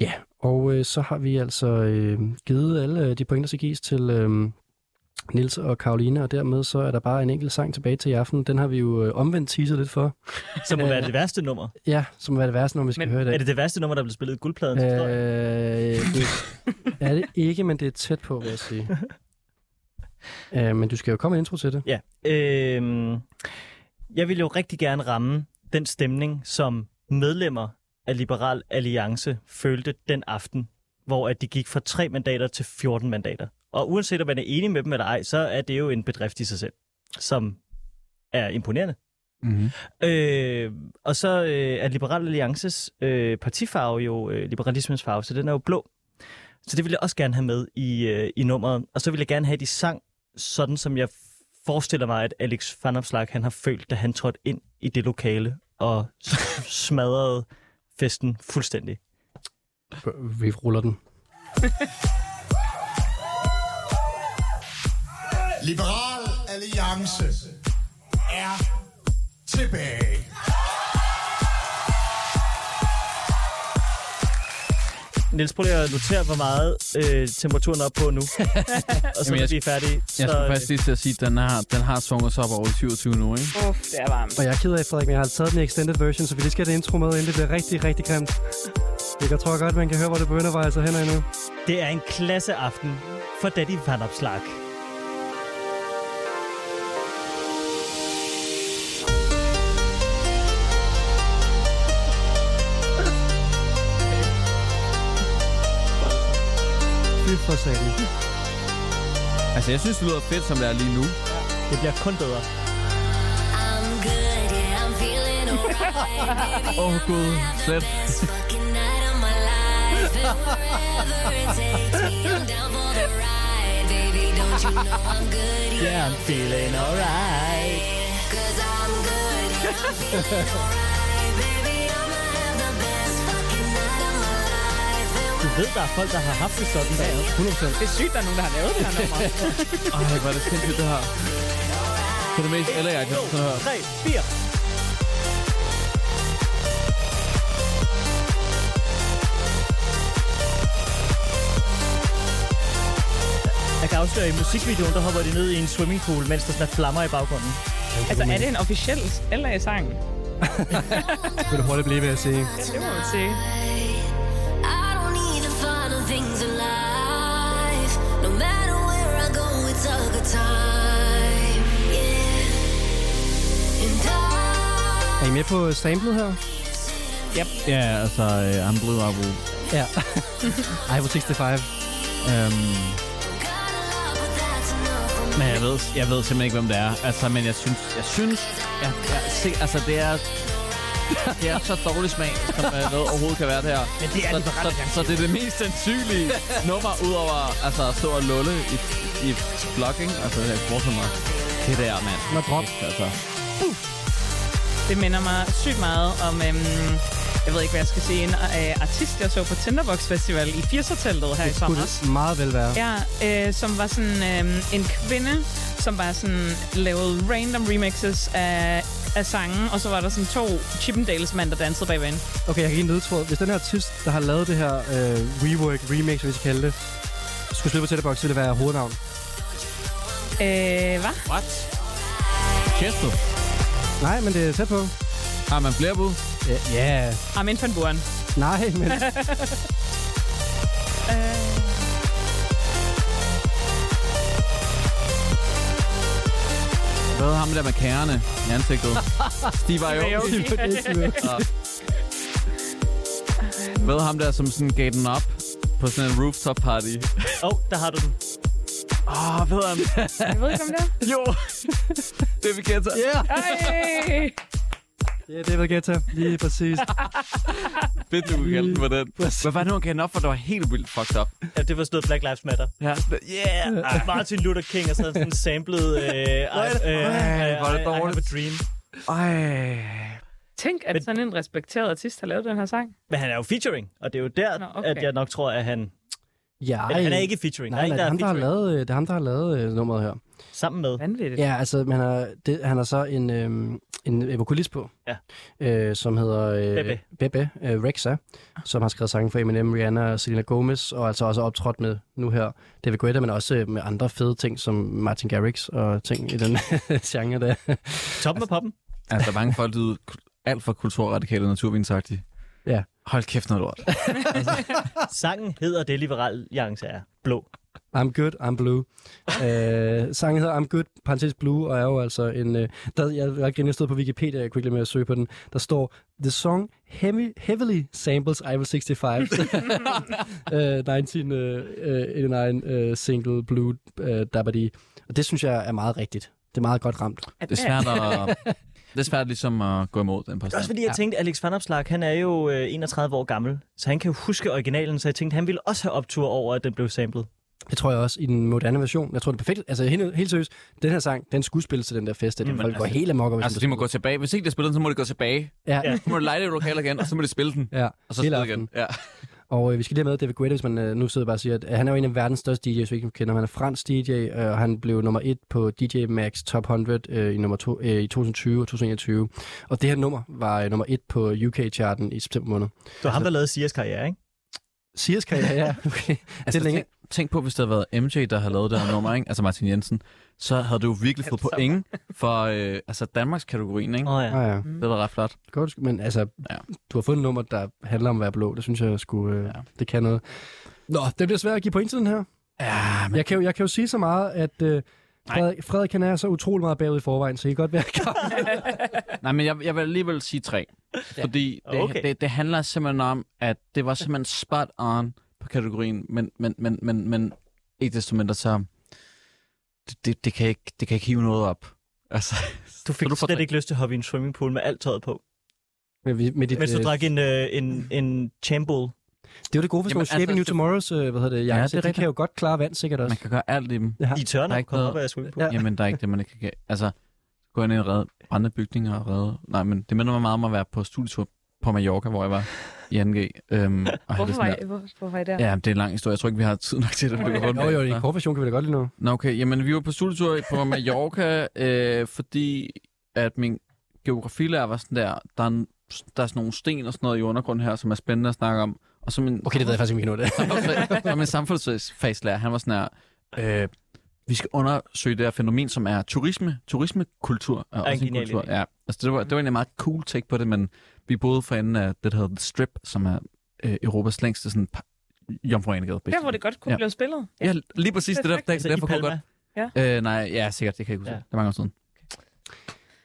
Ja, og øh, så har vi altså øh, givet alle øh, de point, der gives til øh, Nils og Karoline, og dermed så er der bare en enkelt sang tilbage til i aften. Den har vi jo øh, omvendt teaset lidt for. Som må Øh, være det værste nummer. Ja, som er det værste, når vi skal Men høre i dag. Er det det værste nummer, der blev spillet i guldpladen? Øh, Øh, det er det ikke, men det er tæt på, vil jeg sige. øh, men du skal jo komme med intro til det. Ja. Øh, jeg vil jo rigtig gerne ramme den stemning, som medlemmer af Liberal Alliance følte den aften, hvor at de gik fra 3 mandater til 14 mandater. Og uanset om man er enig med dem eller ej, så er det jo en bedrift i sig selv, som er imponerende. Mm-hmm. Øh, og så øh, er Liberal Alliances øh, partifarve jo øh, liberalismens farve, så den er jo blå. Så det vil jeg også gerne have med i, øh, i nummeret. Og så vil jeg gerne have, at de sang sådan, som jeg forestiller mig, at Alex Van Opslark, han har følt, da han trådte ind i det lokale og smadrede festen fuldstændig. Vi ruller den. Liberal Alliance er tilbage. Niels, prøv lige at notere, hvor meget øh, temperaturen er op på nu. og så Jamen, jeg- vi er færdige, Jeg så... skulle faktisk lige til at sige, at den har, den har svunget sig op over de 27 nu, ikke? Uff, det er varmt. Og jeg er ked af, Frederik, men jeg har taget den i extended version, så vi lige skal have det intro med, inden det bliver rigtig, rigtig grimt. Jeg tror godt, man kan høre, hvor det begynder at veje sig hen nu. Det er en klasse aften for Daddy Van Opslark. Fy for satan. Altså, jeg synes, det lyder fedt, som det er lige nu. Det bliver kun bedre. I'm good, yeah, I'm feeling alright. Åh, oh, gud. Slet. Fucking night of my life, and wherever it takes me, I'm down for the ride. Baby, don't you know I'm good, yeah, Yeah, I'm feeling alright. cause I'm good, yeah, I'm feeling alright. Ved, der er folk, der har haft det sådan der. 100%. Det er sygt, der er nogen, der har lavet det her nummer. Ej, hvor er det sindssygt, det her. Det er det mest eller jeg kan sådan høre. 3, 4. Jeg kan afsløre, at i musikvideoen, der hopper de ned i en swimmingpool, mens der sådan er flammer i baggrunden. altså, er det en officiel LA-sang? Vil du hurtigt blive ved at sige? Ja, det må man sige. I I med på samlet her? Ja, altså, uh, I'm Blue Apple. Ja. Ej, på 65. Um, men jeg ved, jeg ved simpelthen ikke, hvem det er. Altså, men jeg synes, jeg synes, jeg, jeg, se, altså, det er, det er så dårlig smag, som uh, noget overhovedet kan være det her. Men det er så, Liberal så, Alliance. så, det er det mest sandsynlige nummer, udover altså, at stå og lulle i, i vlogging. Altså, jeg forestiller mig, det der, mand. Nå, drop. Altså, Det minder mig sygt meget om, øhm, jeg ved ikke, hvad jeg skal sige, en øh, artist, jeg så på Tinderbox Festival i 80'er-teltet her i Det skulle sommer. det meget vel være. Ja, øh, som var sådan øh, en kvinde, som bare sådan lavede random remixes af af sangen, og så var der sådan to Chippendales-mænd, der dansede bagved hende. Okay, jeg kan give en ledtråd. Hvis den her artist, der har lavet det her øh, rework, remix, hvis vi skal kalde det, skulle slippe på Tættebox, så ville det være hovednavn. Øh, hvad? What? Chesto. Nej, men det er tæt på. Har man flere bud? Ja. Yeah. Armin van Buren. Nej, men... Hvad har ham der med kærerne i ansigtet? Steve Aoki. Ja. Hvad ham der, som sådan gav den op på sådan en rooftop party? Åh, oh, der har du den. Åh, oh, ved han? Jeg ved ikke, om det er. jo. David Guetta. Ja, Ej! yeah, det vil Guetta. Lige præcis. Fedt, du kunne kalde den for den. Hvad var det, nu, han gav den op for? Det var helt vildt fucked up. Ja, det var sådan noget Black Lives Matter. Ja. Yeah! Martin Luther King og sådan sådan samlet... Øh, øh, Ej, hvor er det I, I have dårligt. a dream. Ej. Tænk, at sådan en respekteret artist har lavet den her sang. Men han er jo featuring, og det er jo der, Nå, okay. at jeg nok tror, at han... Ja, Eller, han er ikke featuring. Nej, nej, det er, ham, der har featuring. lavet, øh, det er ham, der har lavet øh, nummeret her. Sammen med. Vanvittigt. Ja, altså, han har, det, han har så en, øhm, en vokalist på, Ja. øh, som hedder øh, Bebe. Bebe øh, Rexa, som har skrevet sange for Eminem, Rihanna og Selena Gomez, og altså også optrådt med nu her David Guetta, men også øh, med andre fede ting, som Martin Garrix og ting i den genre der. Toppen af poppen. Altså, der er mange folk, der er alt for kulturradikale og naturvinsagtige. Ja. Hold kæft noget lort. Sangen hedder det, Liberal Alliance er. Blå. I'm good, I'm blue. øh, sangen hedder I'm good, parentes blue, og er jo altså en... Øh, der, jeg jeg stod på Wikipedia, jeg kunne ikke lade med at søge på den. Der står, the song heavy, heavily samples I Will 65. øh, 1989 øh, single Blue øh, Dabadi. Og det synes jeg er meget rigtigt. Det er meget godt ramt. Det er svært at... Det er svært ligesom at gå imod den er også påstand. fordi, jeg tænkte, Alex Van Opslark, han er jo øh, 31 år gammel, så han kan jo huske originalen, så jeg tænkte, han ville også have optur over, at den blev samlet. Det tror jeg også i den moderne version. Jeg tror, det er perfekt. Altså, helt, helt seriøst, den her sang, den skulle spilles til den der fest. Den Mm, folk går altså- helt amok, Altså, de må gå tilbage. Hvis ikke de spiller den, så må de gå tilbage. Ja, Ja. Så må de lege det i lokalet igen, og så må de spille den. ja. Og så spille igen. Ja. Og øh, vi skal lige have med David Guetta, hvis man øh, nu sidder bare og siger, at øh, han er jo en af verdens største DJ's, vi ikke kender. Han er fransk DJ, øh, og han blev nummer et på DJ Max Top 100 øh, i, nummer to, øh, i 2020 og 2021. Og det her nummer var øh, nummer et på UK-charten i september måned. Det var ham, der lavede Sias karriere, ikke? Sias karriere, ja. Okay. Altså, det er længe. tænk, tænk på, hvis det havde været MJ, der havde lavet det her nummer, ikke? altså Martin Jensen, så havde du jo virkelig fået point for øh, altså Danmarks kategorien, ikke? Oh, ja. Ah, ja. Det var ret flot. Godt, men altså, Ja. du har fået et nummer, der handler om at være blå. Det synes jeg skulle, øh, Ja. det kan noget. Nå, det bliver svært at give point til den her. Ja, men Jeg kan jo, jeg kan jo sige så meget, at øh, Frederik, Frederik han er så utrolig meget bagud i forvejen, så I kan godt være klar. Nej, men jeg, jeg vil alligevel sige tre. Fordi det, Okay. okay. det, det handler simpelthen om, at det var simpelthen spot on på kategorien, men, men, men, men, men ikke desto mindre så... Det, det, det, kan ikke, det kan ikke hive noget op. Altså, Du fik du slet ikke lyst til at hoppe i en swimmingpool med alt tøjet på, med, med dit, mens du øh, drak en, øh, en, en chambull. Det jo det gode for sådan nogle Shaping altså, New det- Tomorrows, øh, hvad hedder det, Janse. det er de kan jo godt klare vand sikkert også. Man kan gøre alt i dem. Ja. I tørner er ikke noget- op af swimmingpool. Ja. Jamen, der er ikke det, man ikke kan... Altså, gå ind i en redde, brændende bygninger og redde... Nej, men det minder mig meget om at være på studietur på Mallorca, hvor jeg var i 2G. Øhm, og Hvorfor var, der- I, hvor, hvorfor var I der? Ja, det er en lang historie. Jeg tror ikke, vi har tid nok til det. men det Jo, jo, i være. en kort version kan vi da godt lide nu. Nå, okay. Jamen, vi var på studietur på Mallorca, øh, fordi at min geografilærer var sådan der, der er, en, der er sådan nogle sten og sådan noget i undergrunden her, som er spændende at snakke om. Og så min, Okay, det ved jeg faktisk ikke, nå det. og min samfundsfagslærer, han var sådan her, øh, vi skal undersøge det her fænomen, som er turisme, turismekultur. Er en også en kultur. Ja, altså det var, det var egentlig en meget cool take på det, men vi boede for enden af det, der hedder The Strip, som er øh, Europas længste sådan pa- jomfruenegade. Der, hvor det godt kunne Ja. blive spillet. Ja, lige præcis. Det der, der, Altså, derfor kunne godt. Øh, nej, ja, sikkert. Det kan jeg ikke huske. Ja. Ja. Det er mange år siden.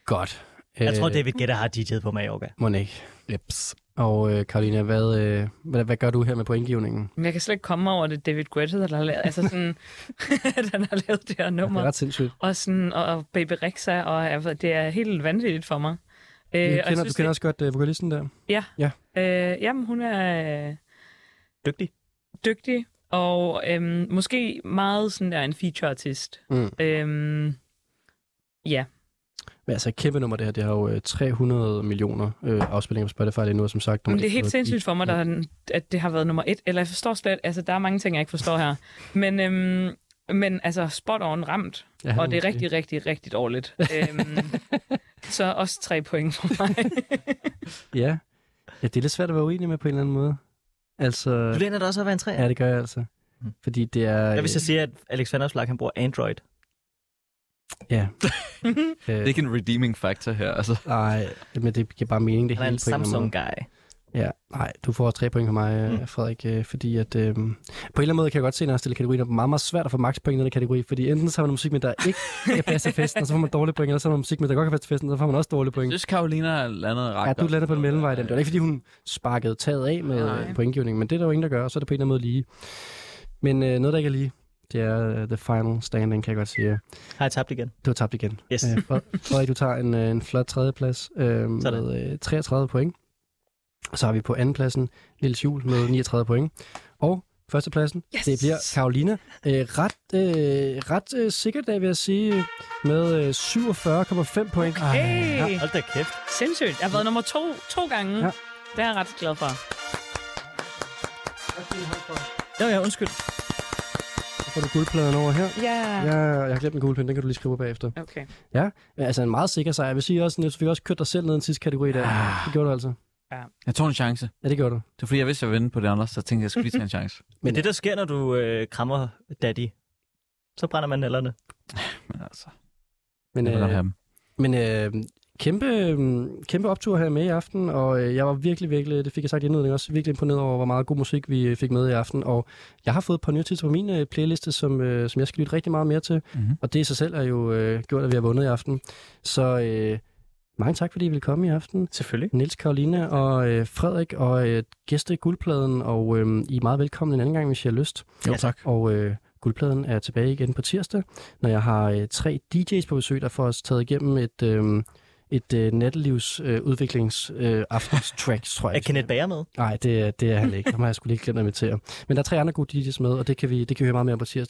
Godt. Jeg tror, Øh, David Guetta har DJ'et på Mallorca. Må ikke. Jeps. Og øh, Karolina, hvad, øh, hvad, hvad gør du her med pointgivningen? Men jeg kan slet ikke komme over det, David Guetta, der har lavet, altså sådan, at han har lavet det her Det nummer. er ret sindssygt. Og, sådan, og, og Baby Rexa, og altså, det er helt vanvittigt for mig. Øh, Du og jeg kender, du synes, kender også godt øh, vokalisten der. Øh, jamen, hun er øh, Dygtig. dygtig, og øhm, måske meget sådan der en feature-artist. Mm. Øhm, ja, Men altså, kæmpe nummer det her. Det har jo øh, 300 millioner øh, afspillinger på Spotify. Det er nu, som sagt. men det er helt sindssygt for mig, Ja. der, at det har været nummer et. Eller jeg forstår slet, altså der er mange ting, jeg ikke forstår her. Men, øhm, men altså, spot on ramt. Ja, og det er rigtig, rigtig, rigtig dårligt. øhm, Så også tre point for mig. Ja. ja, det er lidt svært at være uenig med på en eller anden måde. Altså, Du læner dig også at være en træer. ja, det gør jeg altså. Fordi det er... Jeg vil så sige, at Alex Vanderslag, han bruger Android. Ja. Det er ikke en redeeming factor her. Altså. Nej, men det giver bare mening, det Han er hele en. Samsung-guy. Ja, nej, du får tre point fra mig, mm. Frederik, øh, fordi at, øh, på en eller anden måde kan jeg godt se, når jeg stiller kategorier, det er meget, meget svært at få makspoint i den her kategori, fordi enten så har man musik med, der ikke er plads til festen, og så får man dårlige point, eller så har man musik med, der godt kan være til festen, og så får man også dårlige Jeg point. synes, Karolina er landet ret Ja, du lander på en mellemvej. Den. Det var ikke, fordi hun sparkede taget af med Nej. øh, pointgivningen, men det er der jo ingen, der gør, og så er det på en eller anden måde lige. Men øh, noget, der ikke er lige, det er uh, the final standing, kan jeg godt sige. Har jeg tabt igen? Du har tabt igen. Yes. Øh, Fred- Frederik, du tager en, øh, en flot tredjeplads øh, med øh, 33 point. Og så har vi på andenpladsen Lille Jul med 39 point. Og førstepladsen, yes. det bliver Karolina. Øh, ret øh, ret øh, sikkert, dag, vil jeg sige, med øh, 47,5 point. Hey! Hold da kæft. Sindssygt. Jeg har været nummer to, to gange. Ja. Ja. Det er jeg ret glad for. Ja, ja, undskyld. Får du guldpladen over her. Ja. Ja, jeg har glemt en guldpind, den kan du lige skrive på bagefter. Okay. Ja, altså en meget sikker sejr. Jeg vil sige også, at du fik også kørt dig selv ned i den sidste kategori der. Det gjorde du altså. Jeg tog en chance. Ja, det gjorde du. Det var fordi, jeg vidste, at jeg ville vinde på det andre, så jeg tænkte, jeg skulle lige tage en chance. Men det, der sker, når du øh, krammer daddy, så brænder man nælderne. Men altså, Men, jeg vil godt have øh, dem. men øh, kæmpe, øh, kæmpe optur her med i aften, og øh, jeg var virkelig, virkelig, det fik jeg sagt i indledningen også, virkelig imponeret over, hvor meget god musik vi øh, fik med i aften. Og jeg har fået et par nye titler på min øh, playliste, som, som jeg skal lytte rigtig meget mere til. Mhm. Og det i sig selv er jo øh, gjort, at vi har vundet i aften. Så øh, mange tak, fordi I ville komme i aften. Selvfølgelig. Niels, Karoline og øh, Frederik og øh, gæste i Guldpladen, og øh, I er meget velkommen en anden gang, hvis I har lyst. Jo, tak. Og øh, Guldpladen er tilbage igen på tirsdag, når jeg har øh, tre DJ's på besøg, der får os taget igennem et, øh, et øh, nattelivs øh, udviklings øh, aftens tracks, tror jeg. Er Kenneth Bager med? Nej, det, er- det er han ikke. Ham har jeg skulle lige glemt at invitere. Men der er tre andre gode DJ's med, og det kan vi, det kan vi høre meget mere om på tirsdag.